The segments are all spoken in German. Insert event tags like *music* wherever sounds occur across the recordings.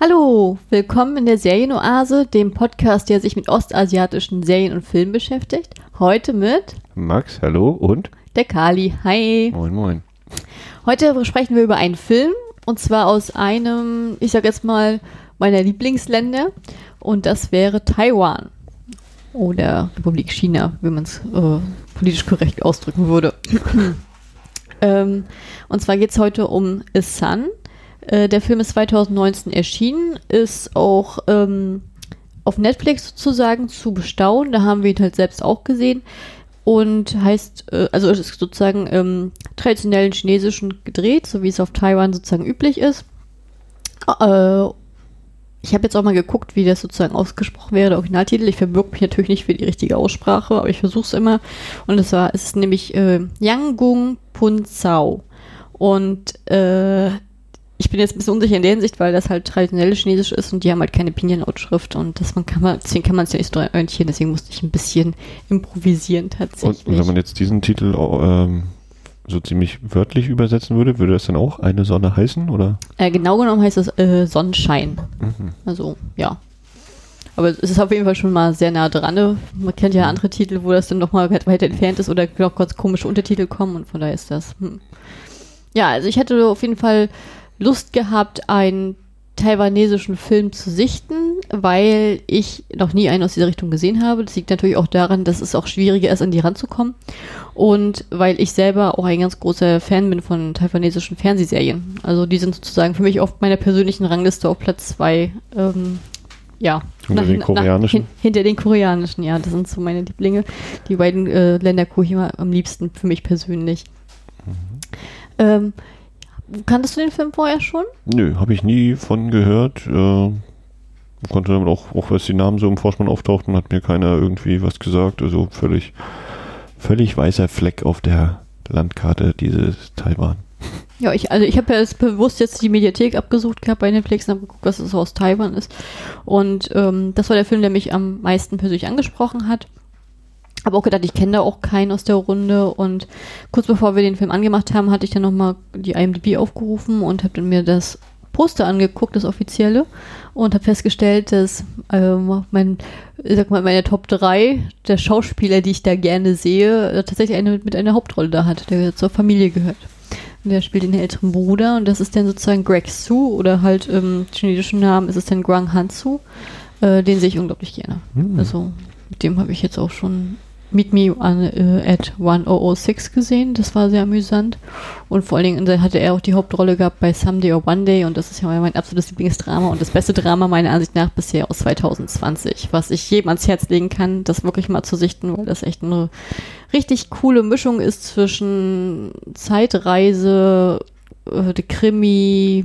Hallo, willkommen in der Serienoase, dem Podcast, der sich mit ostasiatischen Serien und Filmen beschäftigt. Heute mit Max, hallo und der Kali. Hi. Moin, moin. Heute sprechen wir über einen Film und zwar aus einem, ich sag jetzt mal, meiner Lieblingsländer und das wäre Taiwan oder Republik China, wenn man es äh, politisch korrekt ausdrücken würde. *coughs* ähm, und zwar geht es heute um A Sun. Äh, der Film ist 2019 erschienen, ist auch ähm, auf Netflix sozusagen zu bestaunen. Da haben wir ihn halt selbst auch gesehen. Und heißt, äh, also es ist sozusagen ähm, traditionellen chinesischen gedreht, so wie es auf Taiwan sozusagen üblich ist. Äh, ich habe jetzt auch mal geguckt, wie das sozusagen ausgesprochen wäre, der Originaltitel. Ich verbirge mich natürlich nicht für die richtige Aussprache, aber ich versuche es immer. Und es war, es ist nämlich äh, Pun Zhao. Und äh, ich bin jetzt ein bisschen unsicher in der Hinsicht, weil das halt traditionell Chinesisch ist und die haben halt keine Pinyin-Lautschrift und das man kann man, deswegen kann man es ja nicht so orientieren, deswegen musste ich ein bisschen improvisieren tatsächlich. Und wenn man jetzt diesen Titel ähm, so ziemlich wörtlich übersetzen würde, würde das dann auch eine Sonne heißen, oder? Äh, genau genommen heißt das äh, Sonnenschein. Mhm. Also, ja. Aber es ist auf jeden Fall schon mal sehr nah dran. Ne? Man kennt ja andere Titel, wo das dann nochmal weiter entfernt ist oder noch ganz komische Untertitel kommen und von daher ist das. Hm. Ja, also ich hätte auf jeden Fall Lust gehabt, einen taiwanesischen Film zu sichten, weil ich noch nie einen aus dieser Richtung gesehen habe. Das liegt natürlich auch daran, dass es auch schwieriger ist, an die ranzukommen. Und weil ich selber auch ein ganz großer Fan bin von taiwanesischen Fernsehserien. Also die sind sozusagen für mich oft meiner persönlichen Rangliste auf Platz zwei. Ähm, ja. Hinter nach, den koreanischen? Nach, hin, hinter den koreanischen, ja. Das sind so meine Lieblinge. Die beiden äh, Länder gucke ich immer am liebsten für mich persönlich. Mhm. Ähm, Kanntest du den Film vorher schon? Nö, habe ich nie von gehört. Äh, konnte damit auch, auch als die Namen so im Vorspann auftauchten, hat mir keiner irgendwie was gesagt. Also völlig, völlig weißer Fleck auf der Landkarte dieses Taiwan. Ja, ich, also ich habe ja jetzt bewusst jetzt die Mediathek abgesucht gehabt bei Netflix und habe geguckt, was es aus Taiwan ist. Und ähm, das war der Film, der mich am meisten persönlich angesprochen hat. Habe auch gedacht, ich kenne da auch keinen aus der Runde und kurz bevor wir den Film angemacht haben, hatte ich dann nochmal die IMDb aufgerufen und habe dann mir das Poster angeguckt, das offizielle, und habe festgestellt, dass ähm, mein, sag mal, meine Top 3 der Schauspieler, die ich da gerne sehe, äh, tatsächlich eine mit einer Hauptrolle da hat, der zur Familie gehört. Und der spielt den älteren Bruder und das ist dann sozusagen Greg Su oder halt im chinesischen Namen ist es dann Guang Hansu. Äh, den sehe ich unglaublich gerne. Mhm. Also mit dem habe ich jetzt auch schon Meet Me an, äh, at 1006 gesehen. Das war sehr amüsant. Und vor allen Dingen hatte er auch die Hauptrolle gehabt bei Someday or One Day. Und das ist ja mein absolutes Lieblingsdrama und das beste Drama meiner Ansicht nach bisher aus 2020. Was ich jedem ans Herz legen kann, das wirklich mal zu sichten, weil das echt eine richtig coole Mischung ist zwischen Zeitreise, äh, Krimi,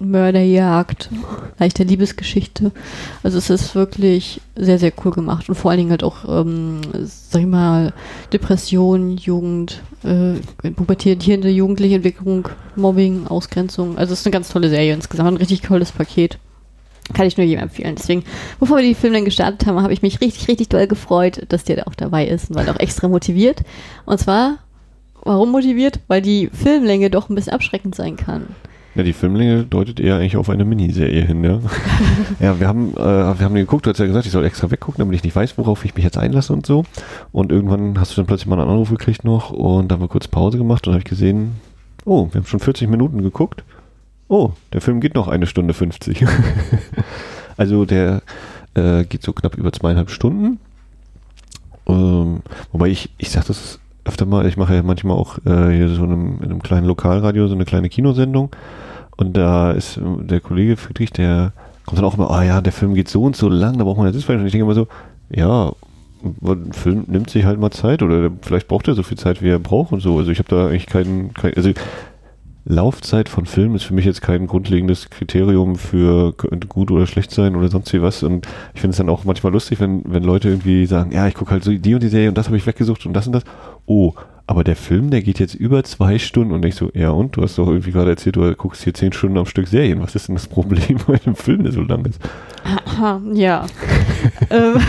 Mörderjagd, leichte Liebesgeschichte. Also es ist wirklich sehr, sehr cool gemacht und vor allen Dingen halt auch, ähm, sag ich mal, Depression, Jugend, äh, pubertierende jugendliche Entwicklung, Mobbing, Ausgrenzung. Also es ist eine ganz tolle Serie insgesamt, ein richtig tolles Paket. Kann ich nur jedem empfehlen. Deswegen, bevor wir die Filme dann gestartet haben, habe ich mich richtig, richtig doll gefreut, dass der da auch dabei ist und war auch extra motiviert. Und zwar, warum motiviert? Weil die Filmlänge doch ein bisschen abschreckend sein kann. Ja, die Filmlänge deutet eher eigentlich auf eine Miniserie hin, ja. *laughs* ja, wir haben, äh, wir haben geguckt, du hast ja gesagt, ich soll extra weggucken, damit ich nicht weiß, worauf ich mich jetzt einlasse und so. Und irgendwann hast du dann plötzlich mal einen Anruf gekriegt noch und da haben wir kurz Pause gemacht und habe ich gesehen, oh, wir haben schon 40 Minuten geguckt. Oh, der Film geht noch eine Stunde 50. *laughs* also der äh, geht so knapp über zweieinhalb Stunden. Ähm, wobei ich, ich sag das öfter mal, ich mache ja manchmal auch äh, hier so in einem, in einem kleinen Lokalradio so eine kleine Kinosendung und da ist äh, der Kollege Friedrich, der kommt dann auch immer, ah ja, der Film geht so und so lang, da braucht man eine Sitzfleisch. Und ich denke immer so, ja, ein Film nimmt sich halt mal Zeit oder vielleicht braucht er so viel Zeit, wie er braucht und so. Also ich habe da eigentlich keinen, kein, also Laufzeit von Filmen ist für mich jetzt kein grundlegendes Kriterium für gut oder schlecht sein oder sonst wie was. Und ich finde es dann auch manchmal lustig, wenn, wenn Leute irgendwie sagen, ja, ich gucke halt so die und die Serie und das habe ich weggesucht und das und das. Oh, aber der Film, der geht jetzt über zwei Stunden und ich so, ja und? Du hast doch irgendwie gerade erzählt, du guckst hier zehn Stunden am Stück Serien. Was ist denn das Problem *laughs* bei einem Film, der so lang ist? *laughs* ja. *laughs* ähm,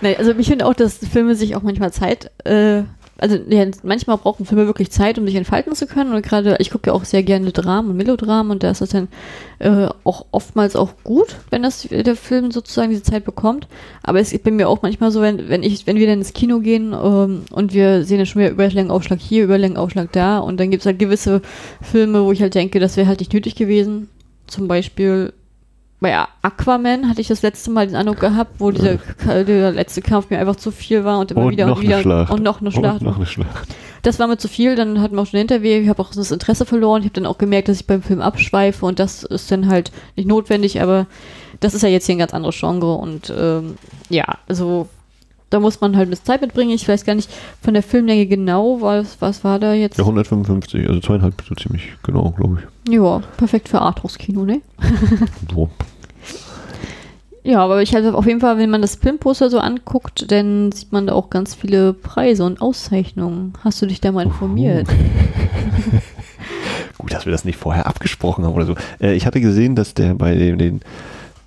nein, also ich finde auch, dass Filme sich auch manchmal Zeit äh, also ja, manchmal brauchen Filme wirklich Zeit, um sich entfalten zu können. Und gerade, ich gucke ja auch sehr gerne Dramen und Melodramen und da ist das dann äh, auch oftmals auch gut, wenn das der Film sozusagen diese Zeit bekommt. Aber es ist bei mir auch manchmal so, wenn, wenn ich, wenn wir dann ins Kino gehen ähm, und wir sehen dann schon wieder Überlängenaufschlag hier, Überlängenaufschlag da und dann gibt es halt gewisse Filme, wo ich halt denke, das wäre halt nicht nötig gewesen. Zum Beispiel bei Aquaman hatte ich das letzte Mal den Eindruck gehabt, wo dieser, der letzte Kampf mir einfach zu viel war und immer Und wieder und wieder und noch eine Schlacht. Und noch eine Schlacht. Das war mir zu viel, dann hatten wir auch schon Interview, ich habe auch das Interesse verloren, ich habe dann auch gemerkt, dass ich beim Film abschweife und das ist dann halt nicht notwendig, aber das ist ja jetzt hier ein ganz anderes Genre und ähm, ja, also da muss man halt mit Zeit mitbringen. Ich weiß gar nicht von der Filmlänge genau, was, was war da jetzt? Ja, 155, also zweieinhalb so ziemlich genau, glaube ich. Ja, perfekt für Arthouse-Kino, ne? *laughs* So. Ja, aber ich halt auf jeden Fall, wenn man das Filmposter so anguckt, dann sieht man da auch ganz viele Preise und Auszeichnungen. Hast du dich da mal informiert? *laughs* Gut, dass wir das nicht vorher abgesprochen haben oder so. Äh, ich hatte gesehen, dass der bei dem, den,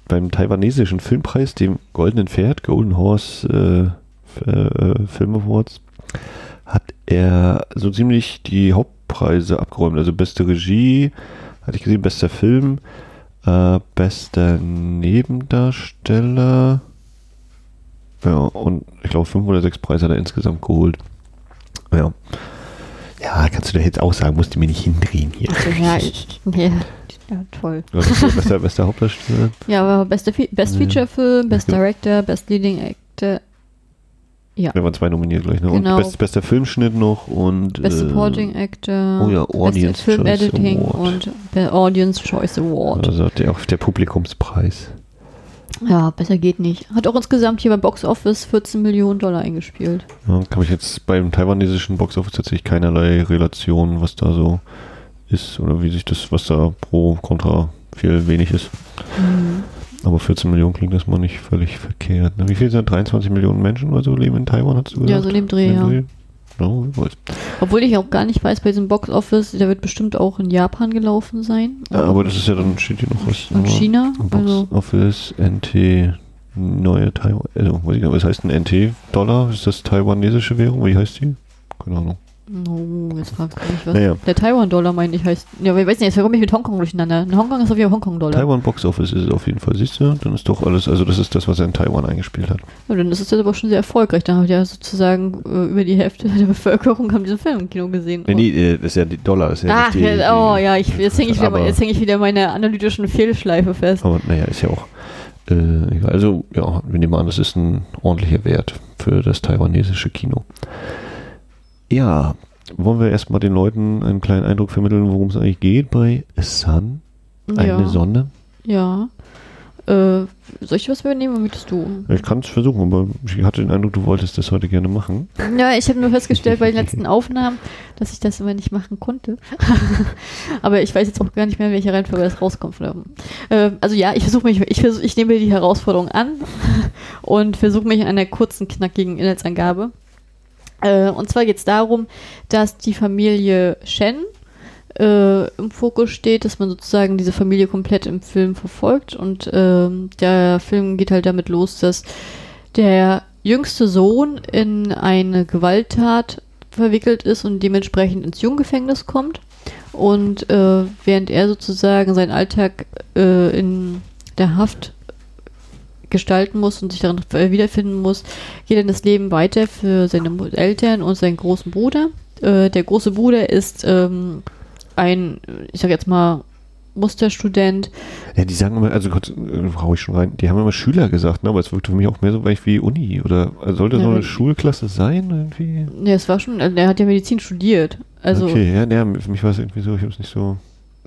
beim taiwanesischen Filmpreis, dem Goldenen Pferd, Golden Horse äh, äh, Film Awards, hat er so ziemlich die Hauptpreise abgeräumt. Also beste Regie, hatte ich gesehen, bester Film, äh, bester Nebendarsteller. Ja, und ich glaube, fünf oder sechs Preise hat er insgesamt geholt. Ja. Ja, kannst du da jetzt auch sagen, musst du mir nicht hindrehen hier. Also, ja, *laughs* ja, ja, toll. Was ist der beste, bester Hauptdarsteller? Ja, aber beste Fe Best. Feature Film, Best. Director, Best Leading Actor, Da waren zwei nominiert gleich. Ne? Genau. Und best, bester Filmschnitt noch und Best äh, Supporting Actor, oh ja, Audience Best Film Choice Editing Award. und Audience Choice Award. Also der, der Publikumspreis. Ja, besser geht nicht. Hat auch insgesamt hier beim Box Office 14 Millionen Dollar eingespielt. Ja, kann ich jetzt beim taiwanesischen Boxoffice tatsächlich keinerlei Relation, was da so ist oder wie sich das, was da pro Contra viel wenig ist. Aber 14 Millionen klingt das mal nicht völlig verkehrt. Ne? Wie viel sind 23 Millionen Menschen oder so leben in Taiwan, hast du gesagt? Ja, so in dem Dreh, In ja. Weiß. Obwohl ich auch gar nicht weiß, bei diesem Box Office, der wird bestimmt auch in Japan gelaufen sein. Ja, aber das ist ja dann, steht hier noch was. Und aber- China. Box Also, Office, NT, neue Taiwan, also, weiß ich nicht, was heißt ein NT-Dollar? Ist das taiwanesische Währung? Wie heißt die? Keine Ahnung. No, jetzt fragst du mich was. Naja. Der Taiwan-Dollar, meine ich, heißt. Ja, ich weiß nicht, jetzt komme ich mit Hongkong durcheinander. In Hongkong ist auf jeden Fall Hongkong-Dollar. Taiwan Box Office ist es auf jeden Fall, siehst du? Dann ist doch alles, also das ist das, was er in Taiwan eingespielt hat. Ja, dann ist es jetzt aber schon sehr erfolgreich. Da hat ja sozusagen äh, über die Hälfte der Bevölkerung haben diesen Film im Kino gesehen. Nee, nee, äh, das ist ja die Dollar, ist ja Ach, nicht die, die, ja, oh ja, ich, jetzt hänge ich, häng ich wieder meine analytischen Fehlschleife fest. Aber naja, ist ja auch äh. Also, ja, wir nehmen an, das ist ein ordentlicher Wert für das taiwanesische Kino. Ja, wollen wir erstmal den Leuten einen kleinen Eindruck vermitteln, worum es eigentlich geht bei A Sun? Eine ja, Sonne? Ja. Äh, soll ich was übernehmen möchtest du? Ich kann es versuchen, aber ich hatte den Eindruck, du wolltest das heute gerne machen. Ja, ich habe nur festgestellt bei den *laughs* letzten Aufnahmen, dass ich das immer nicht machen konnte. *laughs* Aber ich weiß jetzt auch gar nicht mehr, in welcher Reihenfolge das rauskommt. Ähm, also ja, ich versuche mich, ich, versuch, ich nehme die Herausforderung an *laughs* und versuche mich in einer kurzen, knackigen Inhaltsangabe. Äh, und zwar geht es darum, dass die Familie Shen äh, im Fokus steht, dass man sozusagen diese Familie komplett im Film verfolgt. Und ähm, der Film geht halt damit los, dass der jüngste Sohn in eine Gewalttat verwickelt ist und dementsprechend ins Junggefängnis kommt. Und äh, während er sozusagen seinen Alltag äh, in der Haft gestalten muss und sich darin äh, wiederfinden muss, geht dann das Leben weiter für seine Eltern und seinen großen Bruder. Äh, der große Bruder ist ähm, ein, ich sag jetzt mal, Musterstudent, Ja, die sagen immer, also kurz, äh, hau ich schon rein, die haben immer Schüler gesagt, ne? aber es wirkte für mich auch mehr so weich wie Uni. Oder also sollte Ja, so eine Schulklasse sein irgendwie? ja, es war schon, also er hat ja Medizin studiert. Also okay, ja, ja, für mich war es irgendwie so, ich habe es nicht so.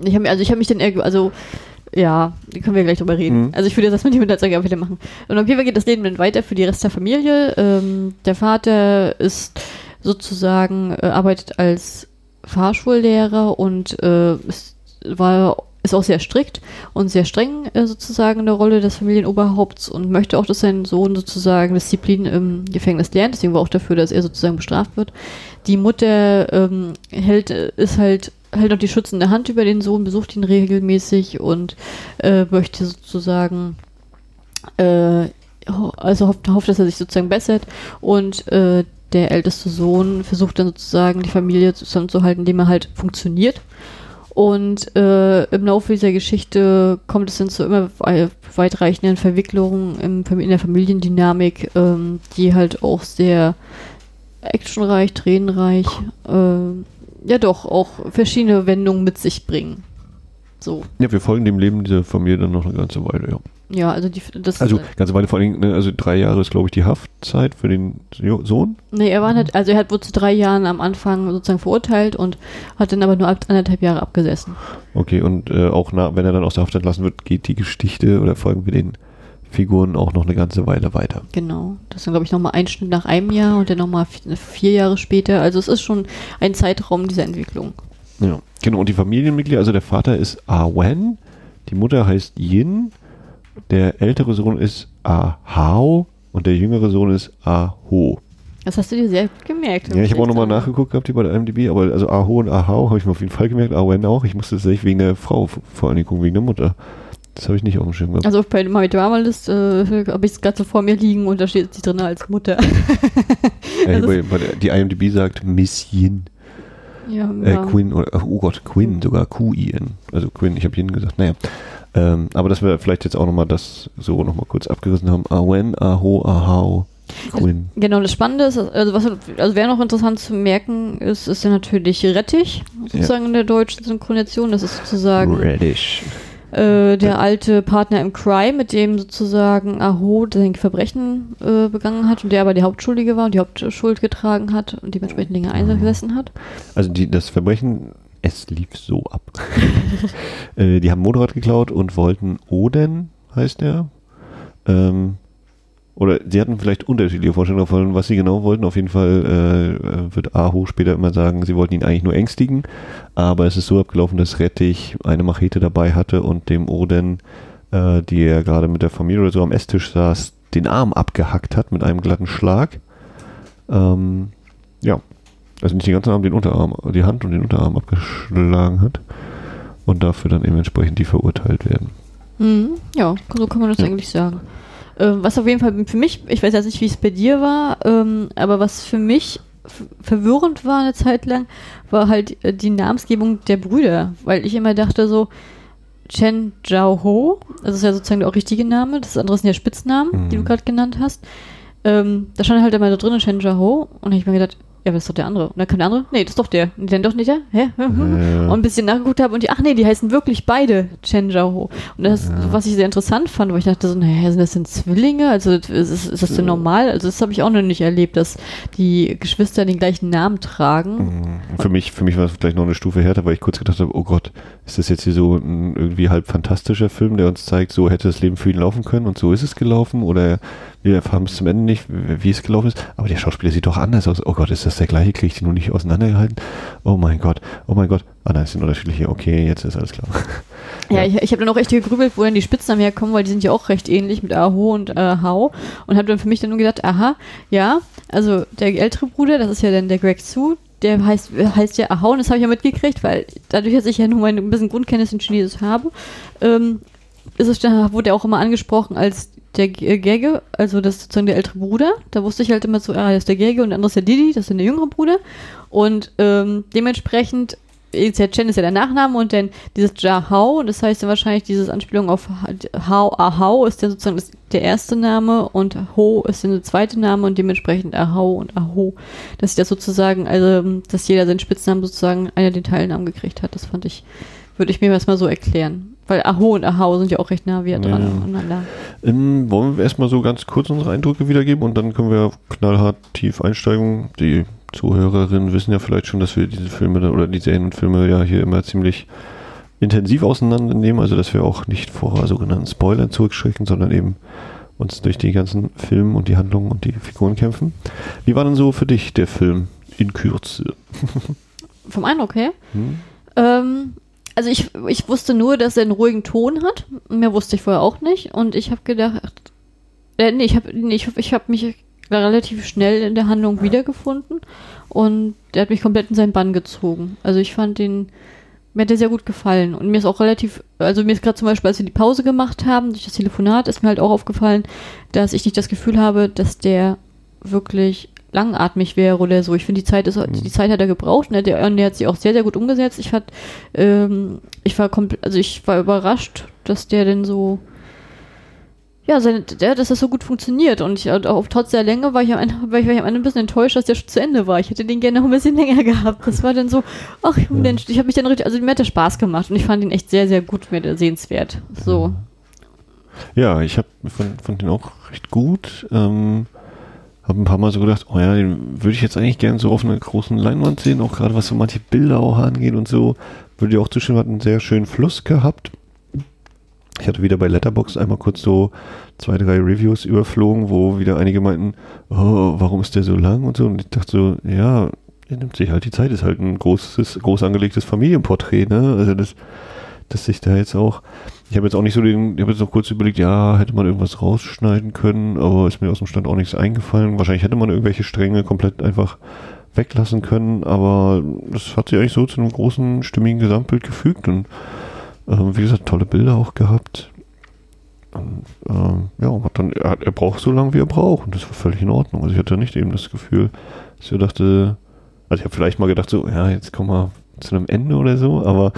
Ich habe also ich habe mich dann eher, also ja, können wir gleich drüber reden. Mhm. Also ich würde das mit dem Inhaltsangabe wieder machen. Und auf jeden Fall geht das Leben dann weiter für die Rest der Familie. Ähm, der Vater ist sozusagen, äh, arbeitet als Fahrschullehrer und äh, ist, war, ist auch sehr strikt und sehr streng äh, sozusagen in der Rolle des Familienoberhaupts und möchte auch, dass sein Sohn sozusagen Disziplin im Gefängnis lernt. Deswegen war auch dafür, dass er sozusagen bestraft wird. Die Mutter ähm, hält, ist halt hält auch die schützende Hand über den Sohn, besucht ihn regelmäßig und äh, möchte sozusagen äh, also hofft, hofft, dass er sich sozusagen bessert und äh, der älteste Sohn versucht dann sozusagen die Familie zusammenzuhalten, indem er halt funktioniert. Und äh, im Laufe dieser Geschichte kommt es dann zu immer weitreichenden Verwicklungen im, in der Familiendynamik, ähm, die halt auch sehr actionreich, tränenreich, äh, ja doch, auch verschiedene Wendungen mit sich bringen. So. Ja, wir folgen dem Leben dieser Familie dann noch eine ganze Weile, ja. Ja, also die, das Also ganze Weile vor allen Dingen, ne, also drei Jahre ist, glaube ich, die Haftzeit für den Sohn. Nee, er war nicht, also er hat wohl zu drei Jahren am Anfang sozusagen verurteilt und hat dann aber nur anderthalb Jahre abgesessen. Okay, und äh, auch na, wenn er dann aus der Haft entlassen wird, geht die Geschichte oder folgen wir den Figuren auch noch eine ganze Weile weiter. Genau. Das ist dann, glaube ich, nochmal ein Schnitt nach einem Jahr und dann nochmal vier Jahre später. Also es ist schon ein Zeitraum dieser Entwicklung. Ja, genau. Und die Familienmitglieder, also der Vater ist Awen, die Mutter heißt Yin, der ältere Sohn ist Ahao und der jüngere Sohn ist Aho. Das hast du dir sehr gut gemerkt. Ja, ich habe auch nochmal nachgeguckt gehabt hier bei der IMDb, aber also Aho und Ahao habe ich mir auf jeden Fall gemerkt, Awen auch. Ich musste tatsächlich wegen der Frau vor allen Dingen gucken, wegen der Mutter. Das habe ich nicht auf dem Schirm gehabt. Also bei My Drama List äh, habe ich es gerade so vor mir liegen und da steht sie drin als Mutter. *laughs* Ja, bei, bei der, die IMDb sagt Miss Yin. ja, Äh, ja. Quinn, oder, oh Gott, Quinn, sogar Q-I-N. Also Quinn, ich habe Yin gesagt, naja. Ähm, aber dass wir vielleicht jetzt auch nochmal das so nochmal kurz abgerissen haben. Awen, Aho, Ahau, Quinn. Genau, das Spannende ist, also was also wäre noch interessant zu merken, ist, ist ja natürlich Rettich, sozusagen in der deutschen Synchronisation. Das ist sozusagen Radish. Äh, der alte Partner im Crime, mit dem sozusagen Aho sein Verbrechen äh, begangen hat und der aber die Hauptschuldige war und die Hauptschuld getragen hat und dementsprechend länger eingesessen hat. Also die, das Verbrechen, es lief so ab. *laughs* äh, die haben Motorrad geklaut und wollten Oden, heißt der. Ähm, oder sie hatten vielleicht unterschiedliche Vorstellungen davon, was sie genau wollten. Auf jeden Fall äh, äh, wird Aho später immer sagen, sie wollten ihn eigentlich nur ängstigen. Aber es ist so abgelaufen, dass Rettich eine Machete dabei hatte und dem Oden, äh, die er gerade mit der Familie oder so am Esstisch saß, den Arm abgehackt hat mit einem glatten Schlag. Ähm, ja, also nicht den ganzen Arm, den Unterarm, die Hand und den Unterarm abgeschlagen hat. Und dafür dann eben entsprechend die verurteilt werden. Mhm, ja, so kann man das Ja. eigentlich sagen. Ähm, was auf jeden Fall für mich, ich weiß jetzt nicht, wie es bei dir war, ähm, aber was für mich verwirrend war eine Zeit lang, war halt äh, die Namensgebung der Brüder, weil ich immer dachte so, Chen Zhao Ho, das ist ja sozusagen der auch richtige Name, das andere sind ja Spitznamen, die du Mhm. gerade genannt hast. Ähm, da stand halt immer da drin Chen Zhao Ho und ich mir gedacht, ja, was ist doch der andere? Und dann kam der andere, nee, das ist doch der. Nee, dann doch nicht der? Hä? Ja. Und ein bisschen nachgeguckt habe und die, ach nee, die heißen wirklich beide Chen Zhao. Und das, was ich sehr interessant fand, weil ich dachte so, naja, sind das denn Zwillinge? Also ist, ist, ist das denn normal? Also das habe ich auch noch nicht erlebt, dass die Geschwister den gleichen Namen tragen. Mhm. Für mich, für mich war es vielleicht noch eine Stufe härter, weil ich kurz gedacht habe, oh Gott, ist das jetzt hier so ein irgendwie halb fantastischer Film, der uns zeigt, so hätte das Leben für ihn laufen können und so ist es gelaufen oder wir erfahren bis zum Ende nicht, wie es gelaufen ist. Aber der Schauspieler sieht doch anders aus. Oh Gott, ist das der gleiche? Kriege ich den nur nicht auseinandergehalten? Oh mein Gott, oh mein Gott. Ah, nein, es sind unterschiedliche. Okay, jetzt ist alles klar. Ja, Ja. ich, ich habe dann auch echt gegrübelt, wo dann die Spitznamen herkommen, weil die sind ja auch recht ähnlich mit Aho und äh, Hao. Und habe dann für mich dann nur gedacht, aha, ja, also der ältere Bruder, das ist ja dann der Greg Su, der heißt, heißt ja Ahau und das habe ich ja mitgekriegt, weil dadurch, dass ich ja nur mein ein bisschen Grundkenntnis in Chinesisch habe, ähm, ist es wurde er auch immer angesprochen als der G- äh, also das ist sozusagen der ältere Bruder. Da wusste ich halt immer so, ah, das ist der Gege und der andere ist der Didi, das ist der jüngere Bruder. Und ähm, dementsprechend ist ja Chen ist ja der Nachname und dann dieses Ja Hao, das heißt dann wahrscheinlich diese Anspielung auf Hao, Ahau ist dann sozusagen der erste Name und Ho ist dann der zweite Name und dementsprechend Ahau und Aho. Dass ich das sozusagen, also dass jeder seinen Spitznamen sozusagen einer den Teilnamen gekriegt hat, das fand ich, würde ich mir erstmal so erklären. Weil Aho und Ahau sind ja auch recht nah wie dran Ja. aneinander. Ähm, wollen wir erstmal so ganz kurz unsere Eindrücke wiedergeben und dann können wir knallhart tief einsteigen. Die Zuhörerinnen wissen ja vielleicht schon, dass wir diese Filme oder die Serien und Filme ja hier immer ziemlich intensiv auseinandernehmen, also dass wir auch nicht vor sogenannten Spoilern zurückschrecken, sondern eben uns durch die ganzen Filme und die Handlungen und die Figuren kämpfen. Wie war denn so für dich der Film in Kürze? *laughs* Vom Eindruck her? Hm? Ähm, also ich, ich wusste nur, dass er einen ruhigen Ton hat. Mehr wusste ich vorher auch nicht. Und ich habe gedacht, äh, nee, ich habe nee, ich, ich hab mich relativ schnell in der Handlung wiedergefunden. Und der hat mich komplett in seinen Bann gezogen. Also ich fand den, mir hat der sehr gut gefallen. Und mir ist auch relativ, also mir ist gerade zum Beispiel, als wir die Pause gemacht haben, durch das Telefonat, ist mir halt auch aufgefallen, dass ich nicht das Gefühl habe, dass der wirklich langatmig wäre oder so. Ich finde, die Zeit ist, Mhm. die Zeit hat er gebraucht ne? der, und der hat sie auch sehr, sehr gut umgesetzt. Ich fand, ähm, ich war komplett, also ich war überrascht, dass der denn so, ja, seine, der, dass das so gut funktioniert. Und ich, auch trotz der Länge war ich, am Ende, war ich, war ich am Ende ein bisschen enttäuscht, dass der schon zu Ende war. Ich hätte den gerne noch ein bisschen *laughs* länger gehabt. Das war dann so, ach, ich, Ja. ich habe mich dann richtig, also mir hat der Spaß gemacht und ich fand ihn echt sehr, sehr gut, mir sehenswert. So. Ja, ich habe fand, fand den auch recht gut. Ähm, habe ein paar Mal so gedacht, oh ja, den würde ich jetzt eigentlich gerne so auf einer großen Leinwand sehen, auch gerade was so manche Bilder auch angeht und so. Würde ich auch zustimmen, hat einen sehr schönen Fluss gehabt. Ich hatte wieder bei Letterboxd einmal kurz so zwei, drei Reviews überflogen, wo wieder einige meinten, oh, warum ist der so lang und so. Und ich dachte so, ja, er nimmt sich halt die Zeit, ist halt ein großes, groß angelegtes Familienporträt, ne? Also das, dass sich da jetzt auch, ich habe jetzt auch nicht so den, ich habe jetzt noch kurz überlegt, ja, hätte man irgendwas rausschneiden können, aber ist mir aus dem Stand auch nichts eingefallen. Wahrscheinlich hätte man irgendwelche Stränge komplett einfach weglassen können, aber das hat sich eigentlich so zu einem großen, stimmigen Gesamtbild gefügt und ähm, wie gesagt, tolle Bilder auch gehabt. Und, ähm, ja, hat dann, er, er braucht so lange, wie er braucht und das war völlig in Ordnung. Also ich hatte nicht eben das Gefühl, dass ich dachte, also ich habe vielleicht mal gedacht, so, ja, jetzt kommen wir zu einem Ende oder so, aber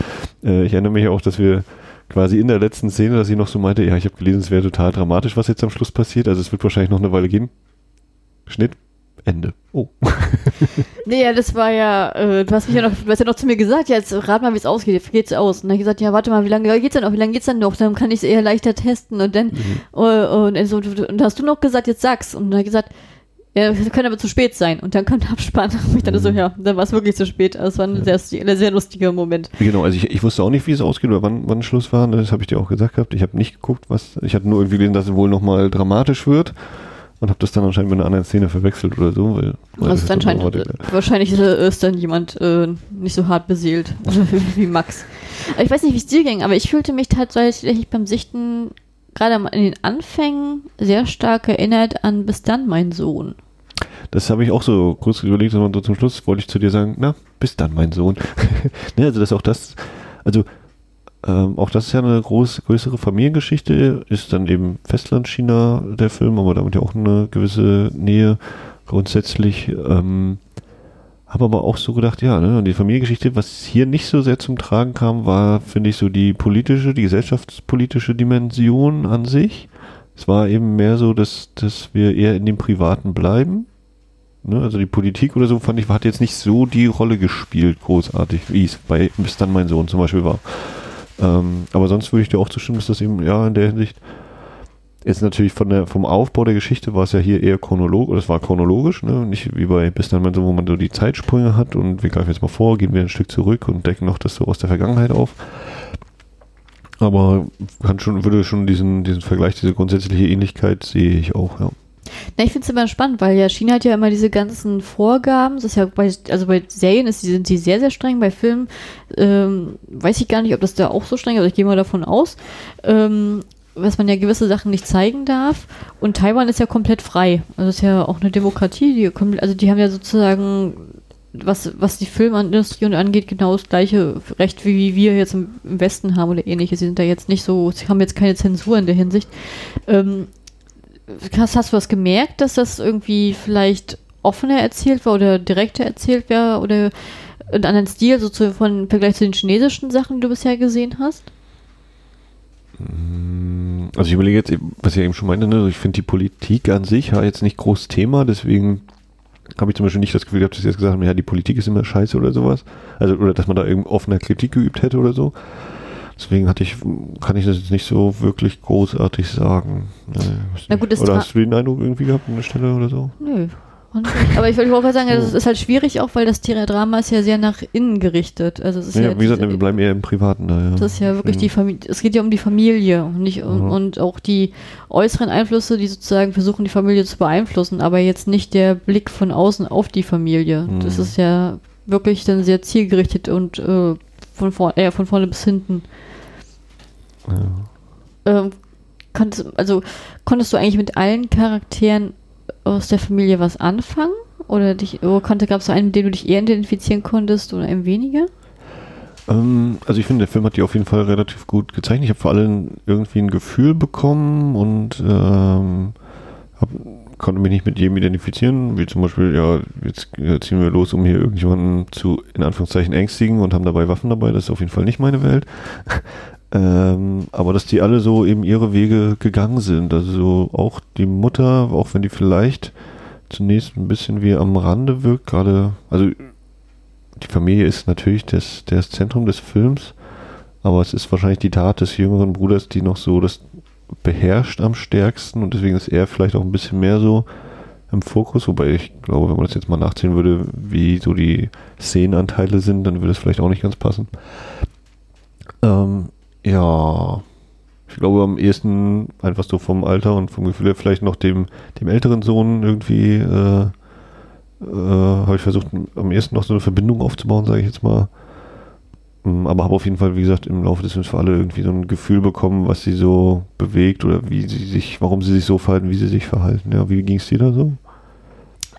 äh, ich erinnere mich auch, dass wir quasi in der letzten Szene, dass sie noch so meinte, ja, ich habe gelesen, es wäre total dramatisch, was jetzt am Schluss passiert, also es wird wahrscheinlich noch eine Weile gehen. Schnitt, Ende. Oh. *laughs* Nee, ja, das war ja, äh, du hast mich ja noch, du hast ja noch zu mir gesagt, ja, jetzt rat mal, wie es ausgeht, wie geht's aus? Und dann hab ich gesagt, ja, warte mal, wie lange geht's denn noch, wie lange geht's denn noch? Dann kann ich es eher leichter testen und dann, Mhm. äh, und, äh, so, und dann hast du noch gesagt, jetzt sag's. Und dann hab ich gesagt, ja, das könnte aber zu spät sein. Und dann der *laughs* Abspann. Und ich dachte so, Mhm. ja, dann war es wirklich zu spät. Also es war ein sehr, ein sehr lustiger Moment. Genau, also ich, ich wusste auch nicht, wie es ausgeht oder wann, wann Schluss war. Das habe ich dir auch gesagt gehabt. Ich habe nicht geguckt, was. Ich hatte nur irgendwie gelesen, dass es wohl nochmal dramatisch wird und habe das dann anscheinend mit einer anderen Szene verwechselt oder so. Weil, weil Also dann äh, wahrscheinlich äh, ist dann jemand äh, nicht so hart beseelt *laughs* wie Max. Aber ich weiß nicht, wie es dir ging, aber ich fühlte mich tatsächlich beim Sichten gerade in den Anfängen sehr stark erinnert an Bis dann, mein Sohn. Das habe ich auch so kurz überlegt, und so zum Schluss wollte ich zu dir sagen, na, bis dann, mein Sohn. *laughs* ne, also das auch das, also ähm, auch das ist ja eine groß, größere Familiengeschichte, ist dann eben Festlandchina der Film, aber damit ja auch eine gewisse Nähe grundsätzlich. Ähm, habe aber auch so gedacht, ja, ne, die Familiengeschichte, was hier nicht so sehr zum Tragen kam, war, finde ich, so die politische, die gesellschaftspolitische Dimension an sich. Es war eben mehr so, dass, dass wir eher in dem Privaten bleiben. Ne, also die Politik oder so fand ich, hat jetzt nicht so die Rolle gespielt, großartig, wie es bei bis dann mein Sohn zum Beispiel war. Ähm, aber sonst würde ich dir auch zustimmen, dass das eben, ja, in der Hinsicht ist natürlich von der, vom Aufbau der Geschichte war es ja hier eher chronologisch, es war chronologisch, ne? nicht wie bei bis dann mein Sohn, wo man so die Zeitsprünge hat und wir greifen jetzt mal vor, gehen wir ein Stück zurück und decken noch das so aus der Vergangenheit auf. Aber kann schon, würde schon diesen, diesen Vergleich, diese grundsätzliche Ähnlichkeit sehe ich auch, ja. Na, ich finde es immer spannend, weil ja China hat ja immer diese ganzen Vorgaben. Das ist ja bei, also bei Serien ist, sind sie sehr, sehr streng. Bei Filmen ähm, weiß ich gar nicht, ob das da auch so streng ist, aber ich gehe mal davon aus, ähm, dass man ja gewisse Sachen nicht zeigen darf. Und Taiwan ist ja komplett frei. Also ist ja auch eine Demokratie. Die, also die haben ja sozusagen, was, was die Filmindustrie und angeht, genau das gleiche Recht, wie wir jetzt im, im Westen haben oder ähnliches. Sie sind da jetzt nicht so, sie haben jetzt keine Zensur in der Hinsicht. Ähm, Hast, hast du was gemerkt, dass das irgendwie vielleicht offener erzählt war oder direkter erzählt war oder einen anderen Stil, so zu, von im Vergleich zu den chinesischen Sachen, die du bisher gesehen hast? Also ich überlege jetzt, was ich eben schon meinte, ne? ich finde die Politik an sich ja jetzt nicht groß Thema, deswegen habe ich zum Beispiel nicht das Gefühl gehabt, dass sie jetzt gesagt haben, ja, die Politik ist immer scheiße oder sowas. Also, oder dass man da irgendeine offene Kritik geübt hätte oder so. Deswegen hatte ich, kann ich das jetzt nicht so wirklich großartig sagen. Nee, Na gut, oder hast du den Eindruck irgendwie gehabt an der Stelle oder so? Nö. Aber ich wollte auch sagen, das ist halt schwierig auch, weil das Drama ist ja sehr nach innen gerichtet. Also es ist Ja, ja, wie gesagt, wir bleiben eher im Privaten da, ja. Das ist ja wirklich die Familie. Es geht ja um die Familie und nicht um, Mhm. und auch die äußeren Einflüsse, die sozusagen versuchen, die Familie zu beeinflussen, aber jetzt nicht der Blick von außen auf die Familie. Mhm. Das ist ja wirklich dann sehr zielgerichtet und äh, von, vor, äh, von vorne bis hinten. Ähm, konntest, also konntest du eigentlich mit allen Charakteren aus der Familie was anfangen? Oder dich, oder konnte, gab es einen, mit dem du dich eher identifizieren konntest oder ein weniger? Ähm, also ich finde, der Film hat die auf jeden Fall relativ gut gezeichnet. Ich habe vor allem irgendwie ein Gefühl bekommen und ähm, hab, konnte mich nicht mit jedem identifizieren, wie zum Beispiel, ja, jetzt äh, ziehen wir los, um hier irgendjemanden zu, in Anführungszeichen, ängstigen und haben dabei Waffen dabei, das ist auf jeden Fall nicht meine Welt. Ähm, aber dass die alle so eben ihre Wege gegangen sind, also so auch die Mutter, auch wenn die vielleicht zunächst ein bisschen wie am Rande wirkt, gerade, also die Familie ist natürlich das, das Zentrum des Films, aber es ist wahrscheinlich die Tat des jüngeren Bruders, die noch so das beherrscht am stärksten und deswegen ist er vielleicht auch ein bisschen mehr so im Fokus, wobei ich glaube, wenn man das jetzt mal nachzählen würde, wie so die Szenenanteile sind, dann würde es vielleicht auch nicht ganz passen. Ähm, ja, ich glaube am ehesten einfach so vom Alter und vom Gefühl her vielleicht noch dem, dem älteren Sohn irgendwie äh, äh, habe ich versucht, am ehesten noch so eine Verbindung aufzubauen, sage ich jetzt mal. Mm, aber habe auf jeden Fall, wie gesagt, im Laufe des Films für alle irgendwie so ein Gefühl bekommen, was sie so bewegt oder wie sie sich, warum sie sich so verhalten, wie sie sich verhalten. Ja, wie ging es dir da so?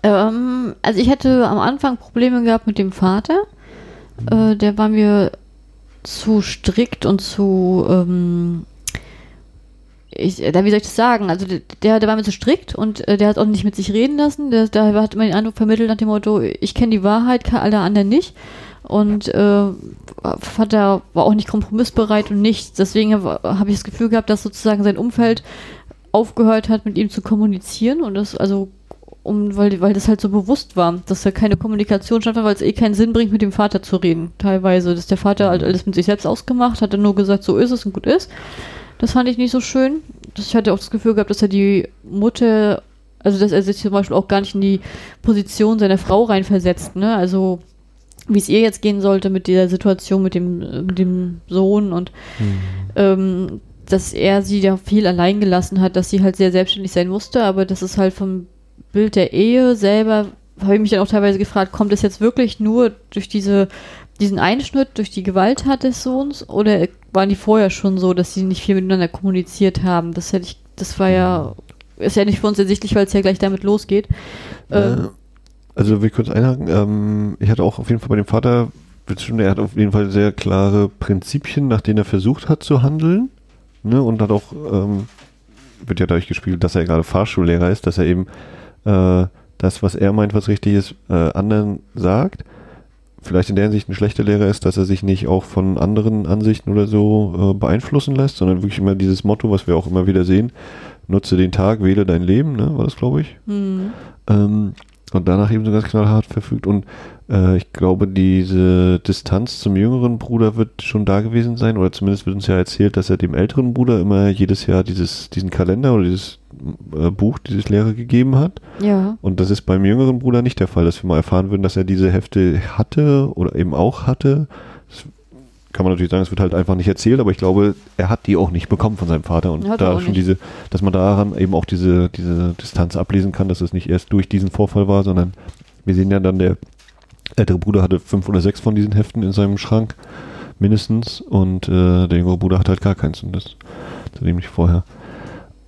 Ähm, also ich hatte am Anfang Probleme gehabt mit dem Vater. Äh, der war mir zu strikt und zu, ähm, ich, da, wie soll ich das sagen? Also der, der war mir zu strikt und äh, der hat auch nicht mit sich reden lassen. Der, der hat immer den Eindruck vermittelt nach dem Motto, ich kenne die Wahrheit, alle anderen nicht und äh, hat er, war auch nicht kompromissbereit und nichts. Deswegen habe ich das Gefühl gehabt, dass sozusagen sein Umfeld aufgehört hat, mit ihm zu kommunizieren und das also um, weil, weil das halt so bewusst war, dass da keine Kommunikation stattfand, weil es eh keinen Sinn bringt, mit dem Vater zu reden. Teilweise, dass der Vater halt alles mit sich selbst ausgemacht hat, er nur gesagt, so ist es und gut ist. Das fand ich nicht so schön. Ich hatte auch das Gefühl gehabt, dass er die Mutter, also dass er sich zum Beispiel auch gar nicht in die Position seiner Frau reinversetzt, ne? Also wie es ihr jetzt gehen sollte mit dieser Situation mit dem, mit dem Sohn und mhm. ähm, dass er sie ja viel allein gelassen hat, dass sie halt sehr selbstständig sein musste, aber das ist halt vom Bild der Ehe selber, habe ich mich dann auch teilweise gefragt, kommt es jetzt wirklich nur durch diese, diesen Einschnitt, durch die Gewalttat des Sohns oder waren die vorher schon so, dass sie nicht viel miteinander kommuniziert haben? Das hätte ich, das war ja, ist ja nicht für uns ersichtlich, weil es ja gleich damit losgeht. Äh, äh also will ich kurz einhaken. Ähm, ich hatte auch auf jeden Fall bei dem Vater, er hat auf jeden Fall sehr klare Prinzipien, nach denen er versucht hat zu handeln. Ne? Und hat auch, ähm, wird ja dadurch gespiegelt, dass er gerade Fahrschullehrer ist, dass er eben äh, das, was er meint, was richtig ist, äh, anderen sagt. Vielleicht in der Hinsicht ein schlechter Lehrer ist, dass er sich nicht auch von anderen Ansichten oder so äh, beeinflussen lässt, sondern wirklich immer dieses Motto, was wir auch immer wieder sehen, nutze den Tag, wähle dein Leben, ne, war das, glaube ich. Mhm. Ähm, und danach eben so ganz knallhart verfügt. Und äh, ich glaube, diese Distanz zum jüngeren Bruder wird schon da gewesen sein, oder zumindest wird uns ja erzählt, dass er dem älteren Bruder immer jedes Jahr dieses, diesen Kalender oder dieses äh, Buch, dieses Lehre gegeben hat. Ja. Und das ist beim jüngeren Bruder nicht der Fall, dass wir mal erfahren würden, dass er diese Hefte hatte oder eben auch hatte kann man natürlich sagen, es wird halt einfach nicht erzählt, aber ich glaube, er hat die auch nicht bekommen von seinem Vater und da schon nicht. diese, dass man daran eben auch diese, diese Distanz ablesen kann, dass es nicht erst durch diesen Vorfall war, sondern wir sehen ja dann, der ältere Bruder hatte fünf oder sechs von diesen Heften in seinem Schrank mindestens und äh, der jüngere Bruder hat halt gar keins und das, zu dem ich vorher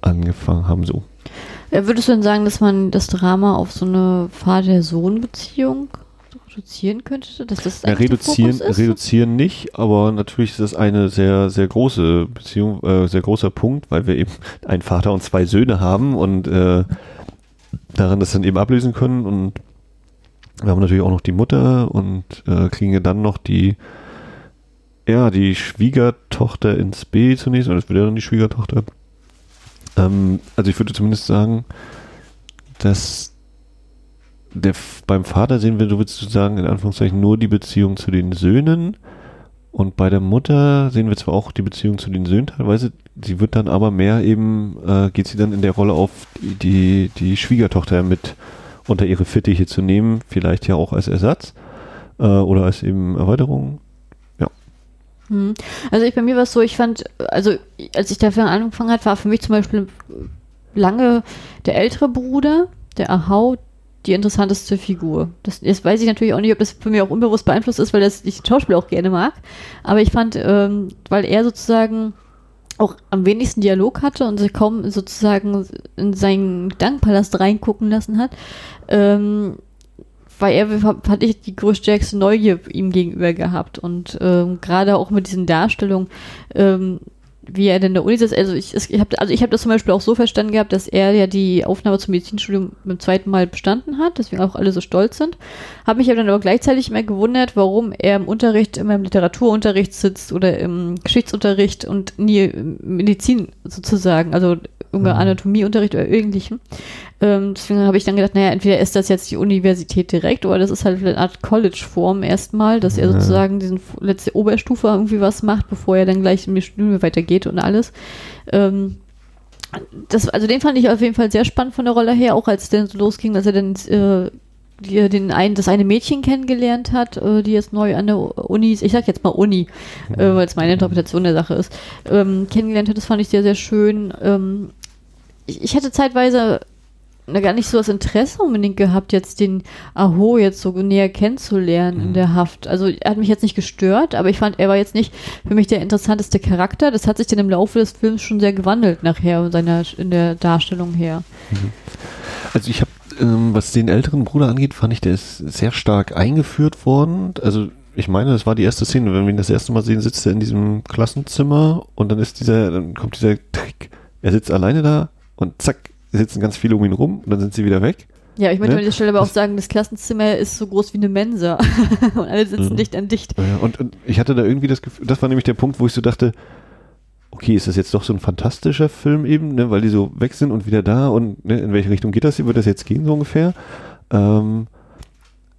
angefangen haben, so. Würdest du denn sagen, dass man das Drama auf so eine Vater-Sohn-Beziehung reduzieren könnte? Dass das ja, reduzieren, reduzieren nicht, aber natürlich ist das eine sehr, sehr große Beziehung, äh, sehr großer Punkt, weil wir eben *laughs* einen Vater und zwei Söhne haben und äh, daran das dann eben ablesen können und wir haben natürlich auch noch die Mutter und äh, kriegen ja dann noch die ja, die Schwiegertochter ins B zunächst, und das wird ja dann die Schwiegertochter. Ähm, also ich würde zumindest sagen, dass der, beim Vater sehen wir, du würdest sagen, in Anführungszeichen nur die Beziehung zu den Söhnen. Und bei der Mutter sehen wir zwar auch die Beziehung zu den Söhnen teilweise, sie wird dann aber mehr eben, äh, geht sie dann in der Rolle auf, die, die Schwiegertochter mit unter ihre Fittiche zu nehmen, vielleicht ja auch als Ersatz äh, oder als eben Erweiterung. Ja. Hm. Also ich bei mir war es so, ich fand, also als ich dafür angefangen hat, war für mich zum Beispiel lange der ältere Bruder, der Ahau, die interessanteste Figur. Das, jetzt weiß ich natürlich auch nicht, ob das für mich auch unbewusst beeinflusst ist, weil das ich den Schauspieler auch gerne mag. Aber ich fand, ähm, weil er sozusagen auch am wenigsten Dialog hatte und sich kaum sozusagen in seinen Gedankenpalast reingucken lassen hat, ähm, weil er hatte ich die größtstärkste Neugier ihm gegenüber gehabt und ähm, gerade auch mit diesen Darstellungen ähm, wie er denn der Uni ist. Also ich, ich habe also hab das zum Beispiel auch so verstanden gehabt, dass er ja die Aufnahme zum Medizinstudium beim zweiten Mal bestanden hat, deswegen auch alle so stolz sind. Habe mich aber dann aber gleichzeitig immer gewundert, warum er im Unterricht immer im Literaturunterricht sitzt oder im Geschichtsunterricht und nie Medizin sozusagen, also irgendein mhm. Anatomieunterricht oder irgendwelchen. Ähm, deswegen habe ich dann gedacht, naja, entweder ist das jetzt die Universität direkt oder das ist halt eine Art College-Form erstmal, dass er sozusagen diesen letzte Oberstufe irgendwie was macht, bevor er dann gleich in die Studium weitergeht und alles. Ähm, das, also den fand ich auf jeden Fall sehr spannend von der Rolle her, auch als es dann so losging, dass er dann äh, die, den einen, das eine Mädchen kennengelernt hat, äh, die jetzt neu an der Uni, ich sag jetzt mal Uni, äh, weil es meine Interpretation der Sache ist, ähm, kennengelernt hat, das fand ich sehr, sehr schön. Ähm, ich, ich hatte zeitweise gar nicht so das Interesse unbedingt gehabt, jetzt den Aho jetzt so näher kennenzulernen mhm. in der Haft. Also er hat mich jetzt nicht gestört, aber ich fand, er war jetzt nicht für mich der interessanteste Charakter. Das hat sich dann im Laufe des Films schon sehr gewandelt nachher in, seiner, in der Darstellung her. Mhm. Also ich habe, ähm, was den älteren Bruder angeht, fand ich, der ist sehr stark eingeführt worden. Also ich meine, das war die erste Szene, wenn wir ihn das erste Mal sehen, sitzt er in diesem Klassenzimmer und dann ist dieser, dann kommt dieser Trick. Er sitzt alleine da und zack, sitzen ganz viele um ihn rum und dann sind sie wieder weg. Ja, ich möchte ne? an dieser Stelle aber auch sagen, das Klassenzimmer ist so groß wie eine Mensa *laughs* und alle sitzen mhm. dicht an dicht. Ja, und, und, ich hatte da irgendwie das Gefühl, das war nämlich der Punkt, wo ich so dachte, okay, ist das jetzt doch so ein fantastischer Film eben, ne, weil die so weg sind und wieder da und ne, in welche Richtung geht das, wird das jetzt gehen so ungefähr? Ähm,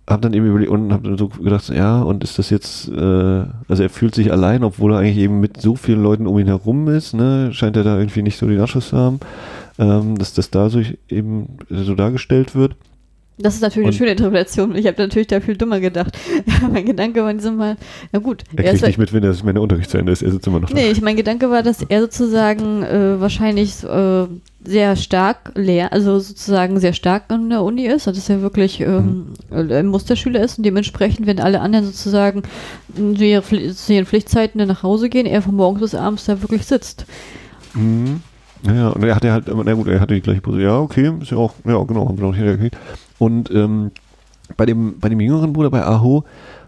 hab dann eben überlegt und hab dann so gedacht, ja, und ist das jetzt, äh, also er fühlt sich allein, obwohl er eigentlich eben mit so vielen Leuten um ihn herum ist, ne, scheint er da irgendwie nicht so den Anschluss zu haben ähm, dass das da so eben so dargestellt wird. Das ist natürlich und eine schöne Interpretation. Ich habe natürlich da viel dummer gedacht. *laughs* mein Gedanke war in diesem Mal, na gut. Er, er kriegt nicht mit, wenn das meine Unterricht zu Ende ist. Er sitzt immer noch da. Nee, ich, mein Gedanke war, dass er sozusagen äh, wahrscheinlich äh, sehr stark lehr, also sozusagen sehr stark an der Uni ist, also dass er wirklich ähm, mhm. ein Musterschüler ist und dementsprechend, wenn alle anderen sozusagen zu ihren Pflichtzeiten dann nach Hause gehen, er von morgens bis abends da wirklich sitzt. Mhm. Ja, und er hatte halt, na gut, er hatte die gleiche Position. Ja, okay, ist ja auch, ja, genau, haben wir noch nicht hingekriegt. Und ähm, bei dem, bei dem jüngeren Bruder, bei Aho,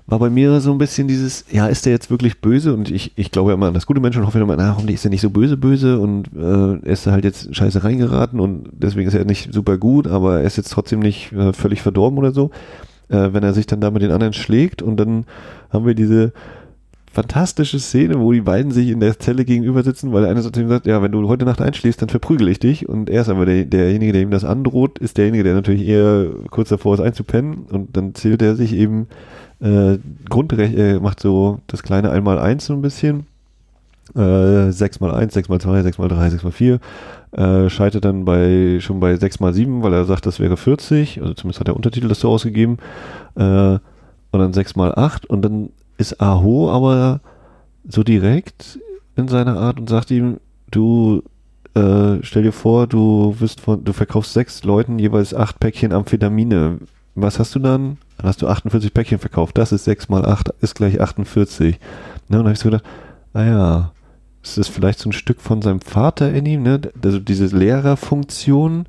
war bei mir so ein bisschen dieses, ja, ist der jetzt wirklich böse? Und ich, ich glaube ja immer an das gute Mensch und hoffe immer, na, hoffentlich ist er nicht so böse, böse und äh, er ist halt jetzt scheiße reingeraten und deswegen ist er nicht super gut, aber er ist jetzt trotzdem nicht äh, völlig verdorben oder so. Äh, wenn er sich dann da mit den anderen schlägt und dann haben wir diese fantastische Szene, wo die beiden sich in der Zelle gegenüber sitzen, weil der eine zu ihm sagt, ja, wenn du heute Nacht einschläfst, dann verprügel ich dich. Und er ist aber der, derjenige, der ihm das androht, ist derjenige, der natürlich eher kurz davor ist einzupennen. Und dann zählt er sich eben äh, Grundrecht, er macht so das kleine einmal eins so ein bisschen. Äh, 6 mal 1, 6 mal 2, 6 mal 3, 6 mal 4. Äh, scheitert dann bei schon bei 6 mal 7, weil er sagt, das wäre 40. Also zumindest hat der Untertitel das so ausgegeben. Äh, und dann 6 mal 8 und dann ist Aho aber so direkt in seiner Art und sagt ihm, du äh, stell dir vor, du wirst von, du verkaufst sechs Leuten jeweils acht Päckchen Amphetamine. Was hast du dann? Dann hast du 48 Päckchen verkauft. Das ist sechs mal acht ist gleich 48. Ne, und dann habe ich so gedacht, ah ja, ist das vielleicht so ein Stück von seinem Vater in ihm, ne? Also diese Lehrerfunktion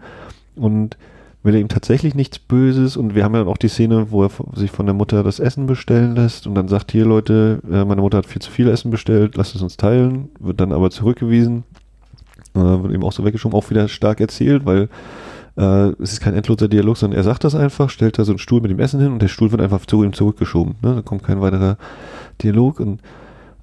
und will er ihm tatsächlich nichts Böses und wir haben ja auch die Szene, wo er sich von der Mutter das Essen bestellen lässt und dann sagt hier Leute, äh, meine Mutter hat viel zu viel Essen bestellt, lasst es uns teilen, wird dann aber zurückgewiesen, äh, wird eben auch so weggeschoben, auch wieder stark erzählt, weil äh, es ist kein endloser Dialog, sondern er sagt das einfach, stellt da so einen Stuhl mit dem Essen hin und der Stuhl wird einfach zu ihm zurückgeschoben, ne? da kommt kein weiterer Dialog und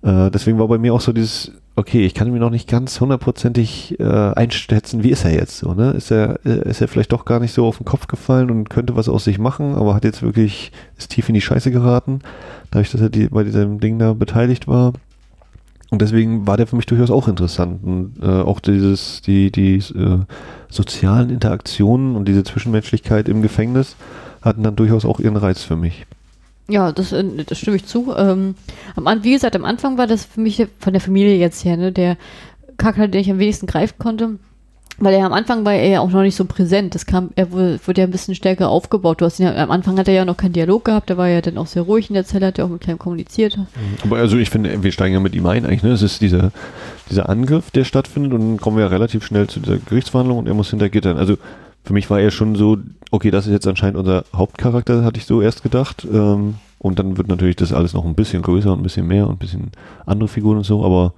äh, deswegen war bei mir auch so dieses okay, ich kann mir noch nicht ganz hundertprozentig äh, einschätzen, wie ist er jetzt so, ne? Ist er, äh, ist er vielleicht doch gar nicht so auf den Kopf gefallen und könnte was aus sich machen, aber hat jetzt wirklich, ist tief in die Scheiße geraten, dadurch, dass er die, bei diesem Ding da beteiligt war. Und deswegen war der für mich durchaus auch interessant. Und äh, auch dieses, die, die äh, sozialen Interaktionen und diese Zwischenmenschlichkeit im Gefängnis hatten dann durchaus auch ihren Reiz für mich. Ja, das, äh, das stimme ich zu. Ähm, wie gesagt, am Anfang war das für mich von der Familie jetzt her, ne, der Charakter, den ich am wenigsten greifen konnte. Weil er am Anfang war er ja auch noch nicht so präsent. Das kam, er wurde, wurde ja ein bisschen stärker aufgebaut. Du hast ja, am Anfang hat er ja noch keinen Dialog gehabt, er war ja dann auch sehr ruhig in der Zelle, hat ja auch mit keinem kommuniziert. Mhm. Aber also ich finde, wir steigen ja mit ihm ein eigentlich, ne? Es ist dieser, dieser Angriff, der stattfindet und dann kommen wir ja relativ schnell zu dieser Gerichtsverhandlung und er muss hinter Gittern. Also für mich war er schon so, okay, das ist jetzt anscheinend unser Hauptcharakter, hatte ich so erst gedacht. Ähm, und dann wird natürlich das alles noch ein bisschen größer und ein bisschen mehr und ein bisschen andere Figuren und so, aber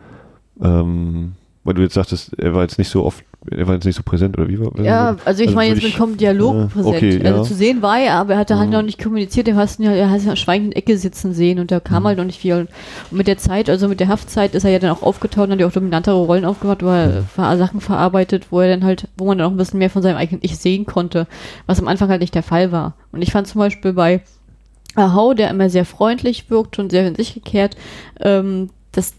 Ähm, weil du jetzt sagtest, er war jetzt nicht so oft, er war jetzt nicht so präsent oder wie war Ja, also ich also meine jetzt mit ich- kaum Dialog äh, präsent. okay, also ja. zu sehen war er, aber er hatte halt Mhm. noch nicht kommuniziert, er hast ja, er hat ja schweigend in Ecke sitzen sehen und da kam Mhm. halt noch nicht viel. Und mit der Zeit, also mit der Haftzeit ist er ja dann auch aufgetaucht und hat ja auch dominantere Rollen aufgemacht, wo er ver Sachen verarbeitet, wo er dann halt, wo man dann auch ein bisschen mehr von seinem eigenen Ich sehen konnte, was am Anfang halt nicht der Fall war. Und ich fand zum Beispiel bei Ahau, der immer sehr freundlich wirkt und sehr in sich gekehrt, ähm, dass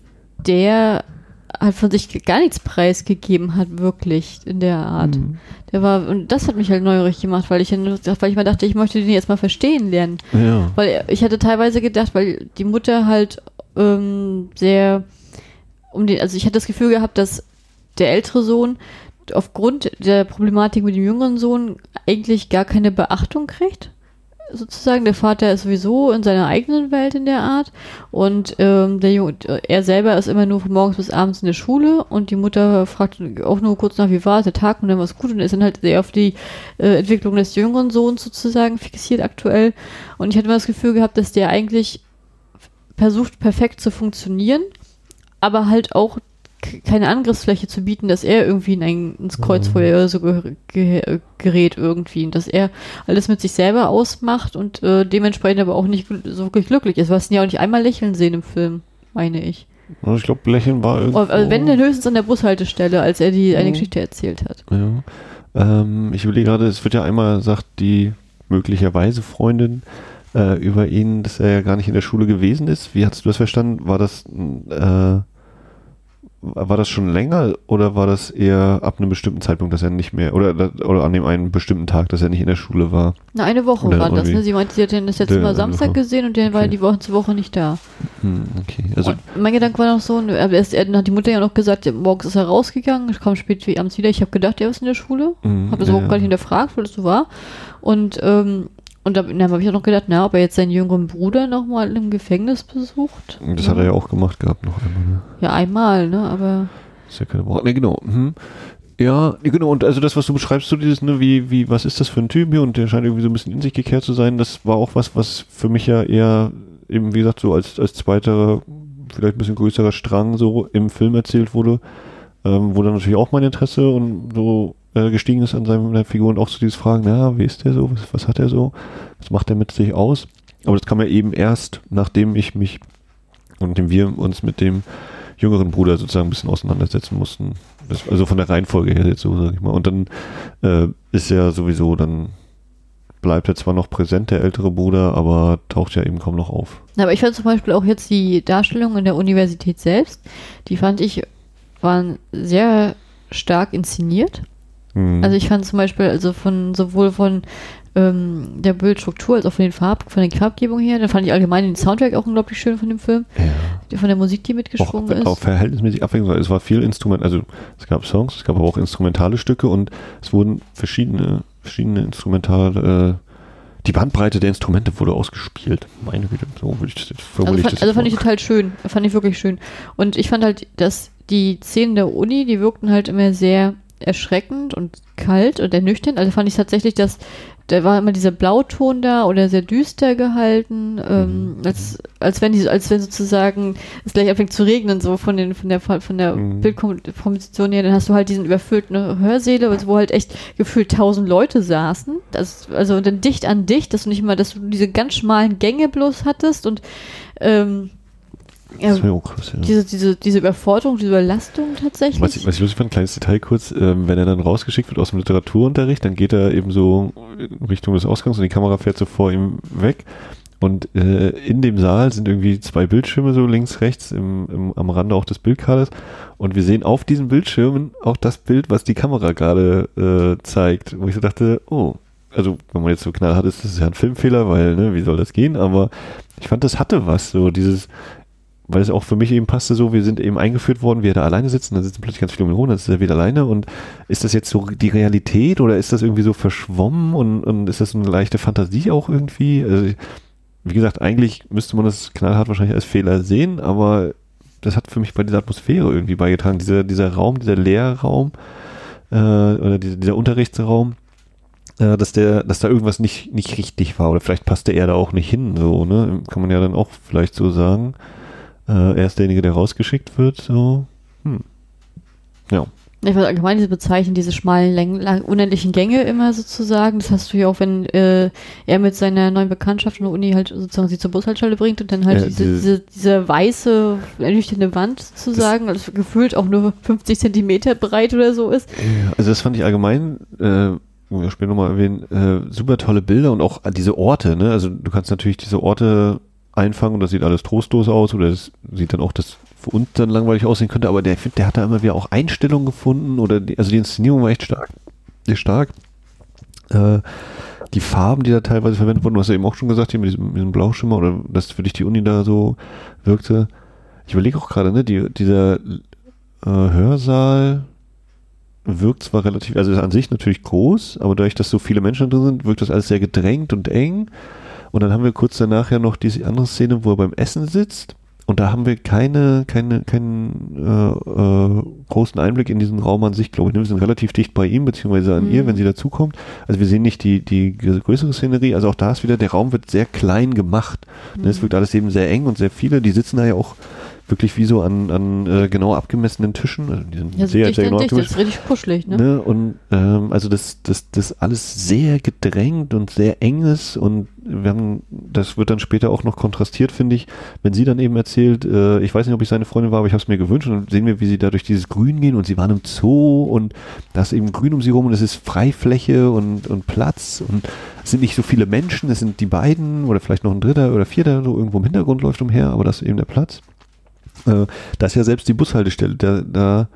der halt von sich gar nichts preisgegeben hat, wirklich in der Art. Mhm. Der war, und das hat mich halt neugierig gemacht, weil ich, weil ich mal dachte, ich möchte den jetzt mal verstehen lernen. Ja. Weil ich hatte teilweise gedacht, weil die Mutter halt ähm, sehr um den, also ich hatte das Gefühl gehabt, dass der ältere Sohn aufgrund der Problematik mit dem jüngeren Sohn eigentlich gar keine Beachtung kriegt. Sozusagen, der Vater ist sowieso in seiner eigenen Welt in der Art. Und ähm, der Junge, er selber ist immer nur von morgens bis abends in der Schule. Und die Mutter fragt auch nur kurz nach, wie war der Tag und dann war es gut. Und ist dann halt sehr auf die äh, Entwicklung des jüngeren Sohns sozusagen fixiert aktuell. Und ich hatte immer das Gefühl gehabt, dass der eigentlich versucht perfekt zu funktionieren, aber halt auch keine Angriffsfläche zu bieten, dass er irgendwie in ein, ins Kreuzfeuer oder so ge ge gerät irgendwie, dass er alles mit sich selber ausmacht und äh, dementsprechend aber auch nicht so wirklich glücklich ist. Du hast ihn ja auch nicht einmal lächeln sehen im Film, meine ich. Also ich glaube, Lächeln war irgendwo. Also wenn dann höchstens an der Bushaltestelle, als er die eine Mhm. Geschichte erzählt hat. Ja. Ähm, ich überlege gerade, es wird ja einmal sagt die möglicherweise Freundin äh, über ihn, dass er ja gar nicht in der Schule gewesen ist. Wie hast du das verstanden? War das äh, war das schon länger oder war das eher ab einem bestimmten Zeitpunkt, dass er nicht mehr oder oder an dem einen bestimmten Tag, dass er nicht in der Schule war? Na, eine Woche Oder war das, ne? Sie meinte, sie hat den das letzte Mal Samstag Woche. gesehen und der war Okay. die Woche zu Woche nicht da. Hm, okay. Also und mein Gedanke war noch so, ne, aber erst, dann hat die Mutter ja noch gesagt, morgens ist er rausgegangen, kam spät wie abends wieder. Ich habe gedacht, er ist in der Schule. Mhm, Habe das ja, überhaupt gar nicht hinterfragt, weil das so war. Und, ähm, und dann, dann habe ich auch noch gedacht, na, ob er jetzt seinen jüngeren Bruder nochmal im Gefängnis besucht. das hat er ja auch gemacht gehabt noch einmal. Ne? Ja, einmal, ne, aber Ist ja keine Woche. Ne, genau. Mhm. Ja, genau. Und also das, was du beschreibst, so dieses, ne, wie, wie, was ist das für ein Typ hier? Und der scheint irgendwie so ein bisschen in sich gekehrt zu sein. Das war auch was, was für mich ja eher eben, wie gesagt, so als, als zweiter, vielleicht ein bisschen größerer Strang so im Film erzählt wurde, ähm, wo dann natürlich auch mein Interesse und so äh, gestiegen ist an seiner Figur und auch so dieses Fragen, na, wie ist der so? Was, was hat er so? Was macht er mit sich aus? Aber das kam ja eben erst, nachdem ich mich und nachdem wir uns mit dem jüngeren Bruder sozusagen ein bisschen auseinandersetzen mussten. Das, also von der Reihenfolge her jetzt so, sag ich mal. Und dann äh, ist ja sowieso, dann bleibt er zwar noch präsent, der ältere Bruder, aber taucht ja eben kaum noch auf. Aber ich fand zum Beispiel auch jetzt die Darstellung in der Universität selbst, die fand ich, waren sehr stark inszeniert. Hm. Also ich fand zum Beispiel, also von sowohl von ähm, der Bildstruktur als auch von den Farb, von der Farbgebung her, dann fand ich allgemein den Soundtrack auch unglaublich schön von dem Film, ja. von der Musik, die auch, mitgesprungen auch ist. verhältnismäßig abwechslungsreich. Es war viel Instrument, also es gab Songs, es gab aber auch instrumentale Stücke und es wurden verschiedene, verschiedene instrumentale, äh, die Bandbreite der Instrumente wurde ausgespielt. Meine Güte, so würde ich das jetzt Also, formuliere fand, also fand ich total schön, fand ich wirklich schön. Und ich fand halt, dass die Szenen der Uni, die wirkten halt immer sehr erschreckend und kalt und ernüchternd. Also fand ich tatsächlich, dass da war immer dieser Blauton da oder sehr düster gehalten, ähm, Mhm. als, als wenn die, als wenn sozusagen es gleich anfängt zu regnen, so von den, von der, von der Mhm. Bildkomposition her, dann hast du halt diesen überfüllten Hörsäle, wo halt echt gefühlt tausend Leute saßen. Das, also dann dicht an dicht, dass du nicht mal, dass du diese ganz schmalen Gänge bloß hattest und ähm, ja, Das war ja auch krass, ja. diese, diese, diese Überforderung, diese Überlastung tatsächlich. Was ich, was ich lustig fand, ein kleines Detail kurz, ähm, wenn er dann rausgeschickt wird aus dem Literaturunterricht, dann geht er eben so in Richtung des Ausgangs und die Kamera fährt so vor ihm weg. Und äh, in dem Saal sind irgendwie zwei Bildschirme so links, rechts, im, im, am Rande auch des Bildkaders. Und wir sehen auf diesen Bildschirmen auch das Bild, was die Kamera gerade äh, zeigt. Wo ich so dachte, oh, also wenn man jetzt so knallhart ist, das ist ja ein Filmfehler, weil, ne, wie soll das gehen? Aber ich fand, das hatte was, so dieses, weil es auch für mich eben passte so, wir sind eben eingeführt worden, wir da alleine sitzen, dann sitzen plötzlich ganz viele rum, dann ist er wieder alleine und ist das jetzt so die Realität oder ist das irgendwie so verschwommen und, und ist das eine leichte Fantasie auch irgendwie? Also, wie gesagt, eigentlich müsste man das knallhart wahrscheinlich als Fehler sehen, aber das hat für mich bei dieser Atmosphäre irgendwie beigetragen, dieser, dieser Raum, dieser Lehrraum äh, oder dieser, dieser Unterrichtsraum, äh, dass der, dass da irgendwas nicht, nicht richtig war oder vielleicht passte er da auch nicht hin, so, ne? Kann man ja dann auch vielleicht so sagen. Äh, er ist derjenige, der rausgeschickt wird, so. Ja. Ich weiß allgemein diese Bezeichnung, diese schmalen, Längen, lang, unendlichen Gänge immer sozusagen. Das hast du ja auch, wenn äh, er mit seiner neuen Bekanntschaft von der Uni halt sozusagen sie zur Bushaltestelle bringt und dann halt Ja, diese, diese- diese, diese weiße, ernüchternde Wand sozusagen, also gefühlt auch nur 50 Zentimeter breit oder so ist. Ja, Also das fand ich allgemein, äh, wir später nochmal erwähnen, äh, super tolle Bilder und auch diese Orte, ne? Also du kannst natürlich diese Orte einfangen und das sieht alles trostlos aus oder das sieht dann auch, das für uns dann langweilig aussehen könnte, aber der, der hat da immer wieder auch Einstellungen gefunden oder die, also die Inszenierung war echt stark. Sehr stark. Äh, die Farben, die da teilweise verwendet wurden, du hast ja eben auch schon gesagt, hier mit diesem, mit diesem Blauschimmer oder dass für dich die Uni da so wirkte. Ich überlege auch gerade, ne, die, dieser äh, Hörsaal wirkt zwar relativ, also ist an sich natürlich groß, aber dadurch, dass so viele Menschen drin sind, wirkt das alles sehr gedrängt und eng. Und dann haben wir kurz danach ja noch diese andere Szene, wo er beim Essen sitzt. Und da haben wir keine, keine, keinen äh, äh, großen Einblick in diesen Raum an sich, glaube ich. Wir sind relativ dicht bei ihm, beziehungsweise an Mhm. ihr, wenn sie dazukommt. Also wir sehen nicht die, die größere Szenerie. Also auch da ist wieder, der Raum wird sehr klein gemacht. Ne, Es wirkt alles eben sehr eng und sehr viele. Die sitzen da ja auch wirklich wie so an, an äh, genau abgemessenen Tischen. Also die sind Ja, sehr, sehr genau dicht, das ist richtig kuschelig, ne? Ne? Und ähm, also das, das, das alles sehr gedrängt und sehr eng ist und wir haben, das wird dann später auch noch kontrastiert, finde ich, wenn sie dann eben erzählt, äh, ich weiß nicht, ob ich seine Freundin war, aber ich habe es mir gewünscht und dann sehen wir, wie sie da durch dieses Grün gehen und sie waren im Zoo und da ist eben Grün um sie rum und es ist Freifläche und, und Platz und es sind nicht so viele Menschen, es sind die beiden oder vielleicht noch ein dritter oder vierter so irgendwo im Hintergrund läuft umher, aber das ist eben der Platz. Äh, da ist ja selbst die Bushaltestelle, da, da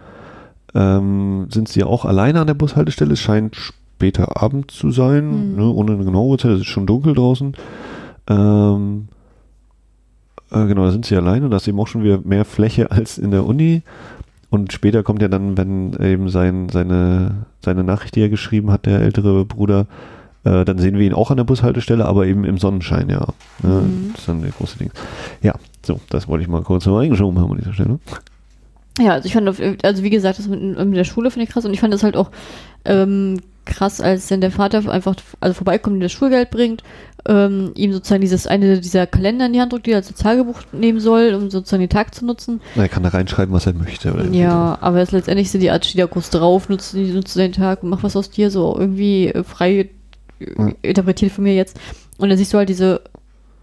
ähm, sind sie ja auch alleine an der Bushaltestelle. Es scheint später Abend zu sein, Mhm. ne, ohne eine genaue Uhrzeit. Es ist schon dunkel draußen. Ähm, äh, genau, da sind sie alleine. Da ist eben auch schon wieder mehr Fläche als in der Uni. Und später kommt ja dann, wenn eben sein, seine, seine Nachricht, die er geschrieben hat, der ältere Bruder, äh, dann sehen wir ihn auch an der Bushaltestelle, aber eben im Sonnenschein, ja. Mhm. Das ist dann der große Ding. Ja, so, das wollte ich mal kurz noch eingeschoben haben an dieser Stelle. Ja, also ich fand, also wie gesagt, das mit, mit der Schule finde ich krass und ich fand das halt auch ähm, krass, als dann der Vater einfach also vorbeikommt und das Schulgeld bringt, ähm, ihm sozusagen dieses eine dieser Kalender in die Hand drückt, die er als Tagebuch nehmen soll, um sozusagen den Tag zu nutzen. Na, Er kann da reinschreiben, was er möchte. Oder Ja, aber es ist letztendlich so die kurz drauf, nutzt, nutzt den Tag und mach was aus dir, so irgendwie äh, frei Ja. interpretiert von mir jetzt. Und dann siehst du halt diese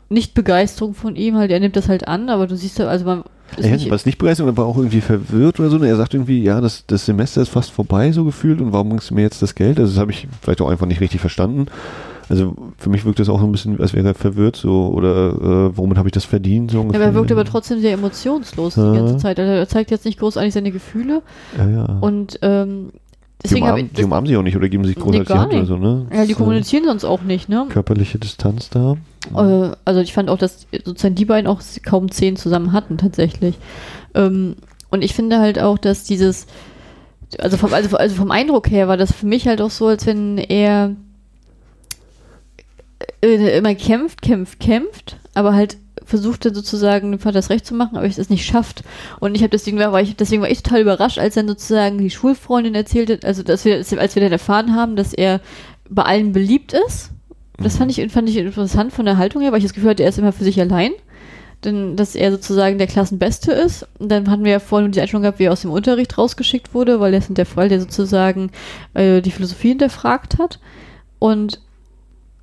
Nicht-Begeisterung von ihm, halt, er nimmt das halt an, aber du siehst ja, also man ist Er nicht, war es nicht begeistert, aber auch irgendwie verwirrt oder so. Und er sagt irgendwie, ja, das, das Semester ist fast vorbei, so gefühlt. Und warum bringst du mir jetzt das Geld? Also das habe ich vielleicht auch einfach nicht richtig verstanden. Also für mich wirkt das auch so ein bisschen, als wäre er verwirrt, so oder äh, womit habe ich das verdient? So Ja, aber er wirkt aber trotzdem sehr emotionslos die Ja. ganze Zeit. Also er zeigt jetzt nicht großartig seine Gefühle Ja, ja. und ähm, die, deswegen habe umarmen, die umarmen sie auch nicht oder geben sich Nee, großartig die gar Hand oder so, ne? ja, die So kommunizieren sonst auch nicht, ne? Körperliche Distanz da. Äh, also ich fand auch, dass sozusagen die beiden auch kaum zehn zusammen hatten tatsächlich. Ähm, und ich finde halt auch, dass dieses, also vom, also, also vom Eindruck her war das für mich halt auch so, als wenn er äh, immer kämpft, kämpft, kämpft, aber halt versuchte sozusagen dem Vater das Recht zu machen, aber ich es nicht schafft. Und ich habe deswegen war ich deswegen war ich total überrascht, als dann sozusagen die Schulfreundin erzählte, also dass wir als wir dann erfahren haben, dass er bei allen beliebt ist. Das fand ich fand ich interessant von der Haltung her, weil ich das Gefühl hatte, er ist immer für sich allein. Denn, dass er sozusagen der Klassenbeste ist. Und dann hatten wir ja vorhin die Einstellung gehabt, wie er aus dem Unterricht rausgeschickt wurde, weil er ist der Fall, der sozusagen äh, die Philosophie hinterfragt hat. Und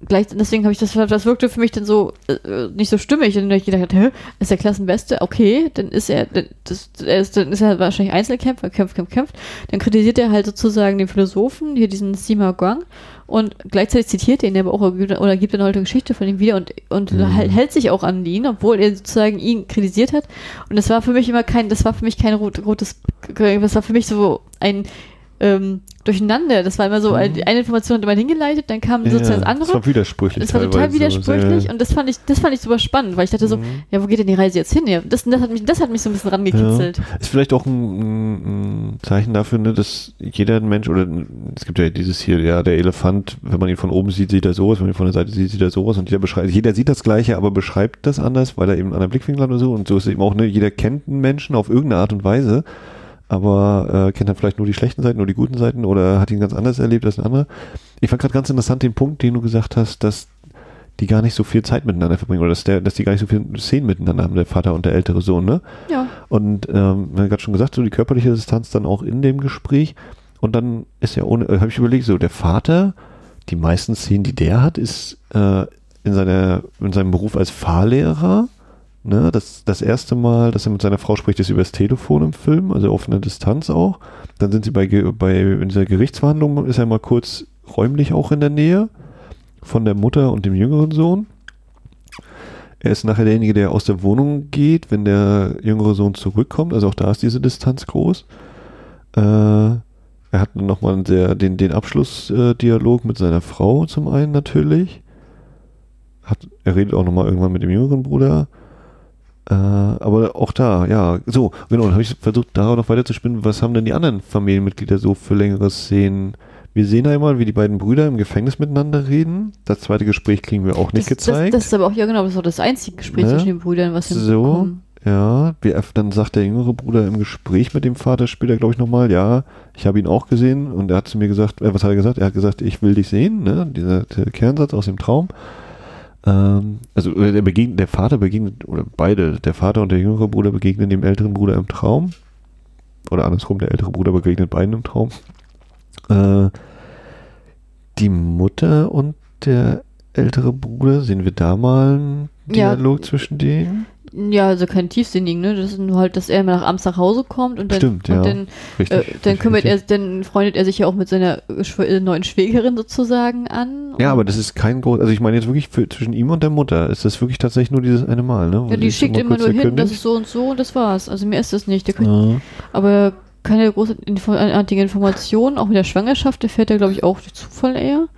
gleich, deswegen habe ich das, das wirkte für mich dann so äh, nicht so stimmig. Und dann ich gedacht, hä, ist der Klassenbeste? Okay, dann ist er, das, er ist, dann ist er wahrscheinlich Einzelkämpfer, kämpft, kämpft, kämpft. Dann kritisiert er halt sozusagen den Philosophen, hier diesen Sima Guang. Und gleichzeitig zitiert er ihn aber auch oder gibt dann halt eine Geschichte von ihm wieder und, und Mhm. hält, hält sich auch an ihn, obwohl er sozusagen ihn kritisiert hat. Und das war für mich immer kein, das war für mich kein rot, rotes, das war für mich so ein ähm, Durcheinander. Das war immer so, ein- eine Information hat immer hingeleitet, dann kam sozusagen das andere. Das war widersprüchlich. Es war total widersprüchlich sehr- und das fand ich, das fand ich super spannend, weil ich dachte so, Mhm. ja, wo geht denn die Reise jetzt hin? Ja, das, das, hat mich, das hat mich so ein bisschen rangekitzelt. Ist vielleicht auch ein, ein, Zeichen dafür, ne, dass jeder Mensch, oder es gibt ja dieses hier, ja, der Elefant, wenn man ihn von oben sieht, sieht er so aus, wenn man ihn von der Seite sieht, sieht er so aus und jeder beschreibt, jeder sieht das Gleiche, aber beschreibt das anders, weil er eben einen anderen Blickwinkel hat oder so und so ist es eben auch, ne, jeder kennt einen Menschen auf irgendeine Art und Weise, aber äh, kennt dann vielleicht nur die schlechten Seiten, nur die guten Seiten oder hat ihn ganz anders erlebt als ein anderer. Ich fand gerade ganz interessant den Punkt, den du gesagt hast, dass die gar nicht so viel Zeit miteinander verbringen oder dass, der, dass die gar nicht so viel Szenen miteinander haben, der Vater und der ältere Sohn, ne? Ja. Und ähm, wir haben gerade schon gesagt, so die körperliche Distanz dann auch in dem Gespräch. Und dann ist ja ohne, äh, habe ich überlegt, so der Vater, die meisten Szenen, die der hat, ist äh, in, seiner, in seinem Beruf als Fahrlehrer. Ne, das, das erste Mal, dass er mit seiner Frau spricht, ist über das Telefon im Film, also auf einer Distanz auch. Dann sind sie bei, bei in dieser Gerichtsverhandlung, ist er mal kurz räumlich auch in der Nähe von der Mutter und dem jüngeren Sohn. Er ist nachher derjenige, der aus der Wohnung geht, wenn der jüngere Sohn zurückkommt. Also auch da ist diese Distanz groß. Äh, er hat nochmal den, den Abschlussdialog mit seiner Frau zum einen natürlich. Hat, er redet auch nochmal irgendwann mit dem jüngeren Bruder. Äh, aber auch da, ja, so, genau, dann habe ich versucht, darauf noch weiter zu spinnen, was haben denn die anderen Familienmitglieder so für längere Szenen? Wir sehen einmal, wie die beiden Brüder im Gefängnis miteinander reden. Das zweite Gespräch kriegen wir auch nicht das, gezeigt. Das, das ist aber auch, ja genau, das war das einzige Gespräch Ne? zwischen den Brüdern, was wir So, mitbekommen. ja. Wir, dann sagt der jüngere Bruder im Gespräch mit dem Vater später, glaube ich, nochmal, ja, ich habe ihn auch gesehen und er hat zu mir gesagt, äh, was hat er gesagt? Er hat gesagt, ich will dich sehen, ne? Dieser Kernsatz aus dem Traum. Ähm, also äh, der, begegnet, der Vater begegnet, oder beide, der Vater und der jüngere Bruder begegnen dem älteren Bruder im Traum. Oder andersrum, der ältere Bruder begegnet beiden im Traum. Äh, die Mutter und der ältere Bruder, sehen wir da mal einen Ja. Dialog zwischen denen? Ja, also kein tiefsinnigen, ne? Das ist nur halt, dass er immer nach abends nach Hause kommt und dann, Stimmt, und ja. dann, Richtig. äh, dann kümmert er, richtig. dann freundet er sich ja auch mit seiner äh, neuen Schwägerin sozusagen an. Ja, aber das ist kein groß, also ich meine jetzt wirklich für, zwischen ihm und der Mutter ist das wirklich tatsächlich nur dieses eine Mal, ne? wo ja, die schickt immer nur hin, das ist so und so und das war's. Also mehr ist das nicht. Kriegt Ja. aber keine großartige Informationen, auch mit der Schwangerschaft erfährt er, glaube ich, auch durch Zufall eher.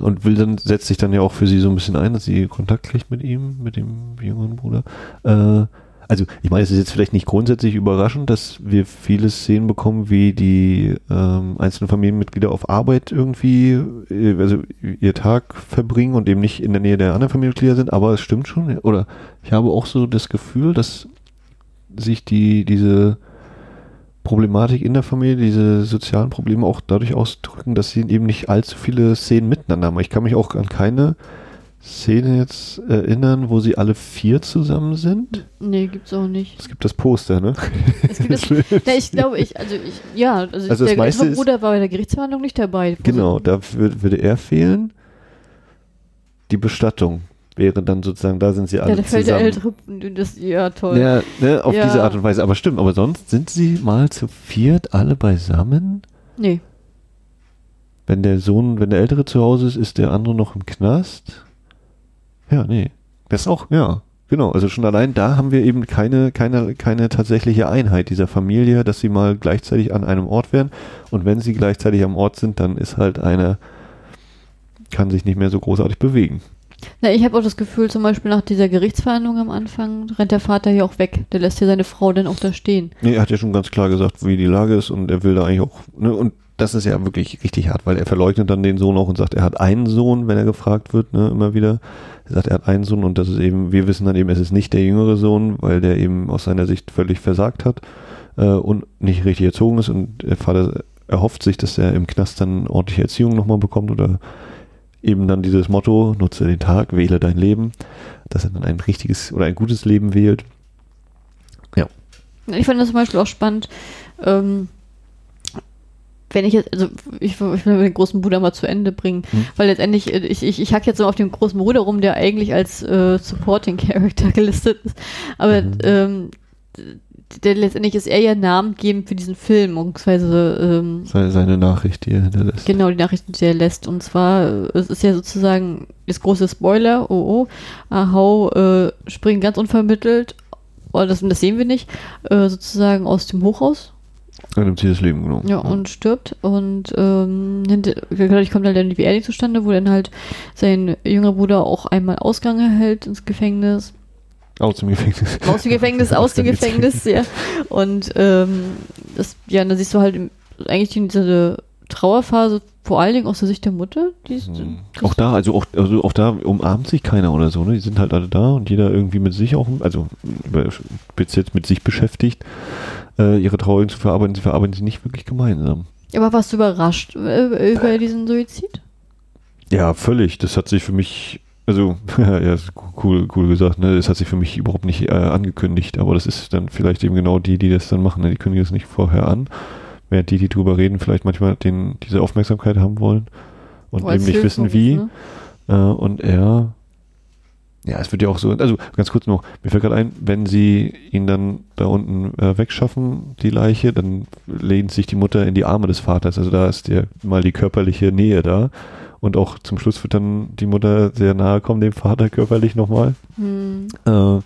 Und will dann, setzt sich dann ja auch für sie so ein bisschen ein, dass sie Kontakt kriegt mit ihm, mit dem jüngeren Bruder. Äh, also, ich meine, es ist jetzt vielleicht nicht grundsätzlich überraschend, dass wir viele Szenen bekommen, wie die ähm, einzelnen Familienmitglieder auf Arbeit irgendwie, äh, also ihr Tag verbringen und eben nicht in der Nähe der anderen Familienmitglieder sind, aber es stimmt schon, oder ich habe auch so das Gefühl, dass sich die, diese Problematik in der Familie, diese sozialen Probleme auch dadurch ausdrücken, dass sie eben nicht allzu viele Szenen miteinander haben. Ich kann mich auch an keine Szene jetzt erinnern, wo sie alle vier zusammen sind. Nee, gibt's auch nicht. Es gibt das Poster, ne? Es gibt das, *laughs* ja, ich glaube, ich, also ich, ja, also, Also das der ist- Bruder war bei der Gerichtsverhandlung nicht dabei. genau, da würde, würde er fehlen. Die Bestattung wäre dann sozusagen, da sind sie alle Ja, da fällt der zusammen. ältere, das, ja, toll. Ja, ne, auf Ja. diese Art und Weise. Aber stimmt, aber sonst sind sie mal zu viert alle beisammen. Nee. Wenn der Sohn, wenn der Ältere zu Hause ist, ist der andere noch im Knast. Ja, nee. Das auch, ja, genau. Also schon allein da haben wir eben keine, keine, keine tatsächliche Einheit dieser Familie, dass sie mal gleichzeitig an einem Ort wären. Und wenn sie gleichzeitig am Ort sind, dann ist halt einer, kann sich nicht mehr so großartig bewegen. Na, ich habe auch das Gefühl, zum Beispiel nach dieser Gerichtsverhandlung am Anfang rennt der Vater ja auch weg. Der lässt ja seine Frau dann auch da stehen. Nee, er hat ja schon ganz klar gesagt, wie die Lage ist und er will da eigentlich auch, ne, und das ist ja wirklich richtig hart, weil er verleugnet dann den Sohn auch und sagt, er hat einen Sohn, wenn er gefragt wird, ne, immer wieder. Er sagt, er hat einen Sohn und das ist eben, wir wissen dann eben, es ist nicht der jüngere Sohn, weil der eben aus seiner Sicht völlig versagt hat äh, und nicht richtig erzogen ist und der Vater erhofft sich, dass er im Knast dann ordentliche Erziehung nochmal bekommt oder eben dann dieses Motto, nutze den Tag, wähle dein Leben, dass er dann ein richtiges oder ein gutes Leben wählt. Ich fand das zum Beispiel auch spannend, ähm, wenn ich jetzt, also ich, ich will den großen Bruder mal zu Ende bringen, Hm. weil letztendlich, äh, ich, ich, ich hack jetzt so auf den großen Bruder rum, der eigentlich als äh, Supporting Character *laughs* gelistet ist, aber Mhm. ähm, der letztendlich ist er ja namengebend für diesen Film, beziehungsweise ähm, Seine, seine Nachricht, die er hinterlässt. Genau, die Nachrichten, die er lässt. Und zwar, äh, es ist ja sozusagen das große Spoiler, oh oh, Ahau äh, springt ganz unvermittelt, oh, das, das sehen wir nicht, äh, sozusagen aus dem Hochhaus Er nimmt sich das Leben genommen. ja, und stirbt. Und ähm, hinter- dadurch kommt halt dann die Beerdigung zustande, wo dann halt sein jüngerer Bruder auch einmal Ausgang erhält ins Gefängnis. Aus dem Gefängnis. Aus dem Gefängnis, *laughs* aus dem Gefängnis, ja. Und ähm, das, ja, dann siehst du halt eigentlich diese Trauerphase vor allen Dingen aus der Sicht der Mutter. Die ist, Hm. das- Auch da, also auch, also auch da umarmt sich keiner oder so, ne? Die sind halt alle da und jeder irgendwie mit sich auch, also über- speziell mit sich beschäftigt, äh, ihre Trauer zu verarbeiten. Sie verarbeiten sie nicht wirklich gemeinsam. Aber warst du überrascht äh, über diesen Suizid? Ja, völlig. Das hat sich für mich also, *laughs* ja, cool, cool gesagt, ne? Das hat sich für mich überhaupt nicht äh, angekündigt, aber das ist dann vielleicht eben genau die, die das dann machen, ne? Die kündigen es nicht vorher an, während die, die drüber reden, vielleicht manchmal den, diese Aufmerksamkeit haben wollen und eben nicht wissen, wie. ne? Äh, und er, ja, es wird ja auch so, also ganz kurz noch, mir fällt gerade ein, wenn sie ihn dann da unten äh, wegschaffen, die Leiche, dann lehnt sich die Mutter in die Arme des Vaters. Also da ist ja mal die körperliche Nähe da. Und auch zum Schluss wird dann die Mutter sehr nahe kommen, dem Vater körperlich nochmal. Hm. Äh,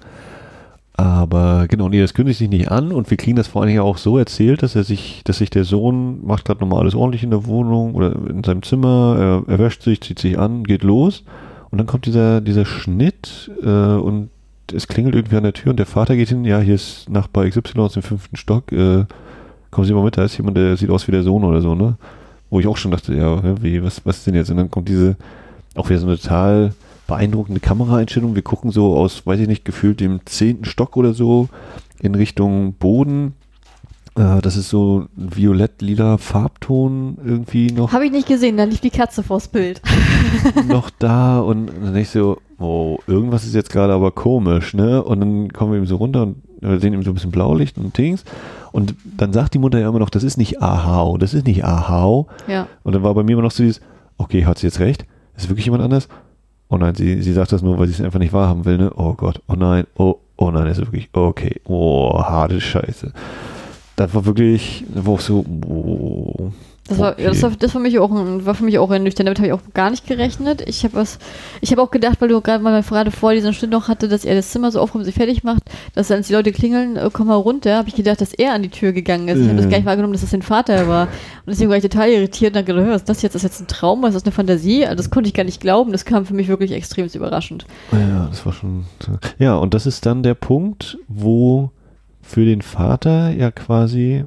aber genau, nee, das kündigt sich nicht an und wir kriegen das vor allen Dingen auch so erzählt, dass er sich, dass sich der Sohn macht gerade nochmal alles ordentlich in der Wohnung oder in seinem Zimmer, er, er wäscht sich, zieht sich an, geht los und dann kommt dieser, dieser Schnitt äh, und es klingelt irgendwie an der Tür und der Vater geht hin, ja, hier ist Nachbar XY aus dem fünften Stock, äh, kommen Sie mal mit, da ist jemand, der sieht aus wie der Sohn oder so, ne? Wo ich auch schon dachte, ja, wie, was, was ist denn jetzt? Und dann kommt diese, auch wieder so eine total beeindruckende Kameraeinstellung. Wir gucken so aus, weiß ich nicht, gefühlt dem zehnten Stock oder so in Richtung Boden. Äh, das ist so ein violett-lila Farbton irgendwie noch, Habe ich nicht gesehen, da lief die Katze vors Bild. *laughs* *laughs* noch da und dann denke ich so, oh, irgendwas ist jetzt gerade aber komisch, ne? Und dann kommen wir eben so runter und wir sehen eben so ein bisschen Blaulicht und Dings. Und dann sagt die Mutter ja immer noch, das ist nicht Ahau, das ist nicht Ahau. Ja. Und dann war bei mir immer noch so dieses, okay, hat sie jetzt recht? Ist wirklich jemand anders? Oh nein, sie, sie sagt das nur, weil sie es einfach nicht wahrhaben will, ne? Oh Gott, oh nein, oh, oh nein, ist wirklich, okay, oh, harte Scheiße. Das war wirklich, war auch so, oh, Das war, das war, das war, für mich auch ein, war für mich auch ernüchternd. Damit habe ich auch gar nicht gerechnet. Ich habe was, ich habe auch gedacht, weil du gerade mal gerade vor diesen Stunden noch hatte, dass er das Zimmer so aufräumt, sich fertig macht, dass dann die Leute klingeln, äh, komm mal runter, habe ich gedacht, dass er an die Tür gegangen ist. Ich habe das gar nicht wahrgenommen, dass das sein Vater war. Und deswegen war ich total irritiert und habe gedacht, was ist das jetzt? Ist das jetzt ein Traum? Ist das eine Fantasie? Also das konnte ich gar nicht glauben. Das kam für mich wirklich extrem überraschend. Ja, das war schon. Ja, und das ist dann der Punkt, wo für den Vater ja quasi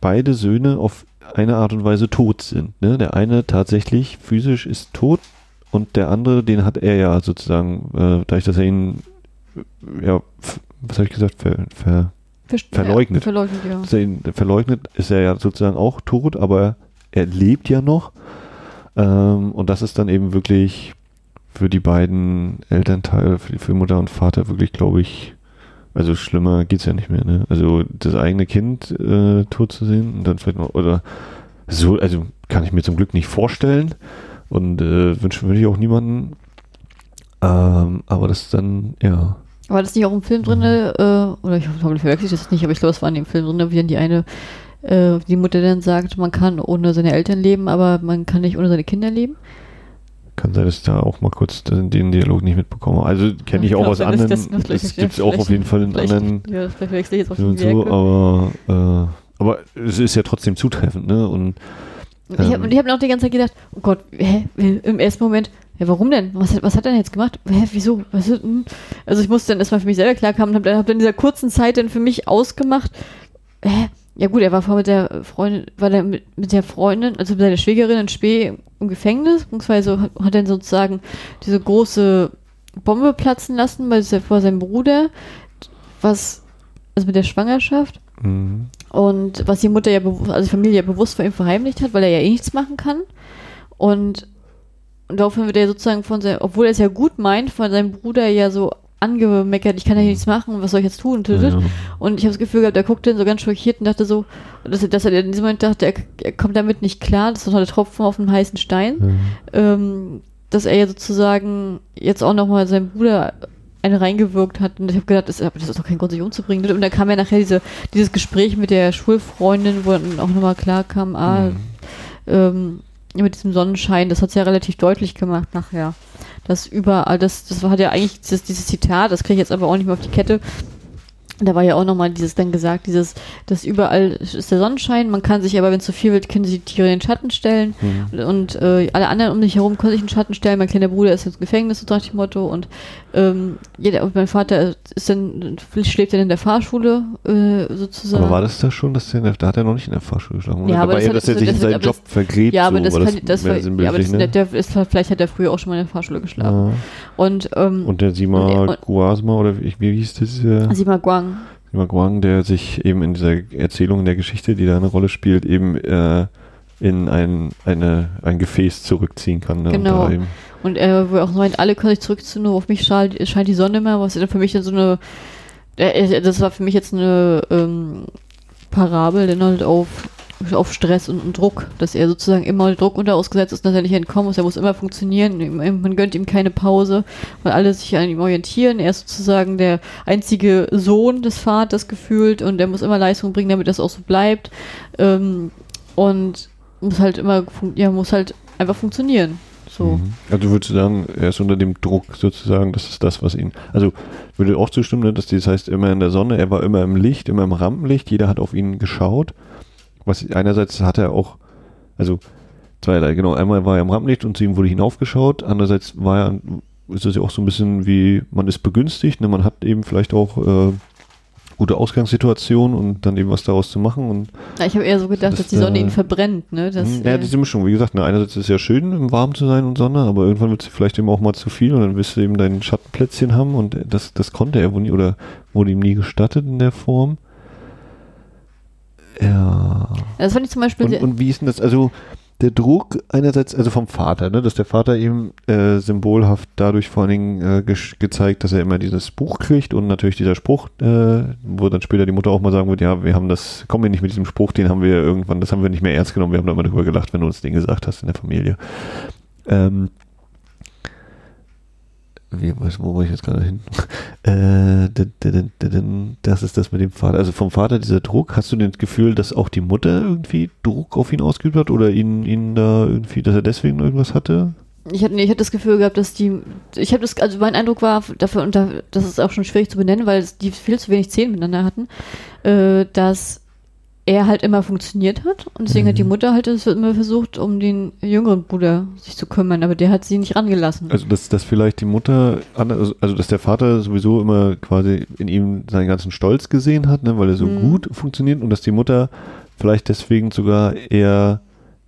beide Söhne auf eine Art und Weise tot sind. Ne? Der eine tatsächlich physisch ist tot und der andere, den hat er ja sozusagen, äh, dadurch, dass er ihn, äh, ja, was habe ich gesagt, ver, ver, Ver- Verleugnet. Verleugnet, ja. dass er ihn verleugnet, ist er ja sozusagen auch tot, aber er lebt ja noch. Ähm, und das ist dann eben wirklich für die beiden Elternteile, für, für Mutter und Vater wirklich, glaube ich, also schlimmer geht's ja nicht mehr. Ne? Also das eigene Kind äh, tot zu sehen und dann vielleicht noch, oder so, also kann ich mir zum Glück nicht vorstellen und äh, wünschen würde ich auch niemanden. Ähm, aber das ist dann, ja. War das nicht auch im Film drin, äh, oder ich hoffe, ich verwechsel das nicht, aber ich glaube, es war in dem Film drin, wie dann die eine, äh, die Mutter dann sagt, man kann ohne seine Eltern leben, aber man kann nicht ohne seine Kinder leben. Kann sein, dass ich da auch mal kurz den, Dialog nicht mitbekomme. Also kenne ich Ja, auch aus anderen. das- das gibt es auch auf jeden Fall in anderen Ja, das vielleicht verwechsel ich jetzt auch so, Werke. aber, äh, aber es ist ja trotzdem zutreffend, ne? Und Ich habe ähm, ich hab noch die ganze Zeit gedacht, oh Gott, hä, im ersten Moment, ja, warum denn? Was, hat- was hat er denn jetzt gemacht? Hä, wieso? Was, denn? also ich musste dann erstmal für mich selber klarkommen und habe dann, hab dann in dieser kurzen Zeit dann für mich ausgemacht, hä, ja gut, er war vorher mit der Freundin, war der mit, mit der Freundin, also mit seiner Schwägerin in Spee im Gefängnis, beziehungsweise hat, hat dann sozusagen diese große Bombe platzen lassen bei se- vor seinem Bruder, was, also mit der Schwangerschaft. mh, Und was die Mutter ja, also die Familie ja bewusst vor ihm verheimlicht hat, weil er ja eh nichts machen kann. Und, und daraufhin wird er sozusagen von seinem, obwohl er es ja gut meint, von seinem Bruder ja so angemeckert, ich kann ja hier nichts machen, was soll ich jetzt tun? ja, Und ich habe das Gefühl gehabt, er guckte dann so ganz schockiert und dachte so, dass er, dass er in diesem Moment dachte, er, er kommt damit nicht klar, das ist doch der Tropfen auf dem heißen Stein ja. ähm, dass er ja sozusagen jetzt auch nochmal seinem Bruder eine reingewirkt hat. Und ich habe gedacht, das, das ist doch kein Grund, sich umzubringen. Und dann kam ja nachher diese, dieses Gespräch mit der Schulfreundin, wo dann auch nochmal klar kam, ah, Mhm. ähm, mit diesem Sonnenschein, das hat es ja relativ deutlich gemacht nachher. Das überall, das, das hat ja eigentlich dieses, dieses Zitat, das kriege ich jetzt aber auch nicht mehr auf die Kette. Da war ja auch nochmal dieses dann gesagt, dieses, dass überall ist der Sonnenschein, man kann sich aber, wenn es zu viel wird, können sich die Tiere in den Schatten stellen. Mhm. Und äh, alle anderen um dich herum können sich in den Schatten stellen. Mein kleiner Bruder ist ins Gefängnis, so nach dem Motto. Und ähm, jeder, und mein Vater ist dann, schläft dann in der Fahrschule, äh, sozusagen. Aber war das da schon, dass der, da hat er noch nicht in der Fahrschule geschlafen? Ja, aber war das eher, hat- dass er sich in seinen aber Job das- vergräbt, ja, aber so, das, war kann, das, mehr war, ja, aber das, sinnbildlich, der ist, vielleicht hat er früher auch schon mal in der Fahrschule geschlafen. ne? Und, ähm, Und der Sima Und- und- Guasma, oder wie, wie hieß das? Äh, Sima Guang. Sima Guang, der sich eben in dieser Erzählung, in der Geschichte, die da eine Rolle spielt, eben äh, in ein, eine, ein Gefäß zurückziehen kann. Ne? Genau. Und Und er will auch meint, alle können sich zurückziehen, nur auf mich scheint, scheint die Sonne mehr, was für mich dann so eine, äh, das war für mich jetzt eine ähm, Parabel, denn halt auf, auf Stress und, und Druck, dass er sozusagen immer Druck unter ausgesetzt ist, dass er nicht entkommen muss, er muss immer funktionieren, man gönnt ihm keine Pause, weil alle sich an ihm orientieren, er ist sozusagen der einzige Sohn des Vaters gefühlt und er muss immer Leistung bringen, damit das auch so bleibt ähm, und muss halt immer, ja, muss halt einfach funktionieren, so. Mhm. Also würdest du sagen, er ist unter dem Druck sozusagen, das ist das, was ihn. Also würde auch zustimmen, ne, dass das heißt immer in der Sonne, er war immer im Licht, immer im Rampenlicht, jeder hat auf ihn geschaut. Was einerseits hat er auch, also zweierlei, genau, einmal war er im Rampenlicht und zu ihm wurde hinaufgeschaut, andererseits war er, ist es ja auch so ein bisschen wie, man ist begünstigt, ne, man hat eben vielleicht auch äh, gute Ausgangssituation und dann eben was daraus zu machen und Ja, ich habe eher so gedacht, Das dass die Sonne da- ihn verbrennt, ne? Das, hm, ja, äh, diese Mischung, wie gesagt, ne, einerseits ist es ja schön, im Warm zu sein und Sonne, aber irgendwann wird es vielleicht eben auch mal zu viel und dann wirst du eben dein Schattenplätzchen haben und das, das konnte er wohl nie oder wurde ihm nie gestattet in der Form. Ja. das fand ich zum Beispiel Und, und wie ist denn das, also der Druck einerseits, also vom Vater, ne, dass der Vater eben äh, symbolhaft dadurch vor allen Dingen äh, gesch- gezeigt, dass er immer dieses Buch kriegt und natürlich dieser Spruch, äh, wo dann später die Mutter auch mal sagen wird, ja, wir haben das, kommen wir nicht mit diesem Spruch, den haben wir irgendwann, das haben wir nicht mehr ernst genommen, wir haben da immer drüber gelacht, wenn du uns den gesagt hast in der Familie. Ähm, wie, wo war ich jetzt gerade hin? *laughs* Äh, das ist das mit dem Vater. Also vom Vater dieser Druck. Hast du das Gefühl, dass auch die Mutter irgendwie Druck auf ihn ausgeübt hat oder ihn, ihn da irgendwie, dass er deswegen irgendwas hatte? ich hatte, nee, ich hatte das Gefühl gehabt, dass die, ich habe das, also mein Eindruck war dafür, und da, das ist auch schon schwierig zu benennen, weil die viel zu wenig Zähne miteinander hatten, äh, dass er halt immer funktioniert hat und deswegen hat die Mhm. Mutter halt es immer versucht, um den jüngeren Bruder sich zu kümmern, aber der hat sie nicht rangelassen. Also dass, dass vielleicht die Mutter, also also dass der Vater sowieso immer quasi in ihm seinen ganzen Stolz gesehen hat, ne, weil er so Mhm. gut funktioniert und dass die Mutter vielleicht deswegen sogar eher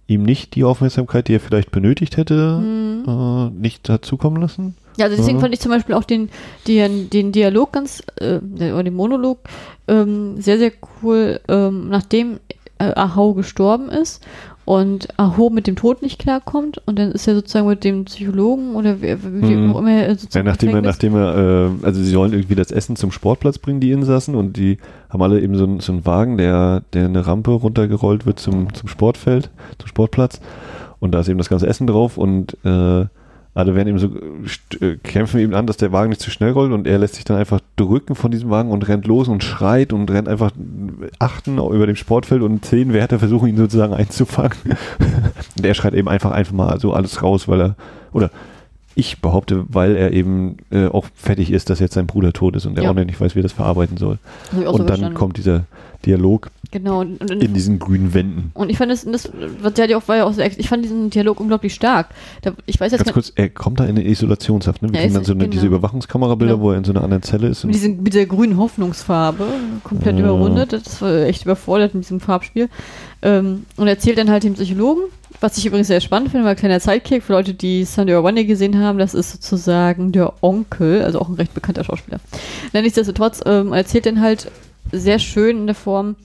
ihm nicht die Aufmerksamkeit, die er vielleicht benötigt hätte, Mhm. äh, nicht dazukommen lassen. Ja, also deswegen Ja. fand ich zum Beispiel auch den, den, den Dialog ganz, äh, der- oder den Monolog ähm, sehr, sehr cool, ähm, nachdem äh, Ahau gestorben ist und Aho mit dem Tod nicht klarkommt und dann ist er sozusagen mit dem Psychologen oder wie, Mhm. auch immer er Ja, sozusagen nachdem er, nachdem er, äh, also sie sollen irgendwie das Essen zum Sportplatz bringen, die Insassen, und die haben alle eben so, einen- so einen Wagen, der, der eine Rampe runtergerollt wird zum, zum Sportfeld, zum Sportplatz. Und da ist eben das ganze Essen drauf und äh, alle werden eben so, st- äh, kämpfen eben an, dass der Wagen nicht zu schnell rollt und er lässt sich dann einfach drücken von diesem Wagen und rennt los und schreit und rennt einfach achten über dem Sportfeld und zehn Wärter versuchen ihn sozusagen einzufangen. *laughs* und er schreit eben einfach einfach mal so alles raus, weil er, oder ich behaupte, weil er eben äh, auch fertig ist, dass jetzt sein Bruder tot ist und er Ja. auch noch nicht weiß, wie er das verarbeiten soll. Und dann verstanden. kommt dieser Dialog Genau, und, und, in diesen grünen Wänden. und ich fand das, das was der auch war ja auch sehr, ich fand diesen Dialog unglaublich stark. Da, ich weiß jetzt Ganz kurz, er kommt da in eine Isolationshaft. Ne? Wir Ja, ist- dann so eine, diese genau. Überwachungskamerabilder, Genau. wo er in so einer anderen Zelle ist. mit, Und, diesen, mit der grünen Hoffnungsfarbe, komplett Ja. überrundet. Das war echt überfordert mit diesem Farbspiel. Ähm, und erzählt dann halt dem Psychologen, was ich übrigens sehr spannend finde, weil kleiner Sidekick für Leute, die Sunday or Monday gesehen haben, das ist sozusagen der Onkel, also auch ein recht bekannter Schauspieler. Nichtsdestotrotz ähm, erzählt dann halt sehr schön in der Form,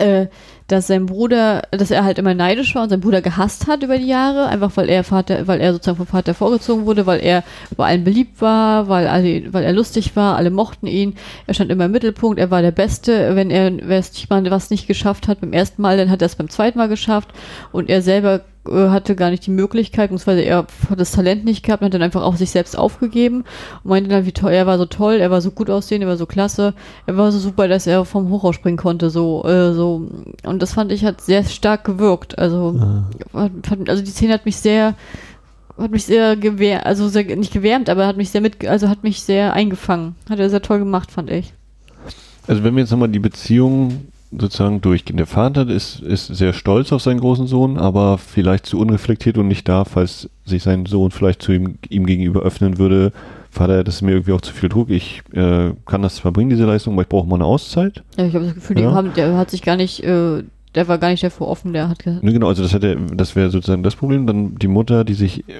äh, dass sein Bruder, dass er halt immer neidisch war und seinen Bruder gehasst hat über die Jahre, einfach weil er Vater, weil er sozusagen vom Vater vorgezogen wurde, weil er bei allen beliebt war, weil alle, weil er lustig war, alle mochten ihn, er stand immer im Mittelpunkt, er war der Beste, wenn er nicht mal was nicht geschafft hat beim ersten Mal, dann hat er es beim zweiten Mal geschafft. Und er selber hatte gar nicht die Möglichkeit, beziehungsweise er hat das Talent nicht gehabt und hat dann einfach auf sich selbst aufgegeben und meinte dann, wie toll, er war so toll, er war so gut aussehen, er war so klasse, er war so super, dass er vom Hochhaus springen konnte, so, äh, so. Und das fand ich hat sehr stark gewirkt. Also, hat, also die Szene hat mich sehr, hat mich sehr gewärmt, also sehr, nicht gewärmt, aber hat mich sehr mit, also hat mich sehr eingefangen. Hat er sehr toll gemacht, fand ich. also wenn wir jetzt nochmal die Beziehung sozusagen durchgehen. Der Vater ist, ist sehr stolz auf seinen großen Sohn, aber vielleicht zu unreflektiert und nicht da, falls sich sein Sohn vielleicht zu ihm, ihm gegenüber öffnen würde. Vater, das ist mir irgendwie auch zu viel Druck. Ich äh, kann das zwar bringen, diese Leistung, aber ich brauche mal eine Auszeit. Ja, ich habe das Gefühl, Ja. haben, der hat sich gar nicht, äh, der war gar nicht davor offen, der hat gesagt, Ne, genau, also das hätte, das wäre sozusagen das Problem. Dann die Mutter, die sich äh,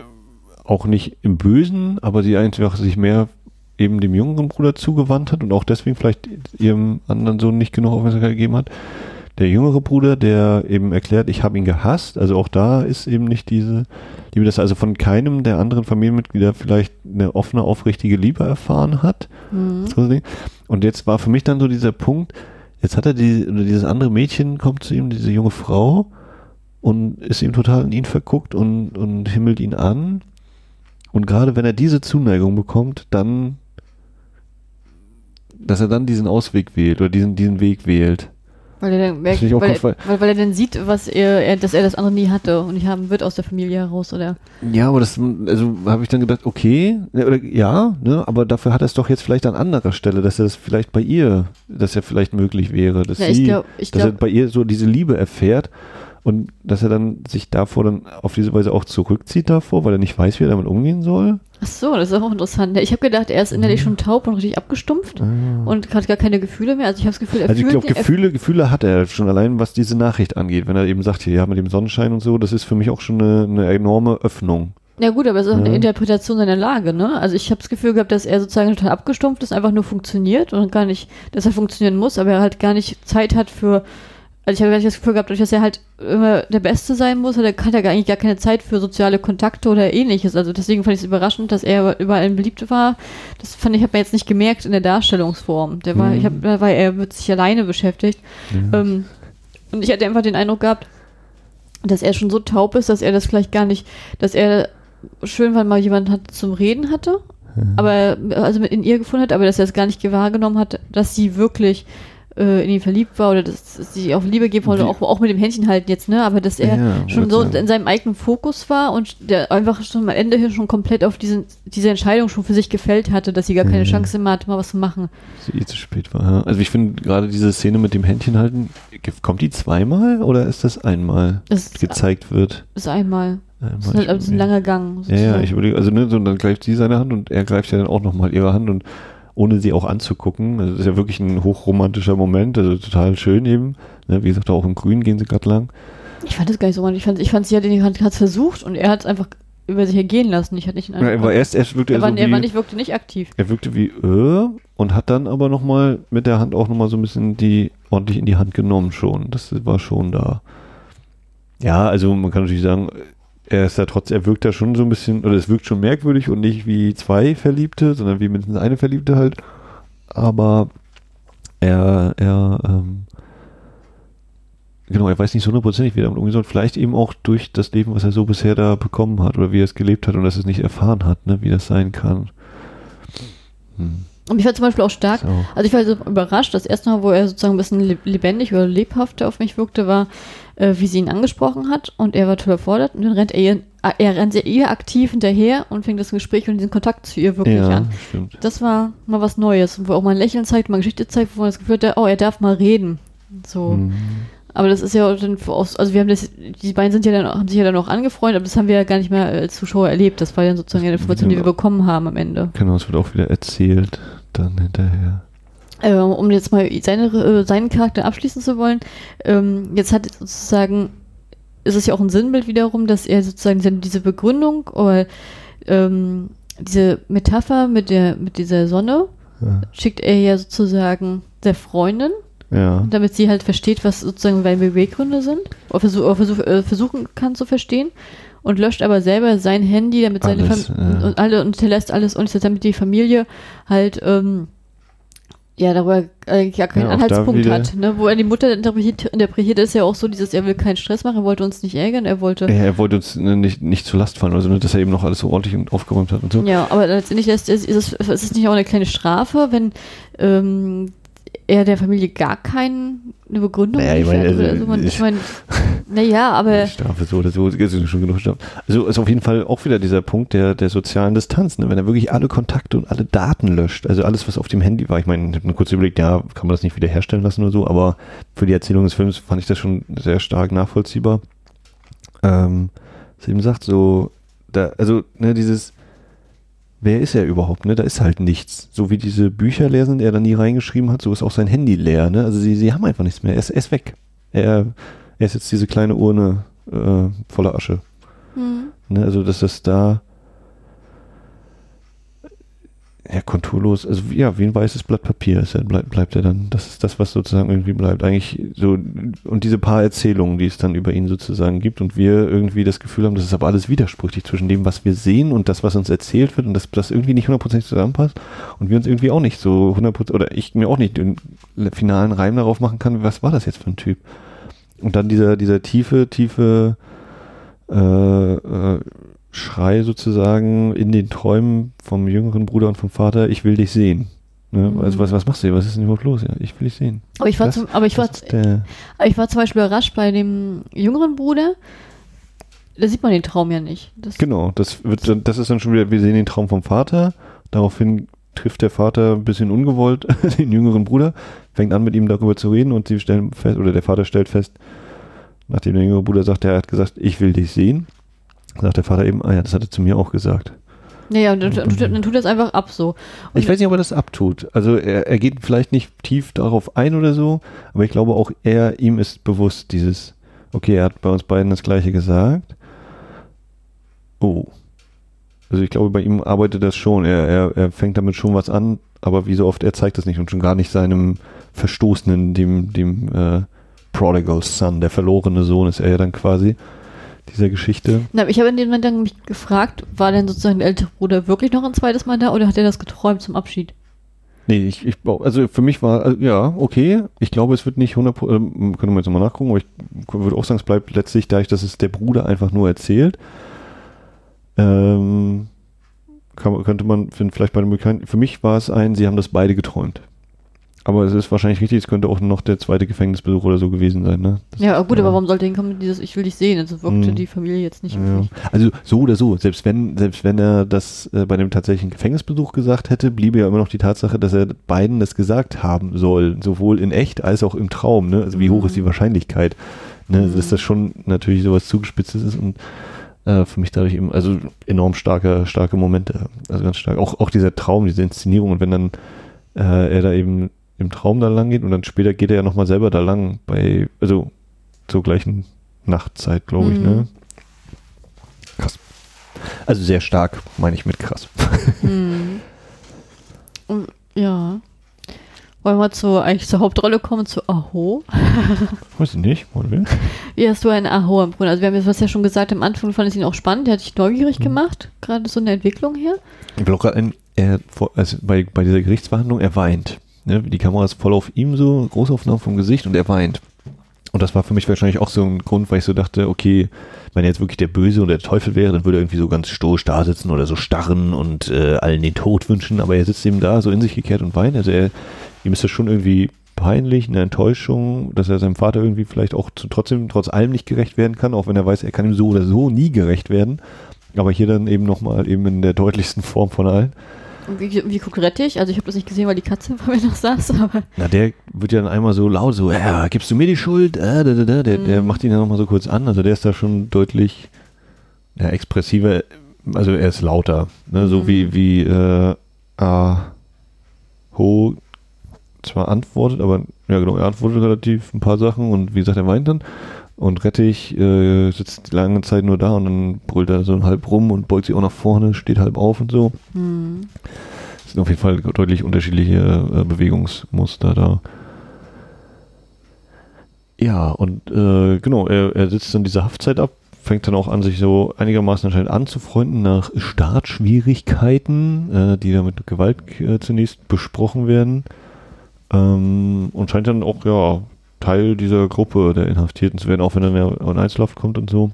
auch nicht im Bösen, aber die einfach sich mehr eben dem jüngeren Bruder zugewandt hat und auch deswegen vielleicht ihrem anderen Sohn nicht genug Aufmerksamkeit gegeben hat. der jüngere Bruder, der eben erklärt, ich habe ihn gehasst. Also auch da ist eben nicht diese Liebe, dass er also von keinem der anderen Familienmitglieder vielleicht eine offene, aufrichtige Liebe erfahren hat. Mhm. Und jetzt war für mich dann so dieser Punkt, jetzt hat er die, oder dieses andere Mädchen kommt zu ihm, diese junge Frau, und ist ihm total in ihn verguckt und, und himmelt ihn an. Und gerade wenn er diese Zuneigung bekommt, dann, dass er dann diesen Ausweg wählt oder diesen, diesen Weg wählt. Weil er dann merkt, weil, gut, weil- weil, weil er dann sieht, was er, er, dass er das andere nie hatte und nicht haben wird aus der Familie heraus oder. Ja, aber das, also habe ich dann gedacht, okay, ja, oder, ja, ne, aber dafür hat er es doch jetzt vielleicht an anderer Stelle, dass er das vielleicht bei ihr, dass er vielleicht möglich wäre, dass Ja, sie, glaub- dass glaub- er bei ihr so diese Liebe erfährt und dass er dann sich davor dann auf diese Weise auch zurückzieht davor, weil er nicht weiß, wie er damit umgehen soll. Ach so, das ist auch interessant. Ich habe gedacht, er ist innerlich Mhm. schon taub und richtig abgestumpft und hat gar keine Gefühle mehr. Also ich habe das Gefühl, er. Also ich glaube, Gefühle, Gefühle hat er schon allein, was diese Nachricht angeht. Wenn er eben sagt, hier, ja, mit dem Sonnenschein und so, das ist für mich auch schon eine, eine enorme Öffnung. Ja gut, aber es ist auch eine Ja. Interpretation seiner Lage, ne? Also ich habe das Gefühl gehabt, dass er sozusagen total abgestumpft ist, einfach nur funktioniert und gar nicht, dass er funktionieren muss, aber er halt gar nicht Zeit hat für, also ich habe gar nicht das Gefühl gehabt, dass er halt immer der Beste sein muss, hat er, hat er gar- eigentlich gar keine Zeit für soziale Kontakte oder ähnliches. Also deswegen fand ich es überraschend, dass er überall beliebt war. Das fand ich, habe man jetzt nicht gemerkt in der Darstellungsform. Der war, Mhm. ich habe, da war er mit sich alleine beschäftigt. Ähm, und ich hatte einfach den Eindruck gehabt, dass er schon so taub ist, dass er das vielleicht gar nicht, dass er schön, weil mal jemand hat zum Reden hatte, aber also mit in ihr gefunden hat, aber dass er es gar nicht wahrgenommen hat, dass sie wirklich äh, in ihn verliebt war oder dass sie auf Liebe geben wollte, auch, auch mit dem Händchen halten jetzt, ne? Aber dass er Ja, schon so in seinem eigenen Fokus war und der einfach schon am Ende hin schon komplett auf diesen, diese Entscheidung schon für sich gefällt hatte, dass sie gar keine Mhm. Chance mehr hatte, mal was zu machen. Sie eh zu spät war. Ja. Also ich finde gerade diese Szene mit dem Händchen halten, kommt die zweimal oder ist das einmal Das gezeigt wird? ist einmal. Einmal, Das ist, halt, ein langer Gang. Ja, ja, sozusagen. ich überlege, also ne, so, dann greift sie seine Hand und er greift ja dann auch nochmal ihre Hand und ohne sie auch anzugucken. Also das ist ja wirklich ein hochromantischer Moment, also total schön eben. Ne, wie gesagt, auch im Grün gehen sie gerade lang. Ich fand das gar nicht so romantisch. Ich fand, ich fand sie hat ihn hat es versucht und er hat es einfach über sich ergehen lassen. Ich hatte nicht den Ja, er war erst, erst wirkte er, er, war, so er wie, war nicht, wirkte nicht aktiv. er wirkte wie äh, und hat dann aber nochmal mit der Hand auch nochmal so ein bisschen die ordentlich in die Hand genommen schon. Das war schon da. Ja, also man kann natürlich sagen, er ist da trotz, er wirkt da schon so ein bisschen, oder es wirkt schon merkwürdig und nicht wie zwei Verliebte, sondern wie mindestens eine Verliebte halt. Aber er, er, ähm, genau, er weiß nicht so hundertprozentig, wie er damit umgehen soll. Vielleicht eben auch durch das Leben, was er so bisher da bekommen hat oder wie er es gelebt hat und dass er es nicht erfahren hat, ne, wie das sein kann. Hm. Und ich war zum Beispiel auch stark, So. also ich war so überrascht, das erste Mal, wo er sozusagen ein bisschen leb- lebendig oder lebhafter auf mich wirkte, war, äh, wie sie ihn angesprochen hat und er war total überfordert und dann rennt er ihr, äh, er rennt ihr aktiv hinterher und fängt das Gespräch und diesen Kontakt zu ihr wirklich ja, an. stimmt. Das war mal was Neues, wo auch mal ein Lächeln zeigt, mal Geschichte zeigt, wo man das Gefühl hat, oh, er darf mal reden. So. Hm. Aber das ist ja auch dann, aus- also wir haben das, die beiden sind ja dann, haben sich ja dann auch angefreundet, aber das haben wir ja gar nicht mehr als Zuschauer erlebt. Das war ja sozusagen eine Information, die wir bekommen haben am Ende. Genau, es wird auch wieder erzählt dann hinterher. Äh, um jetzt mal seine, äh, seinen Charakter abschließen zu wollen, ähm, jetzt hat sozusagen, ist es ja auch ein Sinnbild wiederum, dass er sozusagen diese- Begründung oder ähm, diese Metapher mit der, mit dieser Sonne Ja. schickt er ja sozusagen der Freundin, Ja. damit sie halt versteht, was sozusagen seine Beweggründe sind, oder, versuch, oder versuch, äh, versuchen kann zu verstehen und löscht aber selber sein Handy, damit seine Alles, Fam ja. und alle und hinterlässt alles und damit die Familie halt ähm, ja darüber äh, ja keinen Ja, Anhaltspunkt hat, ne? wo er die Mutter interpretiert, interpretiert ist ja auch so dieses, er will keinen Stress machen, er wollte uns nicht ärgern, er wollte Ja, er wollte uns ne, nicht, nicht zur Last fallen, also ne, dass er eben noch alles so ordentlich und aufgeräumt hat und so. Ja, aber letztendlich ist, ist, ist, es, ist es nicht auch eine kleine Strafe, wenn ähm, er der Familie gar keine Begründung Naja, ich meine, also, so? Man, ich meine, naja, aber *laughs* Strafe so oder so, es ist schon genug Strafe. Also ist auf jeden Fall auch wieder dieser Punkt der, der sozialen Distanz, ne? wenn er wirklich alle Kontakte und alle Daten löscht, also alles, was auf dem Handy war. Ich meine, ich habe mir kurz überlegt, ja, kann man das nicht wiederherstellen lassen oder so, aber für die Erzählung des Films fand ich das schon sehr stark nachvollziehbar. Ähm, was eben sagt, so, da, also, ne, dieses, wer ist er überhaupt, ne? Da ist halt nichts. So wie diese Bücher leer sind, er da nie reingeschrieben hat, so ist auch sein Handy leer, ne? Also sie, sie haben einfach nichts mehr. Er ist, er ist weg. Er, er ist jetzt diese kleine Urne äh, voller Asche. hm, Ne? Also dass das da ja, konturlos, also ja, wie ein weißes Blatt Papier ist er, bleibt, bleibt er dann. Das ist das, was sozusagen irgendwie bleibt. Eigentlich so, und diese paar Erzählungen, die es dann über ihn sozusagen gibt und wir irgendwie das Gefühl haben, das ist aber alles widersprüchlich zwischen dem, was wir sehen und das, was uns erzählt wird und dass das irgendwie nicht hundertprozentig zusammenpasst und wir uns irgendwie auch nicht so hundertprozentig, oder ich mir auch nicht den finalen Reim darauf machen kann, was war das jetzt für ein Typ. Und dann dieser, dieser tiefe, tiefe, äh, äh, Schrei sozusagen in den Träumen vom jüngeren Bruder und vom Vater, ich will dich sehen. Ne? Mhm. Also was, was machst du hier? Was ist denn überhaupt los? Ja, ich will dich sehen. Aber ich war, Das- zum, aber ich war, aber ich war zum Beispiel überrascht bei dem jüngeren Bruder. Da sieht man den Traum ja nicht. Das, genau, das wird das ist dann schon wieder, wir sehen den Traum vom Vater, daraufhin trifft der Vater ein bisschen ungewollt *laughs* den jüngeren Bruder, fängt an mit ihm darüber zu reden und sie stellen fest, oder der Vater stellt fest, nachdem der jüngere Bruder sagt, er hat gesagt, ich will dich sehen, sagt der Vater eben, ah ja, das hat er zu mir auch gesagt. Ja, ja, dann, dann, dann tut er es einfach ab so. Und Ich weiß nicht, ob er das abtut. Also er, er geht vielleicht nicht tief darauf ein oder so, aber ich glaube auch er, ihm ist bewusst dieses, okay, er hat bei uns beiden das gleiche gesagt. Oh. Also ich glaube, bei ihm arbeitet das schon. Er, er, er fängt damit schon was an, aber wie so oft, er zeigt das nicht und schon gar nicht seinem Verstoßenen, dem, dem äh, Prodigal Son, der verlorene Sohn ist er ja dann quasi dieser Geschichte. Na, ich habe in dem Moment dann mich gefragt, war denn sozusagen der ältere Bruder wirklich noch ein zweites Mal da oder hat er das geträumt zum Abschied? Nee, ich, ich also für mich war, also ja, okay. Ich glaube, es wird nicht 100, äh, können wir jetzt nochmal nachgucken, aber ich würde auch sagen, es bleibt letztlich dadurch, dass es der Bruder einfach nur erzählt. Ähm, kann, könnte man vielleicht bei dem Bekannten, für mich war es ein, sie haben das beide geträumt. Aber es ist wahrscheinlich richtig, es könnte auch noch der zweite Gefängnisbesuch oder so gewesen sein, ne? Das- Ja, gut, aber warum sollte hinkommen dieses Ich will dich sehen? Also wirkte Mhm. die Familie jetzt nicht Ja. Also so oder so, selbst wenn, selbst wenn er das äh, bei dem tatsächlichen Gefängnisbesuch gesagt hätte, bliebe ja immer noch die Tatsache, dass er beiden das gesagt haben soll, sowohl in echt als auch im Traum. Ne? Also wie hoch Mhm. ist die Wahrscheinlichkeit, ne? Mhm. dass das schon natürlich sowas zugespitztes ist und äh, für mich dadurch eben, also enorm starke, starke Momente, also ganz stark. Auch, auch dieser Traum, diese Inszenierung und wenn dann äh, er da eben im Traum da lang geht und dann später geht er ja nochmal selber da lang bei, also zur gleichen Nachtzeit, glaube ich, Mhm. ne? Krass. Also sehr stark, meine ich mit krass. Hm. Und, ja. Wollen wir zu, eigentlich zur Hauptrolle kommen, zu Aho? *laughs* Weiß ich nicht, wollen wir? Wie hast du einen Aho empfunden? Also wir haben jetzt was ja schon gesagt, am Anfang fand ich ihn auch spannend, der hat dich neugierig Mhm. gemacht, gerade so in der Entwicklung her. Ich will auch gerade ein, er, also bei, bei dieser Gerichtsverhandlung, er weint. Ne? Die Kamera ist voll auf ihm so, Großaufnahme vom Gesicht und er weint. Und das war für mich wahrscheinlich auch so ein Grund, weil ich so dachte, okay, wenn er jetzt wirklich der Böse oder der Teufel wäre, dann würde er irgendwie so ganz stoisch da sitzen oder so starren und äh, allen den Tod wünschen, aber er sitzt eben da so in sich gekehrt und weint. Also er, ihm ist das schon irgendwie peinlich, eine Enttäuschung, dass er seinem Vater irgendwie vielleicht auch zu, trotzdem, trotz allem nicht gerecht werden kann, auch wenn er weiß, er kann ihm so oder so nie gerecht werden. Aber hier dann eben nochmal eben in der deutlichsten Form von allen. Wie, wie guckt Rettich? Also ich habe das nicht gesehen, weil die Katze *laughs* vor mir noch saß, aber Na, der wird ja dann einmal so laut, so, ja, gibst du mir die Schuld? Äh, da, da, da. Der, der Mhm. macht ihn ja nochmal so kurz an. Also der ist da schon deutlich ja, expressiver, also er ist lauter. Ne? So Mhm. wie, wie äh, Ho zwar antwortet, aber ja genau, er antwortet relativ ein paar Sachen und wie gesagt, er weint dann. Und Rettich äh, sitzt lange Zeit nur da und dann brüllt er so halb rum und beugt sich auch nach vorne, steht halb auf und so. hm. Es sind auf jeden Fall deutlich unterschiedliche äh, Bewegungsmuster da. Ja, und äh, genau, er, er sitzt dann diese Haftzeit ab, fängt dann auch an, sich so einigermaßen anscheinend anzufreunden nach Startschwierigkeiten, äh, die da mit Gewalt äh, zunächst besprochen werden. Ähm, und scheint dann auch, ja, Teil dieser Gruppe der Inhaftierten zu werden, auch wenn dann er in Einzelhaft kommt und so.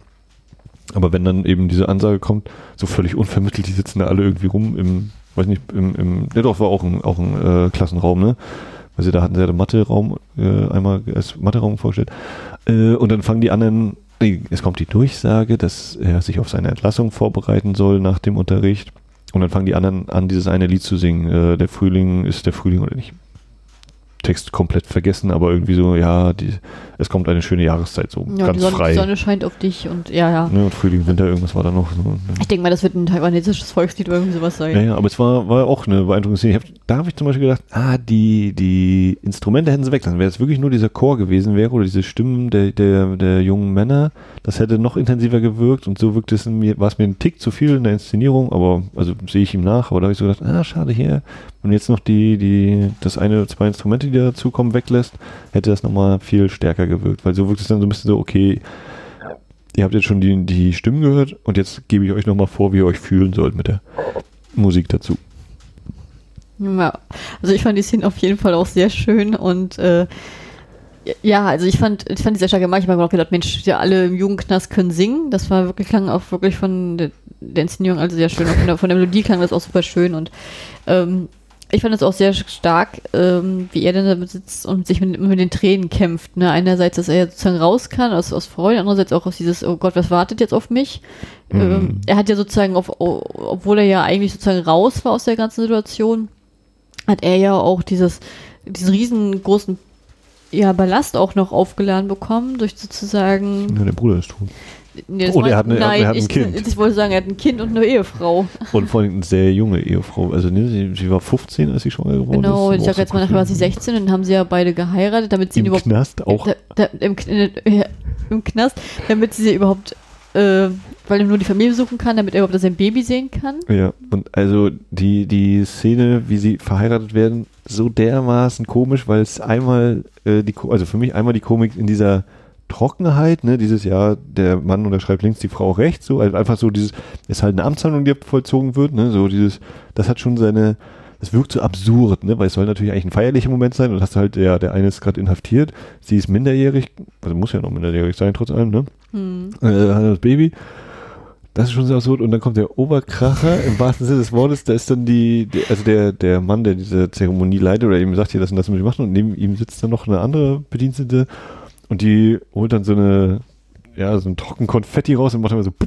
Aber wenn dann eben diese Ansage kommt, so völlig unvermittelt, die sitzen da alle irgendwie rum im, weiß nicht, im, im ja doch, war auch ein, auch ein äh, Klassenraum, ne? Sie da hatten sie ja den Mathe-Raum äh, einmal als Mathe-Raum vorgestellt. Äh, und dann fangen die anderen, nee, es kommt die Durchsage, dass er sich auf seine Entlassung vorbereiten soll nach dem Unterricht. Und dann fangen die anderen an, dieses eine Lied zu singen. Äh, der Frühling ist der Frühling oder nicht. Text komplett vergessen, aber irgendwie so, ja, die, es kommt eine schöne Jahreszeit, so Ja, ganz die Sonne, frei. die Sonne scheint auf dich und ja, ja. Ne, und Frühling, Winter, irgendwas war da noch. So. Ich denke mal, das wird ein taiwanesisches Volkslied oder irgendwie sowas sein. Ja, aber es war, war auch eine beeindruckende Szene. Hab, da habe ich zum Beispiel gedacht, ah, die, die Instrumente hätten sie weglassen. Wäre es wirklich nur dieser Chor gewesen wäre oder diese Stimmen der, der, der jungen Männer, das hätte noch intensiver gewirkt und so wirkt es mir, war es mir ein Tick zu viel in der Inszenierung, aber also sehe ich ihm nach, aber da habe ich so gedacht, ah, schade hier. Und jetzt noch die, die, das eine, zwei Instrumente, die dazukommen, weglässt, hätte das nochmal viel stärker gewirkt, weil so wirkt es dann so ein bisschen so, okay, ihr habt jetzt schon die, die Stimmen gehört und jetzt gebe ich euch nochmal vor, wie ihr euch fühlen sollt mit der Musik dazu. Ja, also ich fand die Szene auf jeden Fall auch sehr schön und äh, ja, also ich fand, ich fand die sehr stark gemacht. Ich habe auch gedacht, Mensch, ja, alle im Jugendknast können singen. Das war wirklich, klang auch wirklich von der, der Inszenierung also sehr schön. Auch von der, von der Melodie klang das auch super schön und ähm, ich fand es auch sehr stark, ähm, wie er dann da sitzt und sich mit, mit den Tränen kämpft. Ne? Einerseits, dass er ja sozusagen raus kann aus, aus Freude, andererseits auch aus dieses, oh Gott, was wartet jetzt auf mich? Mhm. Ähm, er hat ja sozusagen, auf, obwohl er ja eigentlich sozusagen raus war aus der ganzen Situation, hat er ja auch dieses, diesen riesengroßen ja, Ballast auch noch aufgeladen bekommen, durch sozusagen. Ja, der Bruder ist tot. Nee, Oh, der hat eine- nein, hat ein ich, Kind. ich wollte sagen, er hat ein Kind und eine Ehefrau. Und vor allem eine sehr junge Ehefrau. Also ne, sie, sie war 15, als sie schwanger geworden Genau, ist. ich sag jetzt mal, nachher war sie 16 und dann haben sie ja beide geheiratet, damit sie Im überhaupt. Knast auch. Da, da, im, äh, Im Knast, damit sie sie überhaupt, äh, weil er nur die Familie besuchen kann, damit er überhaupt sein Baby sehen kann. Ja, und also die, die Szene, wie sie verheiratet werden, so dermaßen komisch, weil es einmal äh, die, also für mich einmal die Komik in dieser Trockenheit, ne, dieses Jahr, der Mann unterschreibt links, die Frau rechts, so, also einfach so dieses, ist halt eine Amtshandlung, die vollzogen wird, ne, so dieses, das hat schon seine, das wirkt so absurd, ne, weil es soll natürlich eigentlich ein feierlicher Moment sein und hast halt, der, der eine ist gerade inhaftiert, sie ist minderjährig, also muss ja noch minderjährig sein, trotz allem, ne, Hm. äh, hat das Baby. Das ist schon sehr absurd. Und dann kommt der Oberkracher, im wahrsten Sinne des Wortes, da ist dann die, die also der, der Mann, der diese Zeremonie leitet oder ihm sagt hier, das und das muss ich machen und neben ihm sitzt dann noch eine andere Bedienstete und die holt dann so eine, ja, so ein trocken Konfetti raus und macht immer so. *laughs*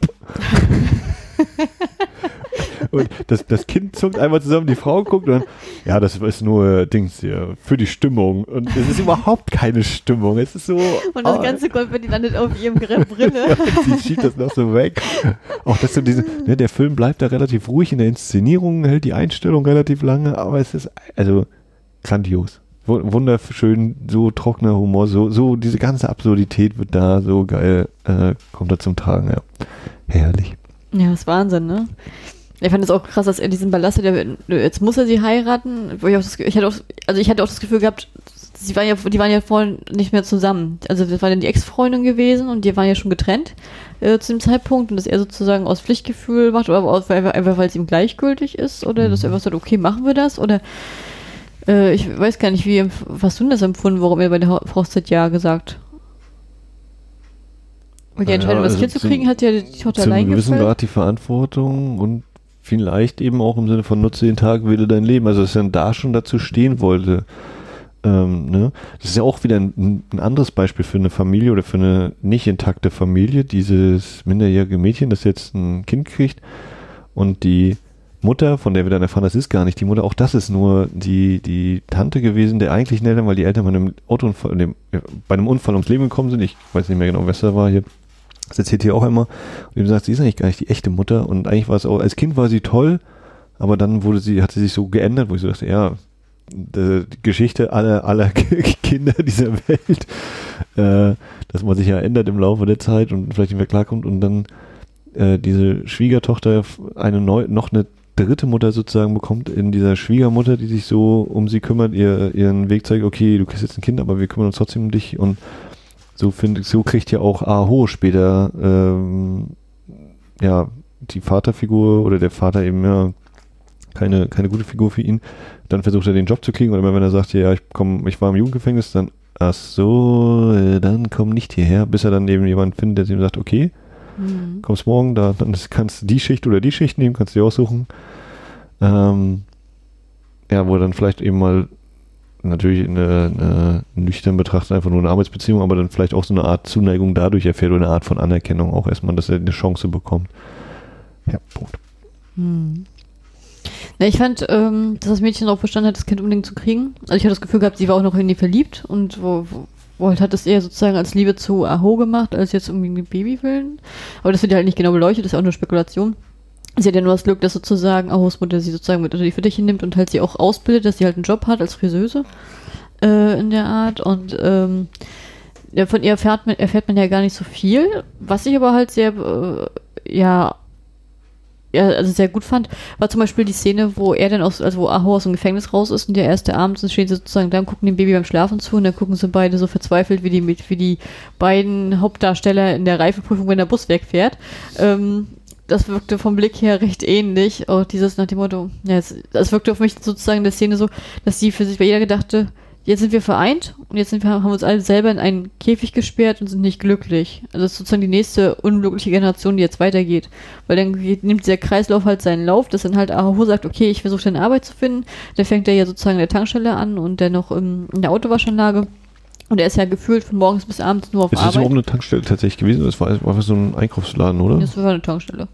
Und das, das Kind zuckt einmal zusammen, die Frau guckt und dann, ja, das ist nur Dings hier, für die Stimmung. Und es ist überhaupt keine Stimmung. Es ist so. Und das oh, ganze Konfetti landet auf ihrem Brille. *laughs* sie schiebt das noch so weg. Auch dass so diese, ne, der Film bleibt da relativ ruhig in der Inszenierung, hält die Einstellung relativ lange, aber es ist also grandios. Wu- Wunderschön, so trockener Humor, so, so diese ganze Absurdität wird da so geil, äh, kommt da zum Tragen, ja. Herrlich. Ja, das ist Wahnsinn, ne? Ich fand es auch krass, dass er diesen Ballast hat. der- Jetzt muss er sie heiraten. Wo ich, auch das, ich hatte auch, also ich hatte auch das Gefühl gehabt, sie waren ja, die waren ja vorhin nicht mehr zusammen. Also das war dann die Ex-Freundin gewesen und die waren ja schon getrennt äh, zu dem Zeitpunkt und dass er sozusagen aus Pflichtgefühl macht oder aus, einfach, einfach weil es ihm gleichgültig ist oder dass er einfach sagt, okay, machen wir das oder äh, ich weiß gar nicht, wie hast du denn das empfunden, warum er bei der Ho- Hochzeit ja gesagt? Weil die Naja, Entscheidung, das also Kind zu kriegen, hat ja die Tochter Zu einem allein gewissen gefällt. Grad die Verantwortung und vielleicht eben auch im Sinne von nutze den Tag, wähle dein Leben. Also dass er da schon dazu stehen wollte. Ähm, ne? Das ist ja auch wieder ein, ein anderes Beispiel für eine Familie oder für eine nicht intakte Familie. Dieses minderjährige Mädchen, das jetzt ein Kind kriegt und die Mutter, von der wir dann erfahren, das ist gar nicht die Mutter, auch das ist nur die, die Tante gewesen der eigentlichen Eltern, weil die Eltern bei einem Autounfall, dem, bei einem Unfall ums Leben gekommen sind. Ich weiß nicht mehr genau, was da war hier. Das erzählt hier auch immer. Und ihm sagt, sie ist eigentlich gar nicht die echte Mutter. Und eigentlich war es auch, als Kind war sie toll, aber dann wurde sie, hat sie sich so geändert, wo ich so dachte, ja, die Geschichte aller, aller *laughs* Kinder dieser Welt, äh, dass man sich ja ändert im Laufe der Zeit und vielleicht nicht mehr klarkommt und dann äh, diese Schwiegertochter eine neu, noch eine dritte Mutter sozusagen bekommt in dieser Schwiegermutter, die sich so um sie kümmert, ihr ihren Weg zeigt, okay, du kriegst jetzt ein Kind, aber wir kümmern uns trotzdem um dich und so finde so kriegt ja auch Aho später ähm, ja die Vaterfigur oder der Vater eben ja keine keine gute Figur für ihn. Dann versucht er den Job zu kriegen immer wenn er sagt, ja ich komm, ich war im Jugendgefängnis, dann ach so, äh, dann komm nicht hierher, bis er dann eben jemanden findet, der ihm sagt, okay, Mhm. kommst morgen, da dann kannst du die Schicht oder die Schicht nehmen, kannst du dir aussuchen. Ähm, ja, wo er dann vielleicht eben mal natürlich eine, eine nüchtern betrachtet einfach nur eine Arbeitsbeziehung, aber dann vielleicht auch so eine Art Zuneigung dadurch erfährt oder eine Art von Anerkennung auch erstmal, dass er eine Chance bekommt. Ja, Punkt. Hm. Na, ich fand, ähm, dass das Mädchen auch verstanden hat, das Kind unbedingt zu kriegen. Also ich hatte das Gefühl gehabt, sie war auch noch in die verliebt und wo, wo, Walt hat es eher sozusagen als Liebe zu Aho gemacht, als jetzt irgendwie Baby willen. Aber das wird ja halt nicht genau beleuchtet, das ist auch eine Spekulation. Sie hat ja nur das Glück, dass sozusagen Ahos Mutter sie sozusagen mit unter die Fittiche nimmt und halt sie auch ausbildet, dass sie halt einen Job hat als Friseuse äh, in der Art. Und ähm, ja, von ihr erfährt man, erfährt man ja gar nicht so viel. Was ich aber halt sehr, äh, ja, also sehr gut fand, war zum Beispiel die Szene, wo er dann aus, also wo Aho aus dem Gefängnis raus ist und der erste Abend dann stehen sie sozusagen da und gucken dem Baby beim Schlafen zu und dann gucken sie beide so verzweifelt, wie die, wie die beiden Hauptdarsteller in der Reifeprüfung, wenn der Bus wegfährt. Ähm, das wirkte vom Blick her recht ähnlich. Auch dieses nach dem Motto, ja, es, das wirkte auf mich sozusagen in der Szene so, dass sie für sich bei jeder gedachte, jetzt sind wir vereint und jetzt wir, haben wir uns alle selber in einen Käfig gesperrt und sind nicht glücklich. Also das ist sozusagen die nächste unglückliche Generation, die jetzt weitergeht. Weil dann geht, nimmt dieser Kreislauf halt seinen Lauf, dass dann halt Aho sagt, okay, ich versuche eine Arbeit zu finden. Dann fängt er ja sozusagen in der Tankstelle an und dann noch in der Autowaschanlage. Und er ist ja gefühlt von morgens bis abends nur auf Ist das Arbeit. überhaupt eine Tankstelle tatsächlich gewesen? Das war, war so ein Einkaufsladen, oder? Das war eine Tankstelle.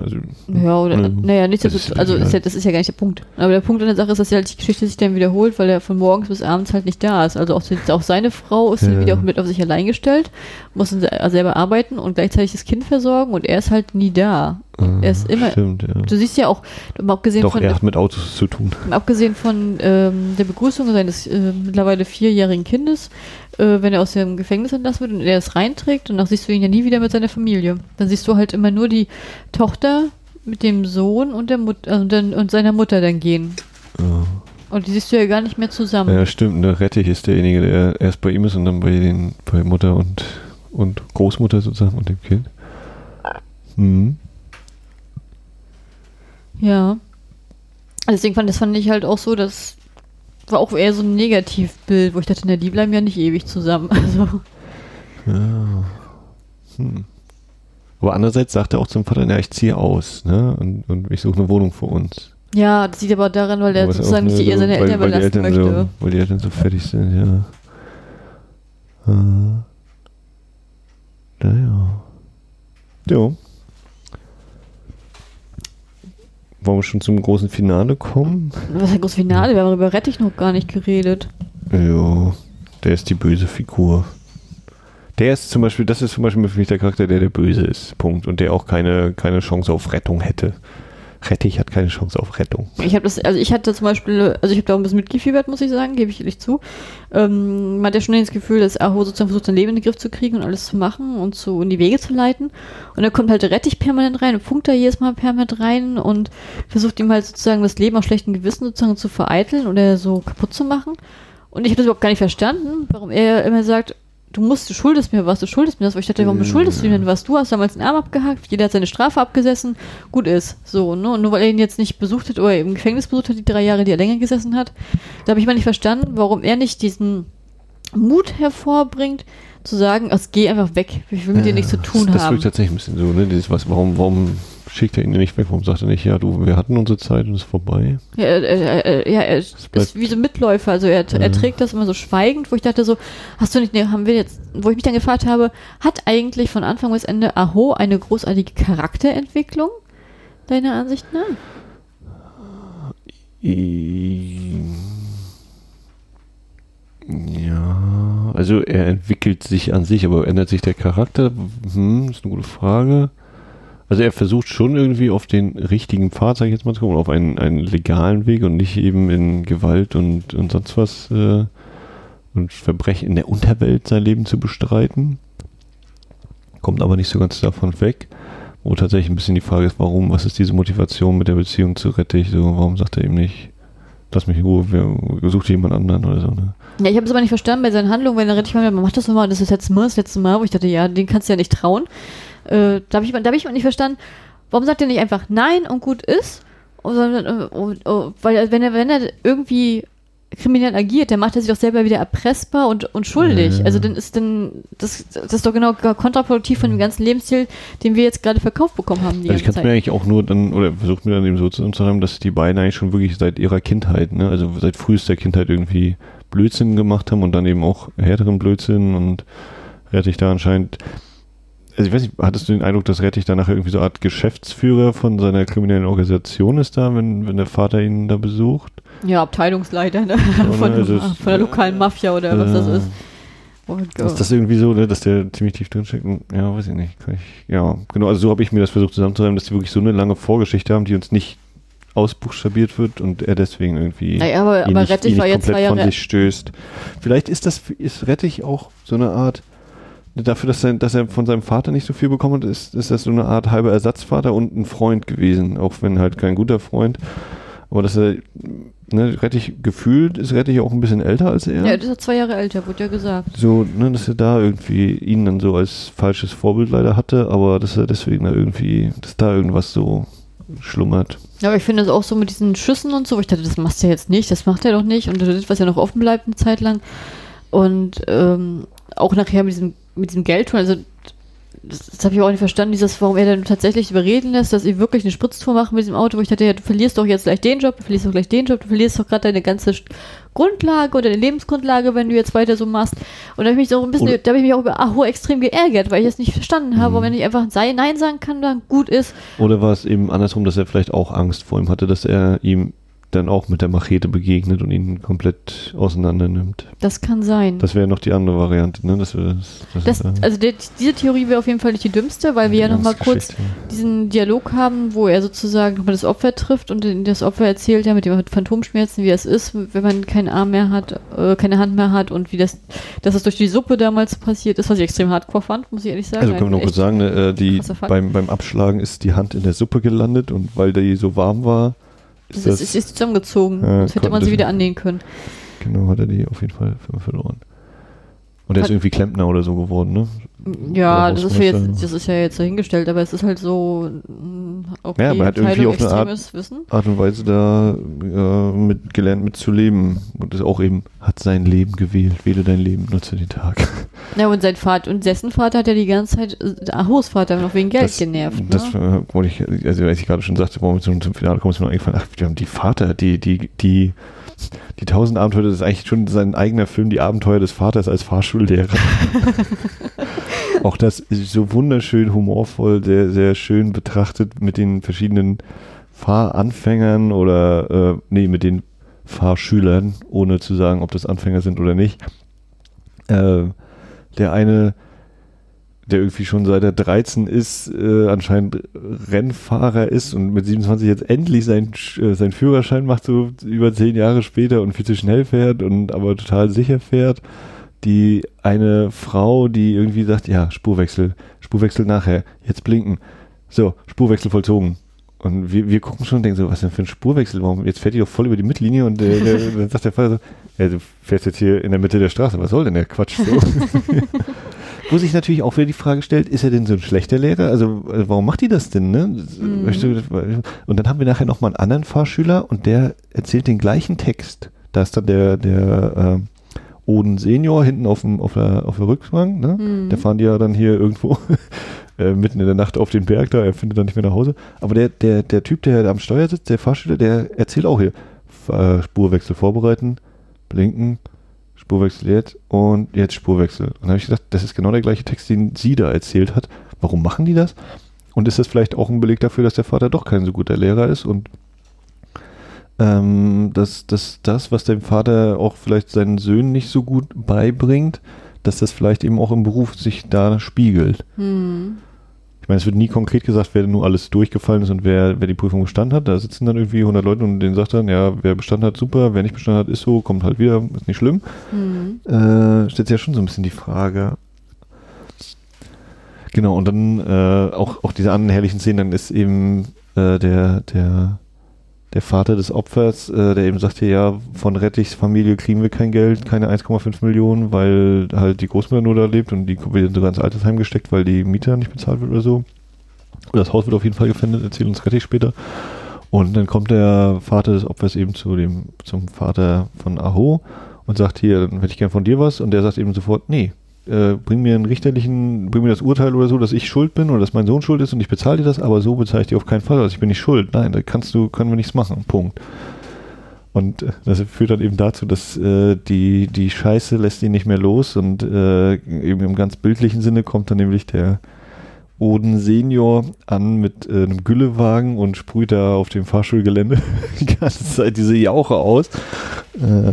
Also, Ja, oder, Nee. naja, nicht, Das dass ist also ist ja, das ist ja gar nicht der Punkt. Aber der Punkt an der Sache ist, dass ja halt die Geschichte sich dann wiederholt, weil er von morgens bis abends halt nicht da ist. Also auch, auch seine Frau ist dann Ja. wieder auch mit auf sich allein gestellt, muss dann se- selber arbeiten und gleichzeitig das Kind versorgen und er ist halt nie da. Und er ist immer, Stimmt, ja. du siehst ja auch, abgesehen Doch, von, er hat mit Autos zu tun. abgesehen von ähm, der Begrüßung seines äh, mittlerweile vierjährigen Kindes, äh, wenn er aus dem Gefängnis entlassen wird und er es reinträgt, und dann siehst du ihn ja nie wieder mit seiner Familie. Dann siehst du halt immer nur die Tochter mit dem Sohn und der Mut äh, und, dann, und seiner Mutter dann gehen. Ja. Und die siehst du ja gar nicht mehr zusammen. Ja, stimmt. Der Rettich ist derjenige, der erst bei ihm ist und dann bei den bei Mutter und, und Großmutter sozusagen und dem Kind. Mhm. Ja. Also Deswegen fand das fand ich halt auch so, das war auch eher so ein Negativbild, wo ich dachte, na, die bleiben ja nicht ewig zusammen. *laughs* Also, Ja. Hm. Aber andererseits sagt er auch zum Vater, na, ich ziehe aus, ne? Und, und ich suche eine Wohnung für uns. ja, das sieht aber daran, weil er sozusagen auch, nicht die ne, Ehe seiner so, Eltern weil, weil Eltern möchte. so, Weil die Eltern so fertig sind, ja. Äh. Naja. Jo. Wollen wir schon zum großen Finale kommen? Was ist ein großes Finale? Wir haben über Rettich noch gar nicht geredet. Jo. Der ist die böse Figur. Der ist zum Beispiel, das ist zum Beispiel für mich der Charakter, der der Böse ist. Punkt. Und der auch keine, keine Chance auf Rettung hätte. Rettich hat keine Chance auf Rettung. Ich habe das, also ich hatte zum Beispiel, also ich habe da auch ein bisschen mitgefiebert, muss ich sagen, gebe ich ehrlich zu. Ähm, man hat ja schon das Gefühl, dass Aho sozusagen versucht, sein Leben in den Griff zu kriegen und alles zu machen und zu in die Wege zu leiten. Und dann kommt halt der Rettich permanent rein und funkt da jedes Mal permanent rein und versucht ihm halt sozusagen das Leben auf schlechten Gewissen sozusagen zu vereiteln oder so kaputt zu machen. Und ich habe das überhaupt gar nicht verstanden, warum er immer sagt, du musst, du schuldest mir was, du schuldest mir das. Weil ich dachte, warum schuldest du ihm denn was? Du hast damals einen Arm abgehackt, jeder hat seine Strafe abgesessen, gut ist. So, ne? Und nur weil er ihn jetzt nicht besucht hat oder im Gefängnis besucht hat, die drei Jahre, die er länger gesessen hat, da habe ich mal nicht verstanden, warum er nicht diesen Mut hervorbringt, zu sagen, ach, geh einfach weg, ich will mit dir nichts zu tun das, das haben. wirkt tatsächlich ein bisschen so, ne? Dieses, was, warum, warum schickt er ihn nicht weg? Warum sagt er nicht, ja, du, wir hatten unsere Zeit und es ist vorbei? Ja, er, er, er, ja, er ist wie so ein Mitläufer, also er, er Ja. trägt das immer so schweigend, wo ich dachte so, hast du nicht, ne, haben wir jetzt, wo ich mich dann gefragt habe, hat eigentlich von Anfang bis Ende Aho eine großartige Charakterentwicklung, deiner Ansicht nach? Ja, also er entwickelt sich an sich, aber ändert sich der Charakter? Hm, ist eine gute Frage. Also er versucht schon irgendwie auf den richtigen Pfad, sag ich jetzt mal zu kommen, auf einen, einen legalen Weg und nicht eben in Gewalt und, und sonst was äh, und Verbrechen in der Unterwelt sein Leben zu bestreiten. Kommt aber nicht so ganz davon weg. Wo tatsächlich ein bisschen die Frage ist, warum, was ist diese Motivation mit der Beziehung zu Rettich? So, warum sagt er eben nicht, lass mich in Ruhe, wer, such jemand anderen oder so, ne? Ja, ich habe es aber nicht verstanden bei seinen Handlungen, wenn er richtig mal, mach das nochmal, das ist Mal, das letzte Mal, wo ich dachte, ja, den kannst du ja nicht trauen. Äh, da habe ich, da hab ich mal nicht verstanden, warum sagt er nicht einfach Nein und gut ist? Sondern, äh, und, oh, weil wenn er, wenn er irgendwie kriminell agiert, dann macht er sich doch selber wieder erpressbar und, und schuldig. Ja. Also dann ist dann, das, das ist doch genau kontraproduktiv von dem ganzen Lebensstil, den wir jetzt gerade verkauft bekommen haben. Also ich kann es mir eigentlich auch nur dann, oder versucht mir dann eben so zu haben, dass die beiden eigentlich schon wirklich seit ihrer Kindheit, ne, also seit frühester Kindheit irgendwie Blödsinn gemacht haben und dann eben auch härteren Blödsinn und Rettich da anscheinend, also ich weiß nicht, hattest du den Eindruck, dass Rettich da nachher irgendwie so eine Art Geschäftsführer von seiner kriminellen Organisation ist da, wenn, wenn der Vater ihn da besucht? Ja, Abteilungsleiter ne? ne, von, also von der lokalen Mafia oder was das Äh, ist. Oh Ist das irgendwie so, ne, dass der ziemlich tief drinsteckt? Ja, weiß ich nicht. Ich, ja, genau. Also so habe ich mir das versucht zusammenzureimen, dass die wirklich so eine lange Vorgeschichte haben, die uns nicht ausbuchstabiert wird und er deswegen irgendwie Naja, aber, aber nicht, Rettich war jetzt komplett zwei von Jahre. sich stößt. Vielleicht ist das ist Rettich auch so eine Art dafür, dass er, dass er von seinem Vater nicht so viel bekommen hat, ist, ist das so eine Art halber Ersatzvater und ein Freund gewesen, auch wenn halt kein guter Freund. Aber dass er ne, Rettich gefühlt ist Rettich auch ein bisschen älter als er. Ja, das ist zwei Jahre älter, wurde ja gesagt. So, ne, dass er da irgendwie ihn dann so als falsches Vorbild leider hatte, aber dass er deswegen da irgendwie, dass da irgendwas so schlummert. Ja, aber ich finde das auch so mit diesen Schüssen und so, wo ich dachte, das machst du jetzt nicht, das macht er doch nicht. Und das, was ja noch offen bleibt eine Zeit lang. Und ähm, auch nachher mit diesem, mit diesem Geldtun, also das, das habe ich auch nicht verstanden, dieses, warum er dann tatsächlich überreden lässt, dass sie wirklich eine Spritztour machen mit diesem Auto, wo ich dachte, ja, du verlierst doch jetzt gleich den Job, du verlierst doch gleich den Job, du verlierst doch gerade deine ganze Grundlage oder deine Lebensgrundlage, wenn du jetzt weiter so machst. Und da habe ich mich so ein bisschen, Oder- da habe ich mich auch über Aho extrem geärgert, weil ich das nicht verstanden habe, warum er nicht einfach Nein sagen kann, dann gut ist. Oder war es eben andersrum, dass er vielleicht auch Angst vor ihm hatte, dass er ihm dann auch mit der Machete begegnet und ihn komplett auseinander nimmt. Das kann sein. Das wäre noch die andere Variante, ne? Dass wir das, Das, er da- also der, diese Theorie wäre auf jeden Fall nicht die dümmste, weil wir ja nochmal kurz diesen Dialog haben, wo er sozusagen nochmal das Opfer trifft und den- das Opfer erzählt ja mit dem Phantomschmerzen, wie es ist, wenn man keinen Arm mehr hat, äh, keine Hand mehr hat und wie das, dass das durch die Suppe damals passiert ist, was ich extrem hardcore fand, muss ich ehrlich sagen. Also können wir noch kurz sagen, ne, äh, die, beim, beim Abschlagen ist die Hand in der Suppe gelandet und weil die so warm war, ist Es das, ist, zusammengezogen. Ja, Sonst hätte man sie wieder annähen können. genau, hat er die auf jeden Fall verloren. Und er ist irgendwie Klempner oder so geworden, ne? Ja, das ist, für jetzt, das ist ja jetzt dahingestellt, aber es ist halt so, mm, okay, Ja, man hat irgendwie auf eine Art- Wissen. Art und Weise da äh, mit gelernt mitzuleben und ist auch eben hat sein Leben gewählt. Wähle dein Leben, nutze den Tag. *laughs* Ja, und sein Vater, und dessen Vater hat ja die ganze Zeit, äh, Ahos Vater noch wegen Geld das, genervt. Das ne? äh, wollte ich, also als ich gerade schon sagte, warum wir zum, zum Finale kommen, ist mir noch eingefallen, ach, wir haben die Vater, die, die, die, die tausend Abenteuer, das ist eigentlich schon sein eigener Film, die Abenteuer des Vaters als Fahrschullehrer. *laughs* auch das ist so wunderschön humorvoll, sehr, sehr schön betrachtet mit den verschiedenen Fahranfängern oder, äh, nee, mit den Fahrschülern, ohne zu sagen, ob das Anfänger sind oder nicht. Äh, der eine, der irgendwie schon seit er 13 ist, äh, anscheinend Rennfahrer ist und mit 27 jetzt endlich seinen, Sch- äh, seinen Führerschein macht, so über zehn Jahre später und viel zu schnell fährt und aber total sicher fährt. Die eine Frau, die irgendwie sagt, ja, Spurwechsel, Spurwechsel nachher, jetzt blinken. So, Spurwechsel vollzogen. Und wir, wir gucken schon und denken so, was denn für ein Spurwechsel? Warum? Jetzt fährt die doch voll über die Mittellinie und äh, der, *laughs* dann sagt der Vater so, ja, du fährst jetzt hier in der Mitte der Straße, was soll denn der Quatsch so? *laughs* Wo sich natürlich auch wieder die Frage stellt, ist er denn so ein schlechter Lehrer? Also, äh, warum macht die das denn, ne? Mhm. Und dann haben wir nachher nochmal einen anderen Fahrschüler und der erzählt den gleichen Text. Da ist dann der, der äh, Oden Senior hinten auf, dem, auf, der, auf der Rückbank, ne? Mhm. Da fahren die ja dann hier irgendwo *laughs* äh, mitten in der Nacht auf den Berg da, er findet dann nicht mehr nach Hause. Aber der, der, der Typ, der am Steuer sitzt, der Fahrschüler, der erzählt auch hier, Fahr- Spurwechsel vorbereiten, blinken, Spurwechsel jetzt und jetzt Spurwechsel. Und dann habe ich gedacht, das ist genau der gleiche Text, den sie da erzählt hat. Warum machen die das? Und ist das vielleicht auch ein Beleg dafür, dass der Vater doch kein so guter Lehrer ist und ähm, dass, dass das, was dem Vater auch vielleicht seinen Söhnen nicht so gut beibringt, dass das vielleicht eben auch im Beruf sich da spiegelt. Hm. Meine, es wird nie konkret gesagt, wer nur alles durchgefallen ist und wer, wer die Prüfung bestanden hat. Da sitzen dann irgendwie 100 Leute und denen sagt dann, ja, wer bestanden hat, super, wer nicht bestanden hat, ist so, kommt halt wieder, ist nicht schlimm. Hm. Äh, stellt sich ja schon so ein bisschen die Frage. Genau, und dann äh, auch, auch diese anderen herrlichen Szenen, dann ist eben äh, der, der, der Vater des Opfers, äh, der eben sagte, ja, von Rettichs Familie kriegen wir kein Geld, keine 1,5 Millionen, weil halt die Großmutter nur da lebt und die wird sogar ins Altersheim gesteckt, weil die Miete nicht bezahlt wird oder so. Das Haus wird auf jeden Fall gefändet, erzählt uns Rettich später. Und dann kommt der Vater des Opfers eben zu dem, zum Vater von Aho und sagt, hier, dann hätte ich gern von dir was. Und der sagt eben sofort, nee, äh, bring mir einen richterlichen, bring mir das Urteil oder so, dass ich schuld bin oder dass mein Sohn schuld ist und ich bezahle dir das, aber so bezahle ich dir auf keinen Fall, also ich bin nicht schuld. Nein, da kannst du, können wir nichts machen. Punkt. Und äh, das führt dann eben dazu, dass äh, die, die Scheiße lässt ihn nicht mehr los und äh, eben im ganz bildlichen Sinne kommt dann nämlich der Oden Senior an mit äh, einem Güllewagen und sprüht da auf dem Fahrschulgelände *laughs* die ganze Zeit diese Jauche aus. Äh,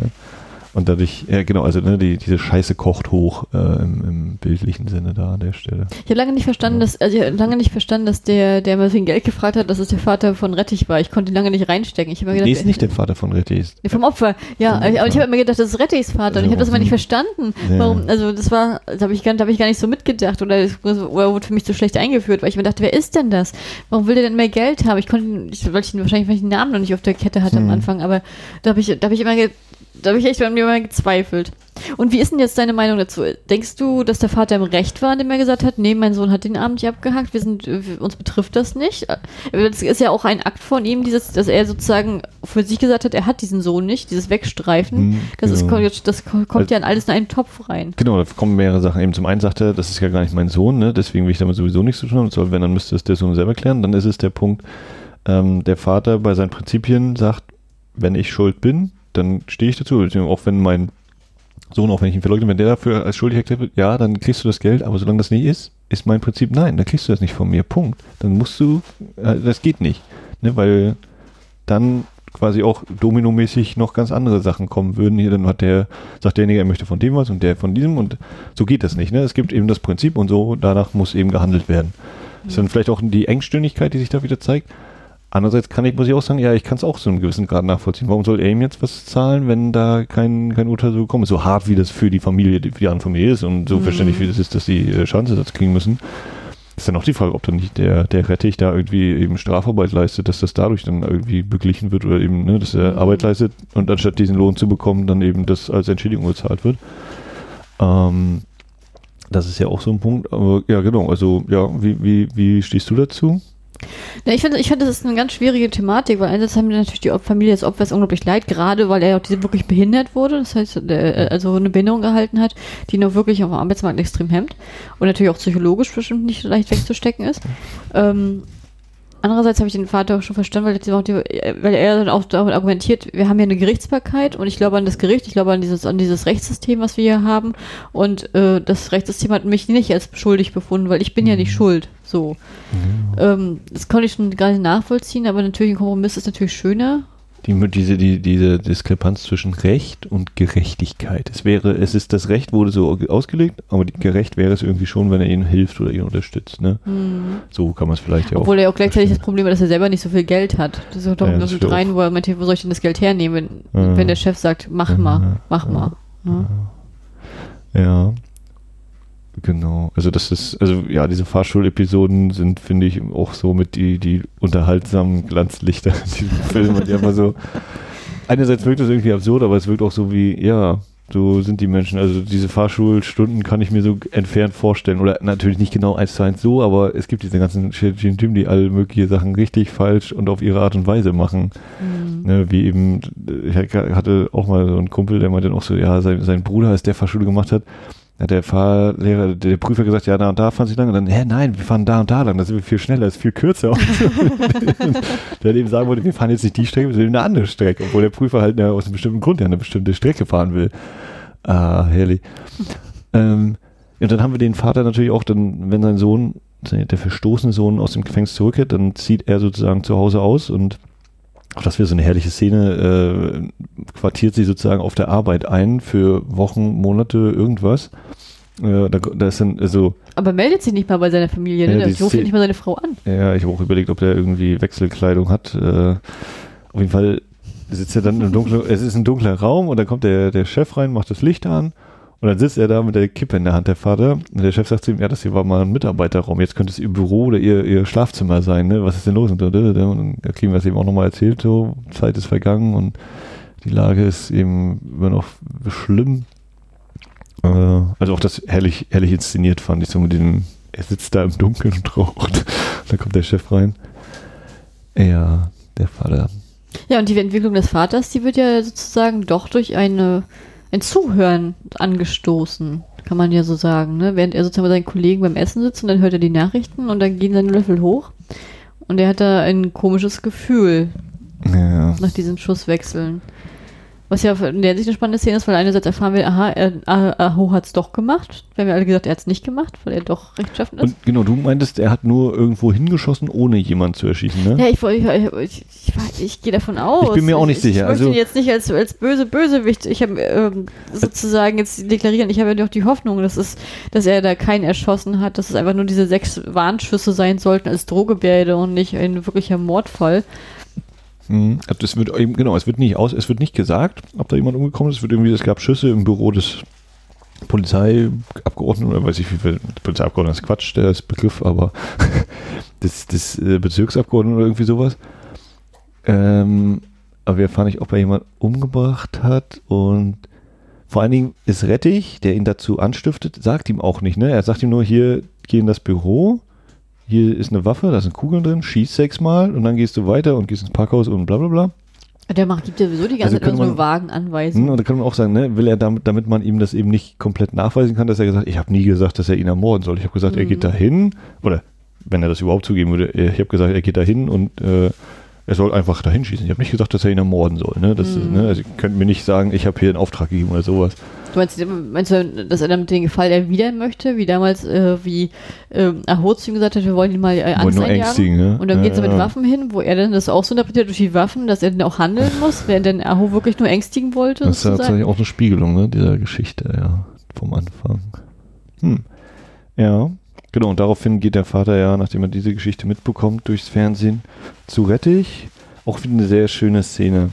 Und dadurch, ja genau, also ne, die, diese Scheiße kocht hoch äh, im, im bildlichen Sinne da an der Stelle. Ich habe lange nicht verstanden, dass, also ich hab lange nicht verstanden, dass der, der mal wegen Geld gefragt hat, dass es der Vater von Rettich war. Ich konnte ihn lange nicht reinstecken. Ich habe gedacht, Nee, ist nicht der Vater von Rettich. Nee, vom Opfer, ja. Vom aber ich- habe immer gedacht, das ist Rettichs Vater. Und ich habe das immer nicht verstanden. Ja. Warum, also das war, da habe ich, gar- da hab ich gar nicht so mitgedacht. Oder, es- oder wurde für mich so schlecht eingeführt, weil ich mir dachte, wer ist denn das? Warum will der denn mehr Geld haben? Ich konnte, ihn- ich, weil ich ihn wahrscheinlich, weil ich den Namen noch nicht auf der Kette hatte am Hm. Anfang. Aber da habe ich, da habe ich immer, ge, da habe ich echt bei mir immer gezweifelt. Und wie ist denn jetzt deine Meinung dazu? Denkst du, dass der Vater im Recht war, indem er gesagt hat, nee, mein Sohn hat den Abend nicht abgehakt, wir sind, uns betrifft das nicht? Das ist ja auch ein Akt von ihm, dieses, dass er sozusagen für sich gesagt hat, er hat diesen Sohn nicht, dieses Wegstreifen. Hm, Das, ist, genau. das kommt ja in alles in einen Topf rein. Genau, da kommen mehrere Sachen. Eben zum einen sagt er, das ist ja gar nicht mein Sohn, ne? deswegen will ich damit sowieso nichts zu tun haben. Soll, wenn, dann müsste es der Sohn selber klären. Dann ist es der Punkt, ähm, der Vater bei seinen Prinzipien sagt, wenn ich schuld bin, dann stehe ich dazu. Auch wenn mein Sohn, auch wenn ich ihn verleugne, wenn der dafür als schuldig erklärt wird, ja, dann kriegst du das Geld, aber solange das nicht ist, ist mein Prinzip nein, dann kriegst du das nicht von mir. Punkt. Dann musst du, äh, das geht nicht. Ne? Weil dann quasi auch dominomäßig noch ganz andere Sachen kommen würden. Hier dann hat der, sagt derjenige, er möchte von dem was und der von diesem und so geht das nicht. Ne? Es gibt eben das Prinzip und so, danach muss eben gehandelt werden. Das ist dann vielleicht auch die Engstündigkeit, die sich da wieder zeigt. Andererseits kann ich, muss ich auch sagen, ja, ich kann es auch zu einem gewissen Grad nachvollziehen. Warum soll er ihm jetzt was zahlen, wenn da kein, kein Urteil so gekommen ist? So hart, wie das für die Familie, die- für die andere Familie ist und so Mhm. verständlich, wie das ist, dass die äh, Schadensersatz kriegen müssen. Ist dann auch die Frage, ob dann nicht der, der Rettich da irgendwie eben Strafarbeit leistet, dass das dadurch dann irgendwie beglichen wird oder eben, ne, dass er Mhm. Arbeit leistet und anstatt diesen Lohn zu bekommen, dann eben das als Entschädigung gezahlt wird. Ähm, das ist ja auch so ein Punkt, aber ja, genau, also ja, wie, wie, wie stehst du dazu? Ja, ich finde, ich finde, das ist eine ganz schwierige Thematik, weil einerseits haben wir natürlich die Familie des Opfers unglaublich leid, gerade weil er auch diese wirklich behindert wurde, das heißt, der, also eine Behinderung gehalten hat, die ihn auch wirklich auf dem Arbeitsmarkt extrem hemmt und natürlich auch psychologisch bestimmt nicht leicht wegzustecken ist. Ähm, Andererseits habe ich den Vater auch schon verstanden, weil, er weil er dann auch damit argumentiert, wir haben hier eine Gerichtsbarkeit und ich glaube an das Gericht, ich glaube an dieses, an dieses Rechtssystem, was wir hier haben. Und äh, das Rechtssystem hat mich nicht als schuldig befunden, weil ich bin ja nicht schuld. So. Ähm, das konnte ich schon gar nicht nachvollziehen, aber natürlich ein Kompromiss ist natürlich schöner. Die, diese, die, diese Diskrepanz zwischen Recht und Gerechtigkeit. Es wäre, es ist, das Recht wurde so ausgelegt, aber gerecht wäre es irgendwie schon, wenn er ihnen hilft oder ihn unterstützt. Ne? So kann man es vielleicht ja auch. Obwohl er auch gleichzeitig das Problem hat, dass er selber nicht so vielEld hat. Das ist auch doch Ja, das mit rein, wo er meinte, wo soll ich denn das Geld hernehmen, wenn, Ja. wenn der Chef sagt, mach Ja, mal, mach mal. ne? Ja. Genau. Also das ist, also ja, diese Fahrschulepisoden sind, finde ich, auch so mit die, die unterhaltsamen Glanzlichter in diesem *laughs* Film. Die einfach so. Einerseits wirkt das irgendwie absurd, aber es wirkt auch so wie, ja, so sind die Menschen. Also diese Fahrschulstunden kann ich mir so entfernt vorstellen. Oder natürlich nicht genau eins zu eins so, aber es gibt diese ganzen Typen, die alle mögliche Sachen richtig, falsch und auf ihre Art und Weise machen. Mhm. Ne, wie eben, ich hatte auch mal so einen Kumpel, der meinte dann auch so, ja, sein, sein Bruder, als der Fahrschule gemacht hat, hat der Fahrlehrer, der Prüfer gesagt, ja, da und da fahren Sie lang. Und dann, hä, nein, wir fahren da und da lang, da sind wir viel schneller, ist viel kürzer. *laughs* Der hat eben sagen wollte, wir fahren jetzt nicht die Strecke, sondern eine andere Strecke, obwohl der Prüfer halt aus einem bestimmten Grund ja eine bestimmte Strecke fahren will. Ah, herrlich. ähm, und dann haben wir den Vater natürlich auch, dann, wenn sein Sohn, der verstoßene Sohn aus dem Gefängnis zurückkehrt, dann zieht er sozusagen zu Hause aus und auch das wäre so eine herrliche Szene, äh, quartiert sie sozusagen auf der Arbeit ein für Wochen, Monate, irgendwas. Äh, da, da ist dann, also, Aber meldet sich nicht mal bei seiner Familie, ne? Ja, ja Szene- nicht mal seine Frau an. ja, ich habe auch überlegt, ob der irgendwie Wechselkleidung hat. Äh, auf jeden Fall sitzt er dann im dunklen, es ist ein dunkler Raum und dann kommt der, der Chef rein, macht das Licht an und dann sitzt er da mit der Kippe in der Hand, der Vater. Und der Chef sagt zu ihm, ja, das hier war mal ein Mitarbeiterraum, jetzt könnte es ihr Büro oder ihr, ihr Schlafzimmer sein, ne? Was ist denn los? Und, und dann kriegen wir es eben auch nochmal erzählt, so, Zeit ist vergangen und die Lage ist eben immer noch schlimm. Äh, also auch das herrlich, herrlich inszeniert fand ich so mit dem, er sitzt da im Dunkeln und raucht. Da kommt der Chef rein. Ja, der Vater. Ja, und die Entwicklung des Vaters, die wird ja sozusagen doch durch eine, ein Zuhören angestoßen, kann man ja so sagen. Ne? Während er sozusagen bei seinen Kollegen beim Essen sitzt und dann hört er die Nachrichten und dann gehen seine Löffel hoch. Und er hat da ein komisches Gefühl Ja. nach diesen Schusswechseln. Was ja in der Sicht eine spannende Szene ist, weil einerseits erfahren wir, aha, er, Aho hat es doch gemacht. Wir haben ja alle gesagt, er hat es nicht gemacht, weil er doch rechtschaffen ist. Und genau, du meintest, er hat nur irgendwo hingeschossen, ohne jemanden zu erschießen, ne? Ja, ich, ich, ich, ich, ich gehe davon aus. Ich bin mir auch nicht sicher. Ich möchte Also- ihn jetzt nicht als, als böse Bösewicht, ich habe ähm, sozusagen jetzt deklarieren, ich habe ja doch die Hoffnung, dass, es, dass er da keinen erschossen hat, dass es einfach nur diese sechs Warnschüsse sein sollten als Drohgebärde und nicht ein wirklicher Mordfall. Mhm. Also es wird genau, es wird nicht aus, es wird nicht gesagt, ob da jemand umgekommen ist. Es wird irgendwie, es gab Schüsse im Büro des Polizeiabgeordneten oder weiß ich wie viel, Polizeiabgeordneter ist Quatsch, der ist Begriff, aber *laughs* des, des äh, Bezirksabgeordneten oder irgendwie sowas. Ähm, aber wir erfahren nicht, ob er jemand umgebracht hat und vor allen Dingen ist Rettich, der ihn dazu anstiftet, sagt ihm auch nicht, ne? Er sagt ihm nur, hier, geh in das Büro, hier ist eine Waffe, da sind Kugeln drin, schieß sechsmal und dann gehst du weiter und gehst ins Parkhaus und bla bla bla. Der macht, gibt ja sowieso die Also ganze Zeit immer könnte so man- vagen Hm, Anweisungen. Und da kann man auch sagen, ne, will er damit, damit man ihm das eben nicht komplett nachweisen kann, dass er gesagt, ich habe nie gesagt, dass er ihn ermorden soll. Ich habe gesagt, er Mhm. geht dahin oder wenn er das überhaupt zugeben würde, ich habe gesagt, er geht dahin und äh, er soll einfach dahin schießen. Ich habe nicht gesagt, dass er ihn ermorden soll. Ne? Das Mhm. ne? Also ihr könnt mir nicht sagen, ich habe hier einen Auftrag gegeben oder sowas. Du meinst, meinst du, dass er damit den Gefall erwidern möchte, wie damals, äh, wie Aho zu ihm gesagt hat, wir wollen ihn mal äh, Angst einjagen. ne? Und dann geht sie mit Ja. Waffen hin, wo er dann das auch so interpretiert durch die Waffen, dass er dann auch handeln *laughs* muss, während dann Aho wirklich nur ängstigen wollte. Das ist sozusagen. tatsächlich auch eine Spiegelung ne, dieser Geschichte, ja, vom Anfang. Hm. Ja, genau. Und daraufhin geht der Vater ja, nachdem er diese Geschichte mitbekommt, durchs Fernsehen zu Rettich. Auch wieder eine sehr schöne Szene.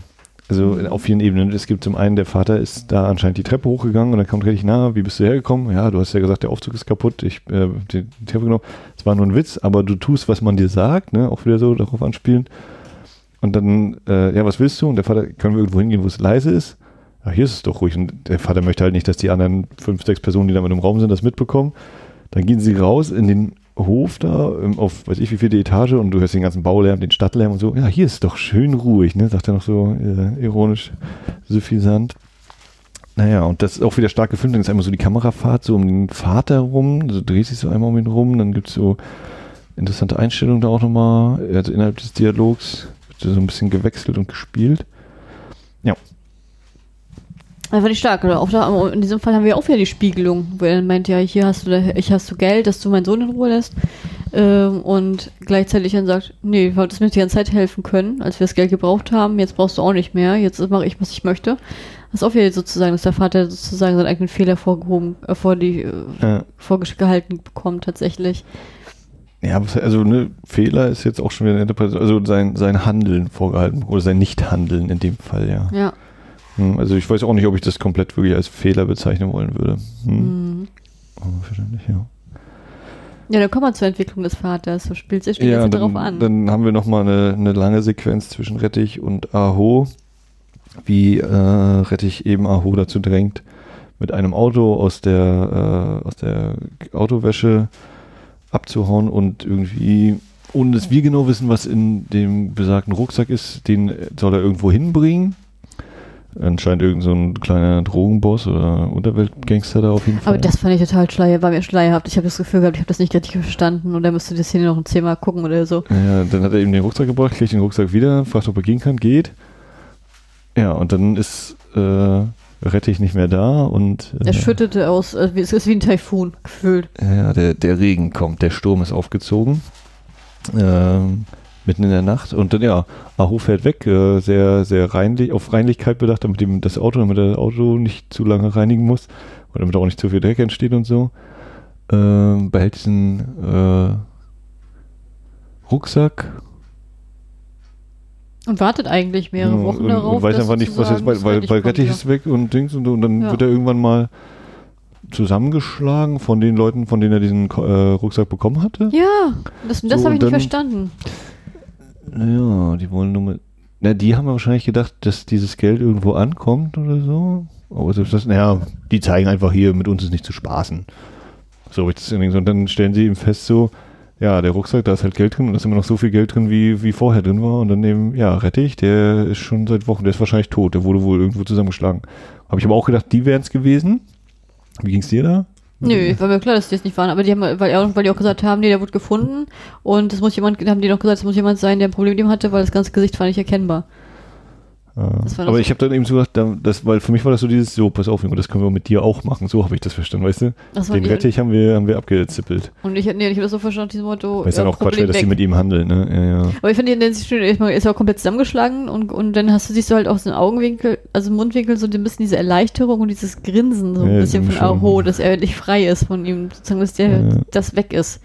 Also auf vielen Ebenen. Es gibt zum einen, der Vater ist da anscheinend die Treppe hochgegangen und dann kommt Rettich, na, wie bist du hergekommen? Ja, du hast ja gesagt, der Aufzug ist kaputt. Ich äh, die, die Treppe genommen. Es war nur ein Witz, aber du tust, was man dir sagt, ne? Auch wieder so darauf anspielen. Und dann, äh, ja, was willst du? Und der Vater, können wir irgendwo hingehen, wo es leise ist? Ja, hier ist es doch ruhig. Und der Vater möchte halt nicht, dass die anderen fünf, sechs Personen, die da mit im Raum sind, das mitbekommen. Dann gehen sie raus in den Hof da, ähm, auf weiß ich wie viele Etage und du hörst den ganzen Baulärm, den Stadtlärm und so. Ja, hier ist doch schön ruhig, ne? Sagt er noch so äh, ironisch, suffisant. Naja, und das ist auch wieder stark gefilmt. Dann ist einmal so die Kamerafahrt so um den Vater rum, so dreht sich so einmal um ihn rum. Dann gibt es so interessante Einstellungen da auch nochmal. Also innerhalb des Dialogs wird so ein bisschen gewechselt und gespielt. Das fand ich stark. Oder auch da, in diesem Fall haben wir auch wieder die Spiegelung, wo er dann meint, ja, hier hast du, ich hast du Geld, dass du meinen Sohn in Ruhe lässt. Ähm, und gleichzeitig dann sagt, nee, du hattest mir die ganze Zeit helfen können, als wir das Geld gebraucht haben, jetzt brauchst du auch nicht mehr, jetzt mache ich, was ich möchte. Das ist auch wieder sozusagen, dass der Vater sozusagen seinen eigenen Fehler vorgehoben, äh, vor die, äh, Ja. vorgehalten bekommt tatsächlich. Ja, also ne, Fehler ist jetzt auch schon wieder eine Interpretation, also sein, sein Handeln vorgehalten oder sein Nichthandeln in dem Fall, ja. Ja. Hm, Also ich weiß auch nicht, ob ich das komplett wirklich als Fehler bezeichnen wollen würde. Hm. Mhm. Aber verständlich, ja. Ja, dann kommen wir zur Entwicklung des Vaters. So spielt sich Ja, dann, darauf an. dann haben wir nochmal eine, eine lange Sequenz zwischen Rettich und Aho, wie äh, Rettich eben Aho dazu drängt, mit einem Auto aus der, äh, aus der Autowäsche abzuhauen und irgendwie, ohne dass wir genau wissen, was in dem besagten Rucksack ist, den soll er irgendwo hinbringen. Anscheinend irgend so ein kleiner Drogenboss oder Unterweltgangster da auf jeden Fall. Aber das fand ich total schleier, war mir schleierhaft. Ich habe das Gefühl gehabt, ich habe das nicht richtig verstanden und da müsste die Szene noch ein Thema gucken oder so. Ja, dann hat er eben den Rucksack gebracht, kriegt den Rucksack wieder, fragt, ob er gehen kann, geht. Ja, und dann ist äh, Rettich nicht mehr da und äh, Er schüttete aus, äh, es ist wie ein Taifun gefühlt. ja, der, der Regen kommt, der Sturm ist aufgezogen. Ähm, mitten in der Nacht. Und dann, ja, Aho fährt weg, äh, sehr, sehr reinlich, auf Reinlichkeit bedacht, damit ihm das Auto, damit das Auto nicht zu lange reinigen muss. Und damit auch nicht zu viel Dreck entsteht und so. Ähm, behält diesen äh, Rucksack Und wartet eigentlich mehrere Wochen und, darauf. Und weiß einfach nicht, was jetzt, weil, weil, Rettich weil Rettich ist weg und Dings und, und dann Ja. wird er irgendwann mal zusammengeschlagen von den Leuten, von denen er diesen äh, Rucksack bekommen hatte. Ja, das, das So, habe ich nicht verstanden. Ja, die wollen nur mit. Na, die haben wahrscheinlich gedacht, dass dieses Geld irgendwo ankommt oder so. Aber selbst das, naja, die zeigen einfach hier, mit uns ist nicht zu spaßen. So ich das. Und dann stellen sie ihm fest, so, ja, der Rucksack, da ist halt Geld drin und da ist immer noch so viel Geld drin, wie, wie vorher drin war. Und dann eben, ja, Rettich, der ist schon seit Wochen, der ist wahrscheinlich tot, der wurde wohl irgendwo zusammengeschlagen. Habe ich aber auch gedacht, die wären es gewesen. Wie ging's dir da? Nö, war mir klar, dass die es nicht waren, aber die haben, weil, weil die auch gesagt haben, nee, der wurde gefunden und es muss jemand, haben die noch gesagt, es muss jemand sein, der ein Problem mit ihm hatte, weil das ganze Gesicht war nicht erkennbar. War aber ich habe dann eben so gedacht, da- das, weil für mich war das so dieses, so, pass auf, das können wir mit dir auch machen. So habe ich das verstanden, weißt du? Ach so, Den ich- Rettich haben wir, haben wir abgezippelt. Und ich, nee, ich habe das so verstanden, dieses Motto. Weil es ja, dann auch Quatsch wäre, dass sie weg. mit ihm handeln, ne? Ja, ja. Aber ich finde die meine, ist ja auch komplett zusammengeschlagen und, und dann hast du, siehst du halt auch so einen Augenwinkel, also Mundwinkel so ein bisschen diese Erleichterung und dieses Grinsen, so ein Ja, bisschen von schon. Aho, dass er endlich frei ist von ihm, sozusagen, dass der, Ja. das weg ist.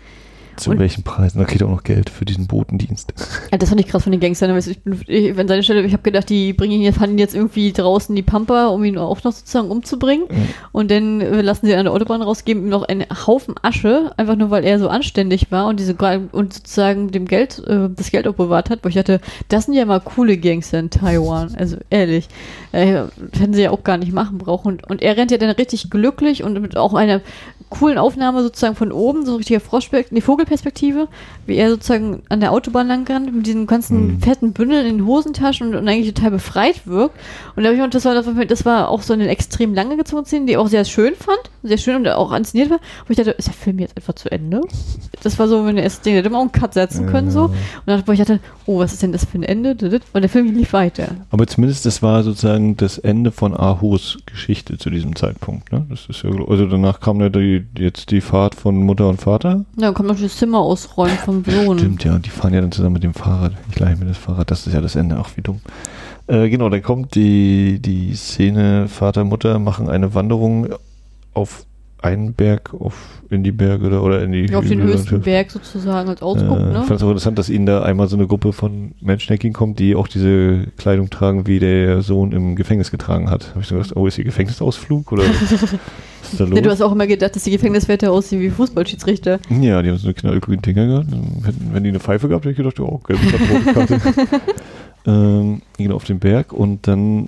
Zu Und- welchen Preisen? Da kriegt er auch noch Geld für diesen Botendienst. Ja, das fand ich krass von den Gangstern. weil Ich bin, ich, an seiner Stelle, ich habe gedacht, die bringen ihn jetzt, fahren ihn jetzt irgendwie draußen die Pampa, um ihn auch noch sozusagen umzubringen. Und dann äh, lassen sie ihn an der Autobahn raus, geben ihm noch einen Haufen Asche, einfach nur weil er so anständig war und diese und sozusagen dem Geld, äh, das Geld auch bewahrt hat, wo ich dachte, das sind ja mal coole Gangster in Taiwan. Also ehrlich. Äh, hätten sie ja auch gar nicht machen brauchen. Und, und er rennt ja dann richtig glücklich und mit auch einer coolen Aufnahme sozusagen von oben, so richtiger Froschperspektive, die Vogelperspektive, wie er sozusagen an der Autobahn lang rennt, mit diesen ganzen Mhm. fetten Bündeln in den Hosentaschen und, und eigentlich total befreit wirkt. Und da habe ich mir, das war, das war- das war auch so eine extrem lange gezogene Szene, die ich auch sehr schön fand, sehr schön und auch inszeniert war, wo ich dachte, ist der Film jetzt etwa zu Ende? Das war so, wenn er den hätte man auch einen Cut setzen können, so. Und dann, wo ich dachte, oh, was ist denn das für ein Ende? Und der Film lief weiter. Aber zumindest das war sozusagen das Ende von Ahos Geschichte zu diesem Zeitpunkt. Ne? Das ist ja, also danach kam ja die, jetzt die Fahrt von Mutter und Vater. Ja, kann man das Zimmer ausräumen vom Sohn. Stimmt, ja. Die fahren ja dann zusammen mit dem Fahrrad. Ich leihe mir das Fahrrad. Das ist ja das Ende. Ach, wie dumm. Äh, genau, dann kommt die, die Szene, Vater, Mutter machen eine Wanderung auf einen Berg, auf, in die Berge oder, oder in die Ja, auf den höchsten und- Berg sozusagen als Ausguck, äh, ne? Ich fand es auch interessant, dass ihnen da einmal so eine Gruppe von Menschen entgegenkommt, die auch diese Kleidung tragen, wie der Sohn im Gefängnis getragen hat. Habe ich so gedacht, oh, ist hier Gefängnisausflug oder was ist da los? *laughs* Nee, du hast auch immer gedacht, dass die Gefängniswärter aussehen wie Fußballschiedsrichter. ja, die haben so eine knallgrünen Dinger gehabt. Hätten, wenn die eine Pfeife gehabt, hätte ich gedacht, ja, oh, gelbe Karte, rote *laughs* Karte. ähm, genau auf den Berg und dann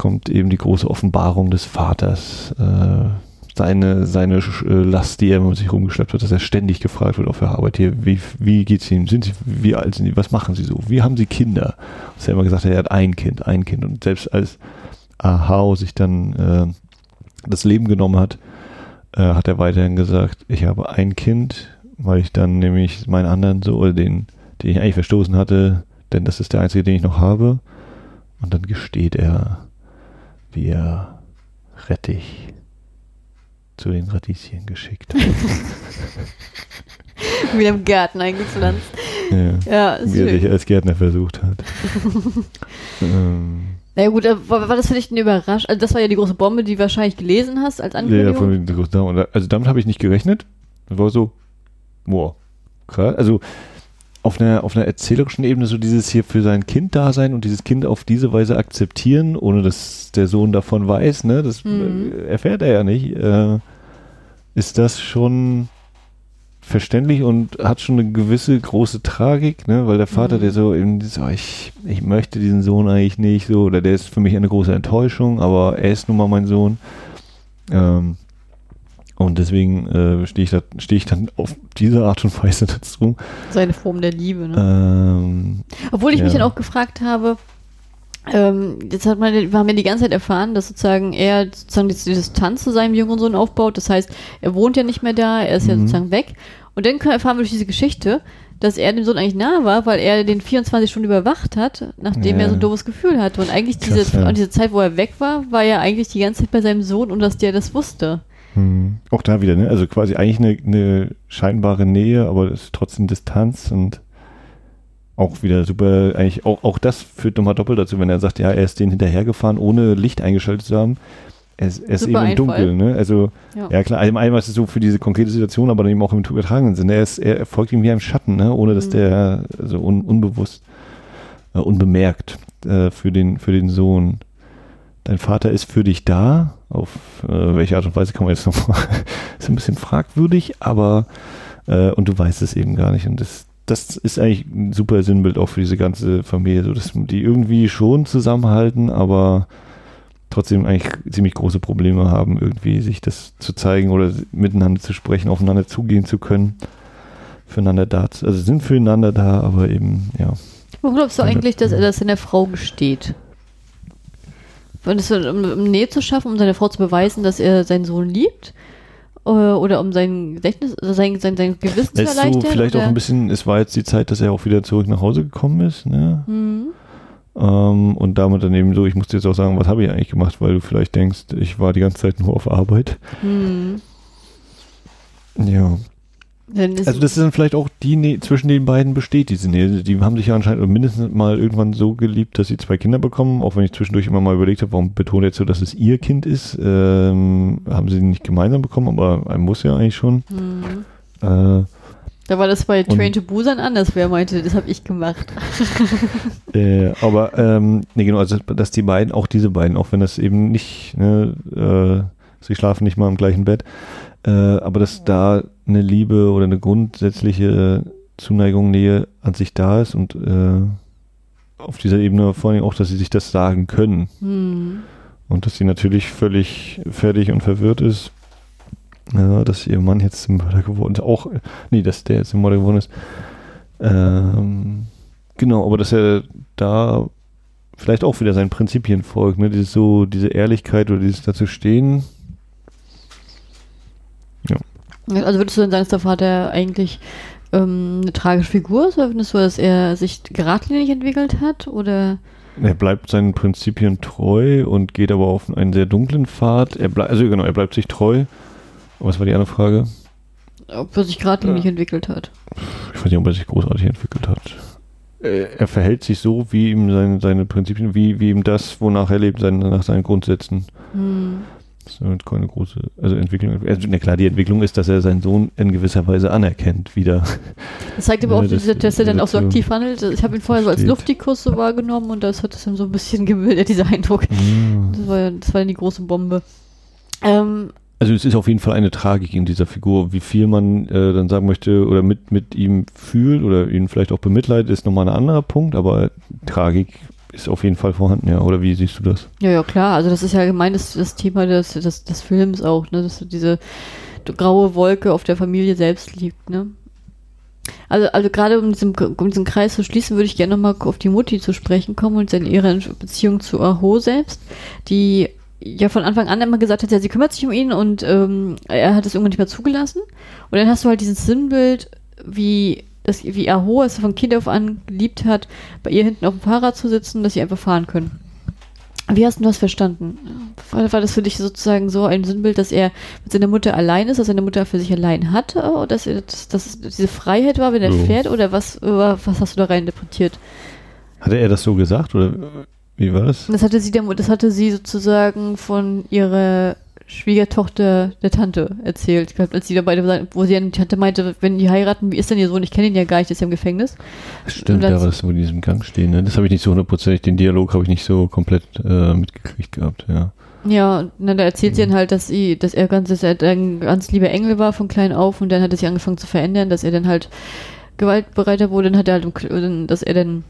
kommt eben die große Offenbarung des Vaters. Äh, seine, seine äh, Last, die er mit sich rumgeschleppt hat, dass er ständig gefragt wird auf der Arbeit hier, wie, wie geht's Ihnen? Sind Sie, wie alt sind Sie? Was machen Sie so? Wie haben Sie Kinder? Dass er immer gesagt hat, er hat ein Kind, ein Kind. Und selbst als Ahau sich dann äh, das Leben genommen hat, äh, hat er weiterhin gesagt, ich habe ein Kind, weil ich dann nämlich meinen anderen so, oder den, den ich eigentlich verstoßen hatte, denn das ist der einzige, den ich noch habe. Und dann gesteht er, wie er Rettich zu den Radieschen geschickt hat. Wieder im Garten eingepflanzt. ja. Ja, Wie er sich als Gärtner versucht hat. *laughs* ähm, Na ja, gut, aber war, war das für dich eine Überraschung? Also das war ja die große Bombe, die du wahrscheinlich gelesen hast als ja, ja, Ankündigung. von den großen Also damit habe ich nicht gerechnet. Das war so, wow, krass. Also auf einer, auf einer erzählerischen Ebene so dieses hier für sein Kind da sein und dieses Kind auf diese Weise akzeptieren, ohne dass der Sohn davon weiß, ne, das Mhm. äh, erfährt er ja nicht, äh, ist das schon verständlich und hat schon eine gewisse große Tragik, ne, weil der Vater, Mhm. der so eben so, ich, ich möchte diesen Sohn eigentlich nicht so, oder der ist für mich eine große Enttäuschung, aber er ist nun mal mein Sohn. Ähm, und deswegen äh, stehe ich, da, steh ich dann auf diese Art und Weise dazu. Seine Form der Liebe, ne? Ähm, Obwohl ich mich ja. dann auch gefragt habe, ähm, jetzt hat man, wir haben ja die ganze Zeit erfahren, dass sozusagen er sozusagen diese Distanz zu seinem jüngeren Sohn aufbaut. Das heißt, er wohnt ja nicht mehr da, er ist ja Mhm. sozusagen weg. Und dann erfahren wir durch diese Geschichte, dass er dem Sohn eigentlich nahe war, weil er den 24 Stunden überwacht hat, nachdem Ja. er so ein doofes Gefühl hatte. Und eigentlich Krass, diese, ja. und diese Zeit, wo er weg war, war er eigentlich die ganze Zeit bei seinem Sohn und dass der das wusste. Hm, auch da wieder, ne? Also quasi eigentlich eine, eine scheinbare Nähe, aber es ist trotzdem Distanz und auch wieder super, eigentlich auch, auch das führt nochmal doppelt dazu, wenn er sagt, ja, er ist den hinterhergefahren, ohne Licht eingeschaltet zu haben. Er ist, er ist eben im. Dunkeln, ne? Also, Ja. ja, klar, also einmal ist es so für diese konkrete Situation, aber dann eben auch im übertragenen Sinne. Er, ist, er folgt ihm wie einem Schatten, ne? Ohne dass Mhm. der so un, unbewusst, äh, unbemerkt äh, für, den, für den Sohn. Dein Vater ist für dich da. Auf äh, welche Art und Weise kann man jetzt noch mal, *laughs* ist ein bisschen fragwürdig, aber äh, und du weißt es eben gar nicht. Und das, das ist eigentlich ein super Sinnbild auch für diese ganze Familie, so dass die irgendwie schon zusammenhalten, aber trotzdem eigentlich ziemlich große Probleme haben, irgendwie sich das zu zeigen oder miteinander zu sprechen, aufeinander zugehen zu können, füreinander da, also sind füreinander da, aber eben, ja. Wo glaubst du eigentlich, dass er das in der Frau gesteht? Wenn es um, um Nähe zu schaffen, um seiner Frau zu beweisen, dass er seinen Sohn liebt? Äh, Oder um sein Gedächtnis, also sein, sein, sein Gewissen zu ist so erleichtern? vielleicht oder? auch ein bisschen, es war jetzt die Zeit, dass er auch wieder zurück nach Hause gekommen ist, ne? Mhm. Ähm, und damit dann eben so, ich muss dir jetzt auch sagen, was habe ich eigentlich gemacht, weil du vielleicht denkst, ich war die ganze Zeit nur auf Arbeit. Hm. Ja. Also das ist dann vielleicht auch die Nähe, zwischen den beiden besteht diese Nähe. Die haben sich ja anscheinend mindestens mal irgendwann so geliebt, dass sie zwei Kinder bekommen. Auch wenn ich zwischendurch immer mal überlegt habe, warum betont er jetzt so, dass es ihr Kind ist. Ähm, haben sie nicht gemeinsam bekommen, aber ein muss ja eigentlich schon. hm. Äh, Da war das bei Train to Busan anders, wer meinte, das habe ich gemacht. *laughs* Äh, aber ähm, nee, genau, also dass die beiden, auch diese beiden, auch wenn das eben nicht, ne, äh, sie schlafen nicht mal im gleichen Bett, äh, aber dass da eine Liebe oder eine grundsätzliche Zuneigung, Nähe an sich da ist und äh, auf dieser Ebene vor allem auch, dass sie sich das sagen können Hm. und dass sie natürlich völlig fertig und verwirrt ist, ja, dass ihr Mann jetzt zum Mörder geworden ist. Auch, nee, dass der jetzt zum Mörder geworden ist. Ähm, genau, aber dass er da vielleicht auch wieder seinen Prinzipien folgt, ne? Dieses so, diese Ehrlichkeit oder dieses dazu stehen. Also würdest du denn sagen, dass der Vater eigentlich ähm, eine tragische Figur ist? Oder findest du, dass er sich geradlinig entwickelt hat? Oder Er bleibt seinen Prinzipien treu und geht aber auf einen sehr dunklen Pfad. Er bleibt, also genau, er bleibt sich treu. Was war die andere Frage? ob er sich geradlinig Ja. entwickelt hat? Ich weiß nicht, ob er sich großartig entwickelt hat. Er, er verhält sich so, wie ihm seine, seine Prinzipien, wie, wie ihm das, wonach er lebt, seine, nach seinen Grundsätzen. Hm. Das ist halt keine große also Entwicklung. Also, na klar, die Entwicklung ist, dass er seinen Sohn in gewisser Weise anerkennt wieder. Das zeigt aber auch, das- dass, dass er dann auch so aktiv handelt. Ich habe ihn vorher so als. Luftikus so wahrgenommen und das hat es ihm so ein bisschen *laughs* gemildert, dieser Eindruck. Das war, ja- das war dann die große Bombe. Ähm, Also es ist auf jeden Fall eine Tragik in dieser Figur. Wie viel man äh, dann sagen möchte oder mit, mit ihm fühlt oder ihn vielleicht auch bemitleidet, ist nochmal ein anderer Punkt, aber Tragik ist auf jeden Fall vorhanden, ja. Oder wie siehst du das? ja, ja, klar. Also das ist ja allgemein das, das Thema des, des, des Films auch, ne? Dass diese graue Wolke auf der Familie selbst liegt, ne? Also, also gerade um diesen, um diesen Kreis zu schließen, würde ich gerne nochmal auf die Mutti zu sprechen kommen und in ihrer Beziehung zu Aho selbst, die ja von Anfang an immer gesagt hat, ja, sie kümmert sich um ihn und ähm, er hat es irgendwann nicht mehr zugelassen. Und dann hast du halt dieses Sinnbild, wie das, wie Aho es von Kind auf an geliebt hat, bei ihr hinten auf dem Fahrrad zu sitzen, dass sie einfach fahren können. Wie hast du das verstanden? War, das für dich sozusagen so ein Sinnbild, dass er mit seiner Mutter allein ist, dass seine Mutter für sich allein hatte, oder dass, er, dass, dass es diese Freiheit war, wenn er So. fährt, oder was, was hast du da rein interpretiert? Hatte er das so gesagt oder wie war das? Das hatte sie, das hatte sie sozusagen von ihrer Schwiegertochter der Tante erzählt, gehabt, als sie da beide waren, wo sie an die Tante meinte, wenn die heiraten, wie ist denn ihr Sohn? Ich kenne ihn ja gar nicht, der ist ja im Gefängnis. Stimmt, dann- ja, was wo in diesem Gang stehen. Ne? Das habe ich nicht so hundertprozentig, den Dialog habe ich nicht so komplett äh, mitgekriegt gehabt, ja. Ja, und dann da erzählt sie dann halt, dass sie, dass er ganz, dass er ein ganz lieber Engel war von klein auf und dann hat er sich angefangen zu verändern, dass er dann halt gewaltbereiter wurde, dann hat er halt, dass er dann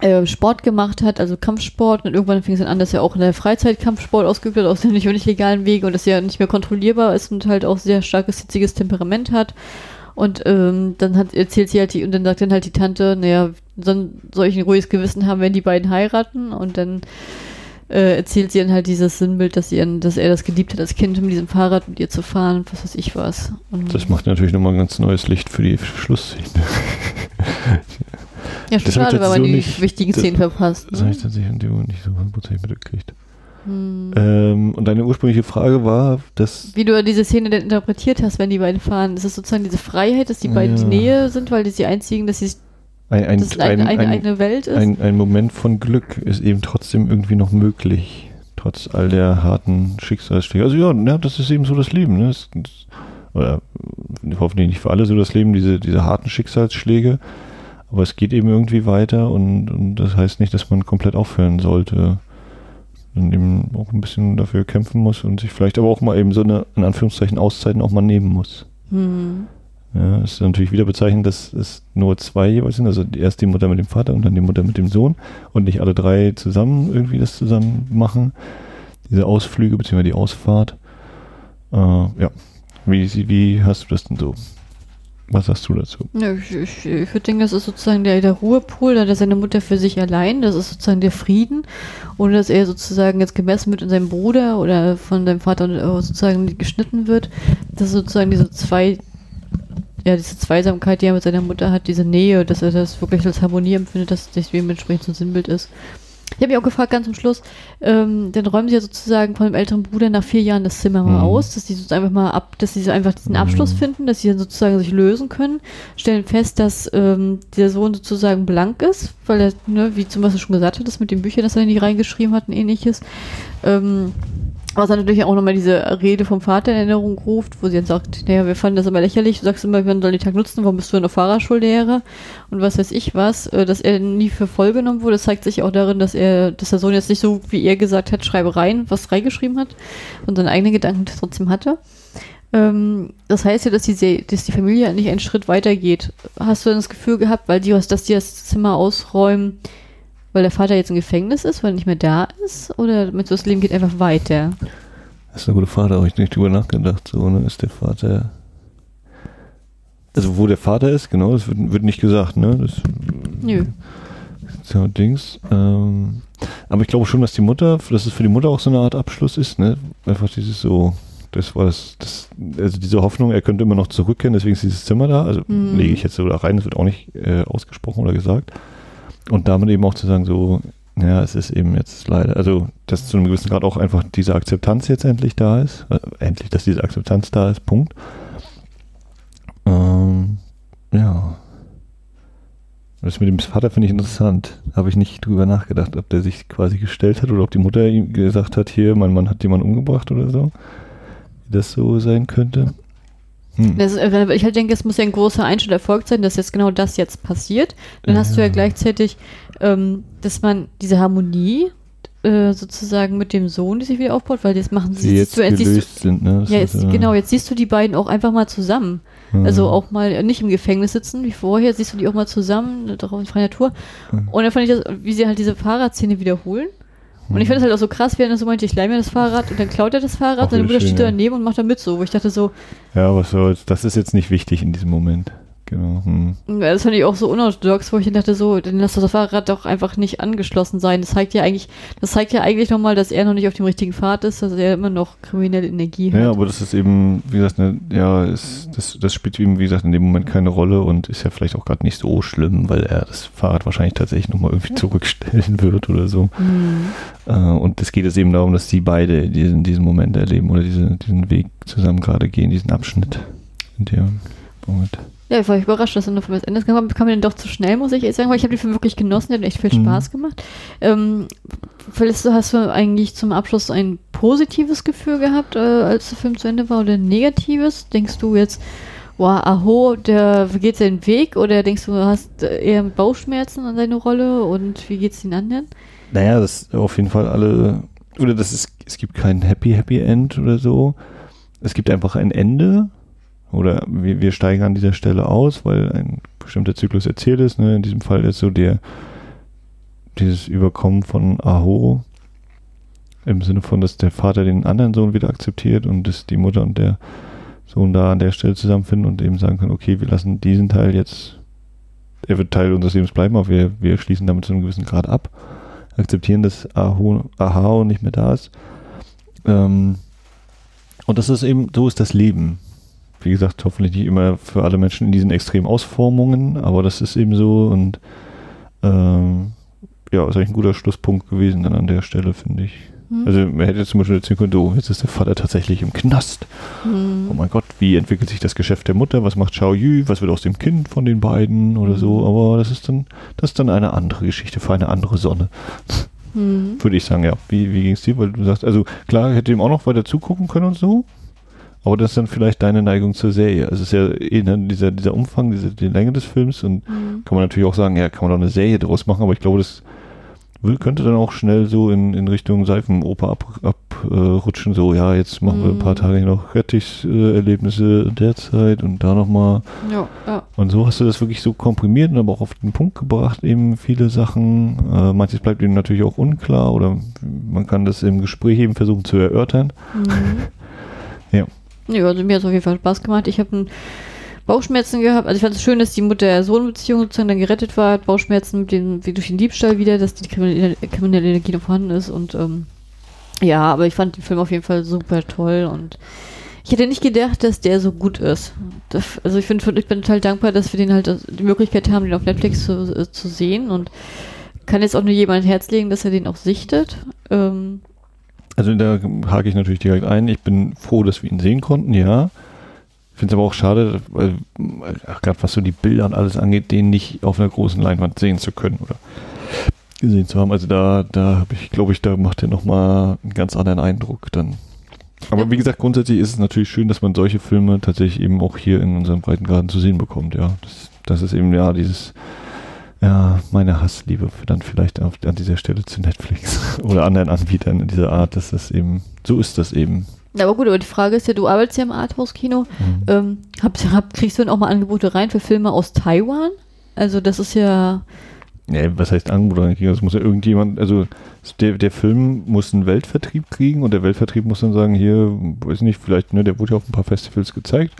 äh, Sport gemacht hat, also Kampfsport und irgendwann fing es dann an, dass er auch in der Freizeit Kampfsport ausgeübt hat, aus dem nicht, nicht legalen Wege und dass er nicht mehr kontrollierbar ist und halt auch sehr starkes, hitziges Temperament hat. Und ähm, dann hat, erzählt sie halt die, und dann sagt dann halt die Tante, naja, dann soll ich ein ruhiges Gewissen haben, wenn die beiden heiraten und dann äh, erzählt sie dann halt dieses Sinnbild, dass, sie, dass er das geliebt hat, als Kind mit diesem Fahrrad mit ihr zu fahren und was weiß ich was. Und, Das macht natürlich nochmal ein ganz neues Licht für die Schlussszene. *laughs* ja, das schade, weil man so die nicht- wichtigen das- Szenen verpasst. Das habe Ne? ich tatsächlich in dem Moment nicht so hundertprozentig mitgekriegt. Hm. Ähm, und deine ursprüngliche Frage war, dass Wie du diese Szene denn interpretiert hast, wenn die beiden fahren. Ist es sozusagen diese Freiheit, dass die beiden Ja. die Nähe sind, weil die die einzigen, dass sie ein, ein, das eine, ein, eigene Welt ist? ein, ein Moment von Glück ist eben trotzdem irgendwie noch möglich, trotz all der harten Schicksalsschläge. Also ja, ja, das ist eben so das Leben. Ne? Es, oder hoffentlich nicht für alle so das Leben, diese, diese harten Schicksalsschläge. Aber es geht eben irgendwie weiter und, und das heißt nicht, dass man komplett aufhören sollte. Und eben auch ein bisschen dafür kämpfen muss und sich vielleicht aber auch mal eben so eine, in Anführungszeichen, Auszeiten auch mal nehmen muss. hm. Ja, es ist natürlich wieder bezeichnend, dass es nur zwei jeweils sind, also erst die Mutter mit dem Vater und dann die Mutter mit dem Sohn und nicht alle drei zusammen irgendwie das zusammen machen. Diese Ausflüge bzw. die Ausfahrt. Äh, ja, wie, wie hast du das denn so? Was sagst du dazu? Ich, ich, ich würde denken, das ist sozusagen der, der Ruhepol, da hat er seine Mutter für sich allein, das ist sozusagen der Frieden, ohne dass er sozusagen jetzt gemessen wird in seinem Bruder oder von seinem Vater äh, sozusagen geschnitten wird. Das ist sozusagen diese zwei, ja, diese Zweisamkeit, die er mit seiner Mutter hat, diese Nähe, dass er das wirklich als Harmonie empfindet, dass das dementsprechend so ein Sinnbild ist. Ich habe mich auch gefragt, ganz zum Schluss, ähm, dann räumen sie ja sozusagen von dem älteren Bruder nach vier Jahren das Zimmer mal Mhm. aus, dass sie so einfach mal ab, dass sie so einfach diesen Abschluss Mhm. finden, dass sie dann sozusagen sich lösen können, stellen fest, dass ähm, der Sohn sozusagen blank ist, weil er, ne, wie zum Beispiel schon gesagt hat, das mit den Büchern, das er nicht reingeschrieben hat und ähnliches. Ähm, was dann natürlich auch nochmal diese Rede vom Vater in Erinnerung ruft, wo sie dann sagt, naja, wir fanden das immer lächerlich, du sagst immer, man soll den Tag nutzen, warum bist du noch Fahrerschullehrer und was weiß ich was, äh, dass er nie für voll genommen wurde, das zeigt sich auch darin, dass er, dass der Sohn jetzt nicht so, wie er gesagt hat, Schreibereien, was reingeschrieben hat und seine eigenen Gedanken trotzdem hatte. Ähm, das heißt ja, dass die, dass die Familie nicht einen Schritt weiter geht. Hast du denn das Gefühl gehabt, weil die, dass die das Zimmer ausräumen, weil der Vater jetzt im Gefängnis ist, weil er nicht mehr da ist? Oder mit so das Leben geht einfach weiter? Das ist eine gute Frage, da habe ich nicht drüber nachgedacht. So, ne? Ist der Vater. Also, wo der Vater ist, genau, das wird, wird nicht gesagt, ne? Das, Nö. So, Dings. Ähm, aber ich glaube schon, dass die Mutter, dass es für die Mutter auch so eine Art Abschluss ist, ne? Einfach dieses so, das war das, das also diese Hoffnung, er könnte immer noch zurückkehren, deswegen ist dieses Zimmer da. Also Mhm. lege ich jetzt so da rein, das wird auch nicht äh, ausgesprochen oder gesagt. Und damit eben auch zu sagen, so, ja, es ist eben jetzt leider, also dass zu einem gewissen Grad auch einfach diese Akzeptanz jetzt endlich da ist. Äh, endlich, dass diese Akzeptanz da ist, Punkt. Ähm, ja. Das mit dem Vater finde ich interessant. Habe ich nicht drüber nachgedacht, ob der sich quasi gestellt hat oder ob die Mutter ihm gesagt hat, hier, mein Mann hat jemanden umgebracht oder so. Wie das so sein könnte. Hm. Das ist, äh, weil ich halt denke, es muss ja ein großer Einschnitt erfolgt sein, dass jetzt genau das jetzt passiert. Dann hast du ja Ja. gleichzeitig, ähm, dass man diese Harmonie äh, sozusagen mit dem Sohn, die sich wieder aufbaut, weil jetzt machen sie, jetzt du, jetzt siehst gelöst sind, ne? du, Das ja, ist, jetzt, äh, genau, jetzt siehst du die beiden auch einfach mal zusammen. äh, Also auch mal nicht im Gefängnis sitzen wie vorher, siehst du die auch mal zusammen, draußen in freier Natur. Mhm. Und dann fand ich das, wie sie halt diese Fahrradszene wiederholen. Und ich finde es halt auch so krass, wie er so meinte, ich leih mir das Fahrrad und dann klaut er das Fahrrad, Auch und dann wieder steht schön, er ja. daneben und macht da mit so, wo ich dachte so, Ja, was soll's. Das ist jetzt nicht wichtig in diesem Moment. Genau. Hm. Ja, das fand ich auch so unorthodox, wo ich dachte, so, dann lass das Fahrrad doch einfach nicht angeschlossen sein. Das zeigt ja eigentlich, das zeigt ja eigentlich nochmal, dass er noch nicht auf dem richtigen Pfad ist, dass er immer noch kriminelle Energie Ja, hat. aber das ist eben, wie gesagt, ne, ja, ist, das, das spielt eben, wie gesagt, in dem Moment keine Rolle und ist ja vielleicht auch gerade nicht so schlimm, weil er das Fahrrad wahrscheinlich tatsächlich nochmal irgendwie zurückstellen wird oder so. Hm. Und es geht jetzt eben darum, dass die beide diesen, diesen Moment erleben oder diese, diesen Weg zusammen gerade gehen, diesen Abschnitt. In dem Moment. Ja, ich war überrascht, dass er noch das Ende kam. Kam mir dann doch zu schnell, muss ich sagen, weil ich habe den Film wirklich genossen, der hat echt viel Mhm. Spaß gemacht. Ähm, vielleicht hast du eigentlich zum Abschluss ein positives Gefühl gehabt, äh, als der Film zu Ende war, oder ein negatives? Denkst du jetzt, wow, Aho, der geht seinen Weg, oder denkst du, du hast äh, eher Bauchschmerzen an seine Rolle und wie geht's den anderen? Naja, das auf jeden Fall alle, oder das ist, es gibt kein Happy Happy End oder so. Es gibt einfach ein Ende oder wir, wir steigen an dieser Stelle aus, weil ein bestimmter Zyklus erzählt ist. Ne? In diesem Fall ist so der, dieses Überkommen von Aho im Sinne von, dass der Vater den anderen Sohn wieder akzeptiert und dass die Mutter und der Sohn da an der Stelle zusammenfinden und eben sagen können, okay, wir lassen diesen Teil jetzt, er wird Teil unseres Lebens bleiben, aber wir, wir schließen damit zu einem gewissen Grad ab akzeptieren, dass Aho, Ahao nicht mehr da ist. Ähm, und das ist eben, so ist das Leben. Wie gesagt, hoffentlich nicht immer für alle Menschen in diesen extremen Ausformungen, aber das ist eben so und ähm, ja, ist eigentlich ein guter Schlusspunkt gewesen dann an der Stelle, finde ich. Hm? Also man hätte zum Beispiel erzählen können, oh, jetzt ist der Vater tatsächlich im Knast. Hm. Oh mein Gott, wie entwickelt sich das Geschäft der Mutter? Was macht Xiao Yu? Was wird aus dem Kind von den beiden oder so? Mhm. Aber das ist dann, das ist dann eine andere Geschichte für eine andere Sonne. Hm. Würde ich sagen, ja. Wie, wie ging es dir? Weil du sagst, also klar, hätte ihm auch noch weiter zugucken können und so. Aber das ist dann vielleicht deine Neigung zur Serie. Also es ist ja eh dieser, dieser Umfang, diese die Länge des Films und Hm. kann man natürlich auch sagen, ja, kann man doch eine Serie daraus machen, aber ich glaube, das will, könnte dann auch schnell so in, in Richtung Seifenoper abrutschen, ab, äh, so, ja, jetzt machen wir ein paar Mhm. Tage noch Rettich-Erlebnisse in der Zeit und da nochmal. Ja, ja. Und so hast du das wirklich so komprimiert und aber auch auf den Punkt gebracht, eben viele Sachen. Äh, manches bleibt eben natürlich auch unklar oder man kann das im Gespräch eben versuchen zu erörtern. Mhm. *laughs* Ja. Ja, also mir hat es auf jeden Fall Spaß gemacht. Ich habe Bauchschmerzen gehabt. Also ich fand es schön, dass die Mutter-Sohn-Beziehung sozusagen dann gerettet war. Bauchschmerzen mit dem, durch den Diebstahl wieder, dass die kriminelle, kriminelle Energie noch vorhanden ist. Und ähm, ja, aber ich fand den Film auf jeden Fall super toll und ich hätte nicht gedacht, dass der so gut ist. Das, also ich, find, ich bin total dankbar, dass wir den halt die Möglichkeit haben, den auf Netflix zu, äh, zu sehen und kann jetzt auch nur jemand Herz legen, dass er den auch sichtet. Ähm, Also da hake ich natürlich direkt ein. Ich bin froh, dass wir ihn sehen konnten, ja. Ich finde es aber auch schade, gerade was so die Bilder und alles angeht, den nicht auf einer großen Leinwand sehen zu können oder gesehen zu haben. Also da, da habe ich, glaube ich, da macht er nochmal einen ganz anderen Eindruck dann. Aber Ja. wie gesagt, grundsätzlich ist es natürlich schön, dass man solche Filme tatsächlich eben auch hier in unserem Breitengraden zu sehen bekommt, ja. Das, das ist eben ja dieses, ja, meine Hassliebe für dann vielleicht auf, an dieser Stelle zu Netflix *laughs* oder anderen Anbietern in dieser Art, dass das eben, so ist das eben. Ja, aber gut, aber die Frage ist ja, du arbeitest ja im Arthouse-Kino. Ähm, hab, hab, kriegst du denn auch mal Angebote rein für Filme aus Taiwan? Also das ist ja, Ja, was heißt Angebot? Das muss ja irgendjemand, also der, der Film muss einen Weltvertrieb kriegen und der Weltvertrieb muss dann sagen, hier, weiß nicht, vielleicht, ne, der wurde ja auf ein paar Festivals gezeigt,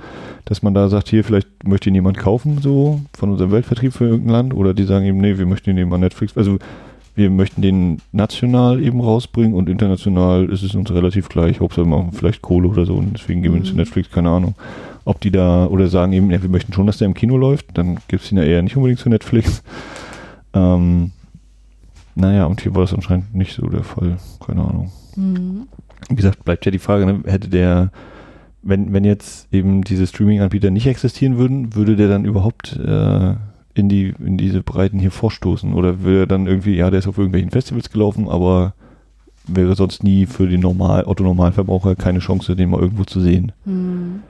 dass man da sagt, hier, vielleicht möchte ihn jemand kaufen, so von unserem Weltvertrieb für irgendein Land oder die sagen eben, nee, wir möchten ihn eben an Netflix, also wir möchten den national eben rausbringen und international ist es uns relativ gleich, Hauptsache wir machen vielleicht Kohle oder so und deswegen geben wir ihn zu Mhm. Netflix, keine Ahnung. Ob die da, oder sagen eben, ja, wir möchten schon, dass der im Kino läuft, dann gibt es ihn ja eher nicht unbedingt zu Netflix. Ähm, naja, und hier war das anscheinend nicht so der Fall. Keine Ahnung. hm, Wie gesagt, bleibt ja die Frage, ne? hätte der, wenn, wenn jetzt eben diese Streaming-Anbieter nicht existieren würden, würde der dann überhaupt äh, in, die, in diese Breiten hier vorstoßen? Oder würde er dann irgendwie, ja, der ist auf irgendwelchen Festivals gelaufen, aber wäre sonst nie für den Normal, Otto-Normalverbraucher keine Chance, den mal irgendwo zu sehen? hm.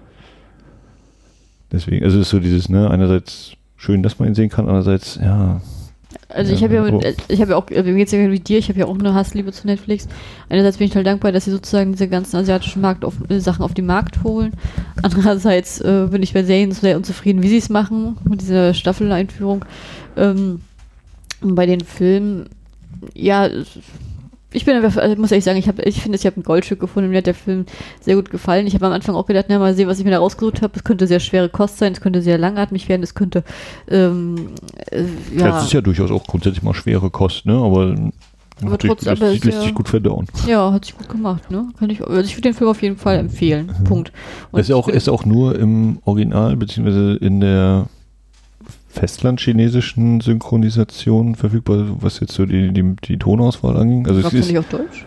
Deswegen, also es ist so dieses, ne, einerseits schön, dass man ihn sehen kann, andererseits, ja, Also ich habe ja, oh. äh, ich habe ja auch, äh, mir geht's ja wie dir, ich habe ja auch eine Hassliebe zu Netflix. Einerseits bin ich total dankbar, dass sie sozusagen diese ganzen asiatischen Markt auf, äh, Sachen auf den Markt holen. Andererseits äh, bin ich bei Serien sehr unzufrieden, wie sie es machen mit dieser Staffeleinführung. Ähm, und bei den Filmen, ja, ich bin einfach, also muss ehrlich sagen, ich, hab, ich finde, ich habe ein Goldstück gefunden, mir hat der Film sehr gut gefallen. Ich habe am Anfang auch gedacht, na, mal sehen, was ich mir da rausgesucht habe. Es könnte sehr schwere Kost sein, es könnte sehr langatmig werden, es könnte, ähm, äh, Ja. ja. Das ist ja durchaus auch grundsätzlich mal schwere Kost, ne? Aber, Aber natürlich trotzdem, lässt, aber lässt ja- sich gut verdauen. Ja, hat sich gut gemacht, ne? Kann ich, also ich würde den Film auf jeden Fall empfehlen. Punkt. Und ist, auch, ich- ist auch nur im Original, beziehungsweise in der Festland-chinesischen Synchronisation verfügbar, was jetzt so die, die, die Tonauswahl anging. Also es den ist, nicht auf Deutsch?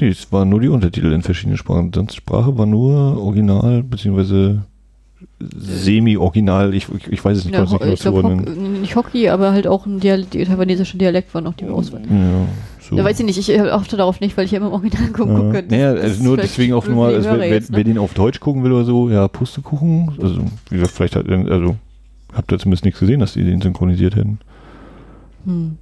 nee, es waren nur die Untertitel in verschiedenen Sprachen. Sonst Sprache war nur Original, beziehungsweise semi-original. Ich, ich, ich weiß es nicht, Ja, nicht ich zuordnen. Hock, nicht Hockey, aber halt auch ein Dial die taiwanesische Dialekt war noch die Auswahl. Ja, so. Ja, weiß ich nicht, ich achte darauf nicht, weil ich ja immer im Original gu Ja. gucke. Naja, also nur deswegen auch nochmal, die also wer, jetzt, wer, wer ne? den auf Deutsch gucken will oder so, ja, Pustekuchen. Also, wie gesagt, vielleicht hat, also, habt ihr zumindest nichts gesehen, dass die den synchronisiert hätten. Hm.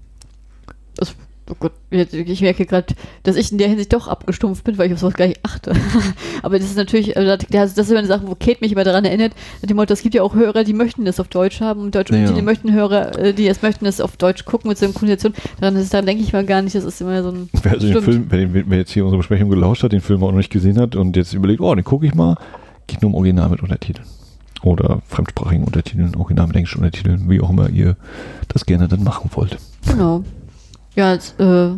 Das, oh Gott, ich merke gerade, dass ich in der Hinsicht doch abgestumpft bin, weil ich auf sowas gar nicht achte. *laughs* aber das ist natürlich, also das ist immer eine Sache, wo Kate mich immer daran erinnert, dem Motto, es gibt ja auch Hörer, die möchten das auf Deutsch haben und deutsche Ja. die möchten Hörer, äh, die es möchten das auf Deutsch gucken mit Synchronisation. Daran, ist, daran denke ich mal gar nicht, das ist immer so ein. *laughs* Wer also den. Film, wer, den, wer jetzt hier unsere Besprechung gelauscht hat, den Film auch noch nicht gesehen hat und jetzt überlegt, oh, den gucke ich mal, geht nur im Original mit Untertiteln. Oder fremdsprachigen Untertiteln, Original mit englischen Untertiteln, wie auch immer ihr das gerne dann machen wollt. Genau. Ja, jetzt, äh,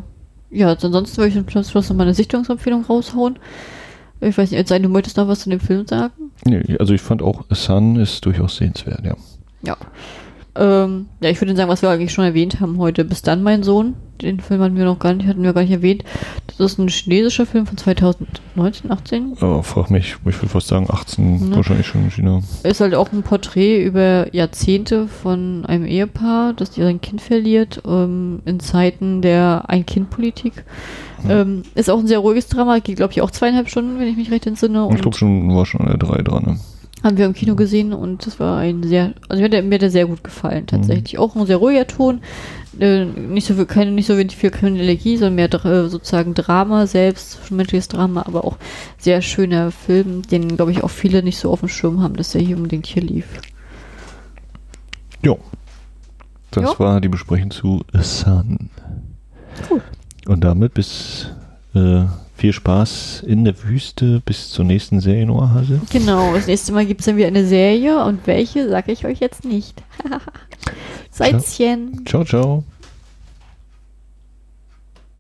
ja, jetzt ansonsten würde ich zum Schluss noch mal eine Sichtungsempfehlung raushauen. Ich weiß nicht, jetzt sei, du möchtest noch was zu dem Film sagen? Nee, also ich fand auch, Sun ist durchaus sehenswert, ja. Ja. Ähm, ja, ich würde sagen, was wir eigentlich schon erwähnt haben heute. Bis dann, mein Sohn. Den Film hatten wir noch gar nicht, hatten wir gar nicht erwähnt. Das ist ein chinesischer Film von 2019, 18. Aber frag mich, ich würde fast sagen 18, Ne. wahrscheinlich schon in China. Ist halt auch ein Porträt über Jahrzehnte von einem Ehepaar, das ihr Kind verliert, ähm, in Zeiten der Ein-Kind-Politik. Ähm, ist auch ein sehr ruhiges Drama, geht, glaube ich, auch zweieinhalb Stunden, wenn ich mich recht entsinne. Ich glaube schon, war schon eine 3 dran. Ne? Haben wir im Kino gesehen und das war ein sehr, also mir hat, der- mir hat der sehr gut gefallen, tatsächlich. Auch ein sehr ruhiger Ton, äh, nicht so viel, keine, nicht so wenig viel Kriminologie, sondern mehr äh, sozusagen Drama selbst, menschliches Drama, aber auch sehr schöner Film, den, glaube ich, auch viele nicht so auf dem Schirm haben, dass der hier unbedingt hier lief. Jo. Das Ja. war die Besprechung zu A Sun. Cool. Und damit bis äh, viel Spaß in der Wüste bis zur nächsten Serienoase. Genau, das nächste Mal gibt es dann wieder eine Serie und welche, sage ich euch jetzt nicht. *laughs* Seidchen. Ciao, ciao.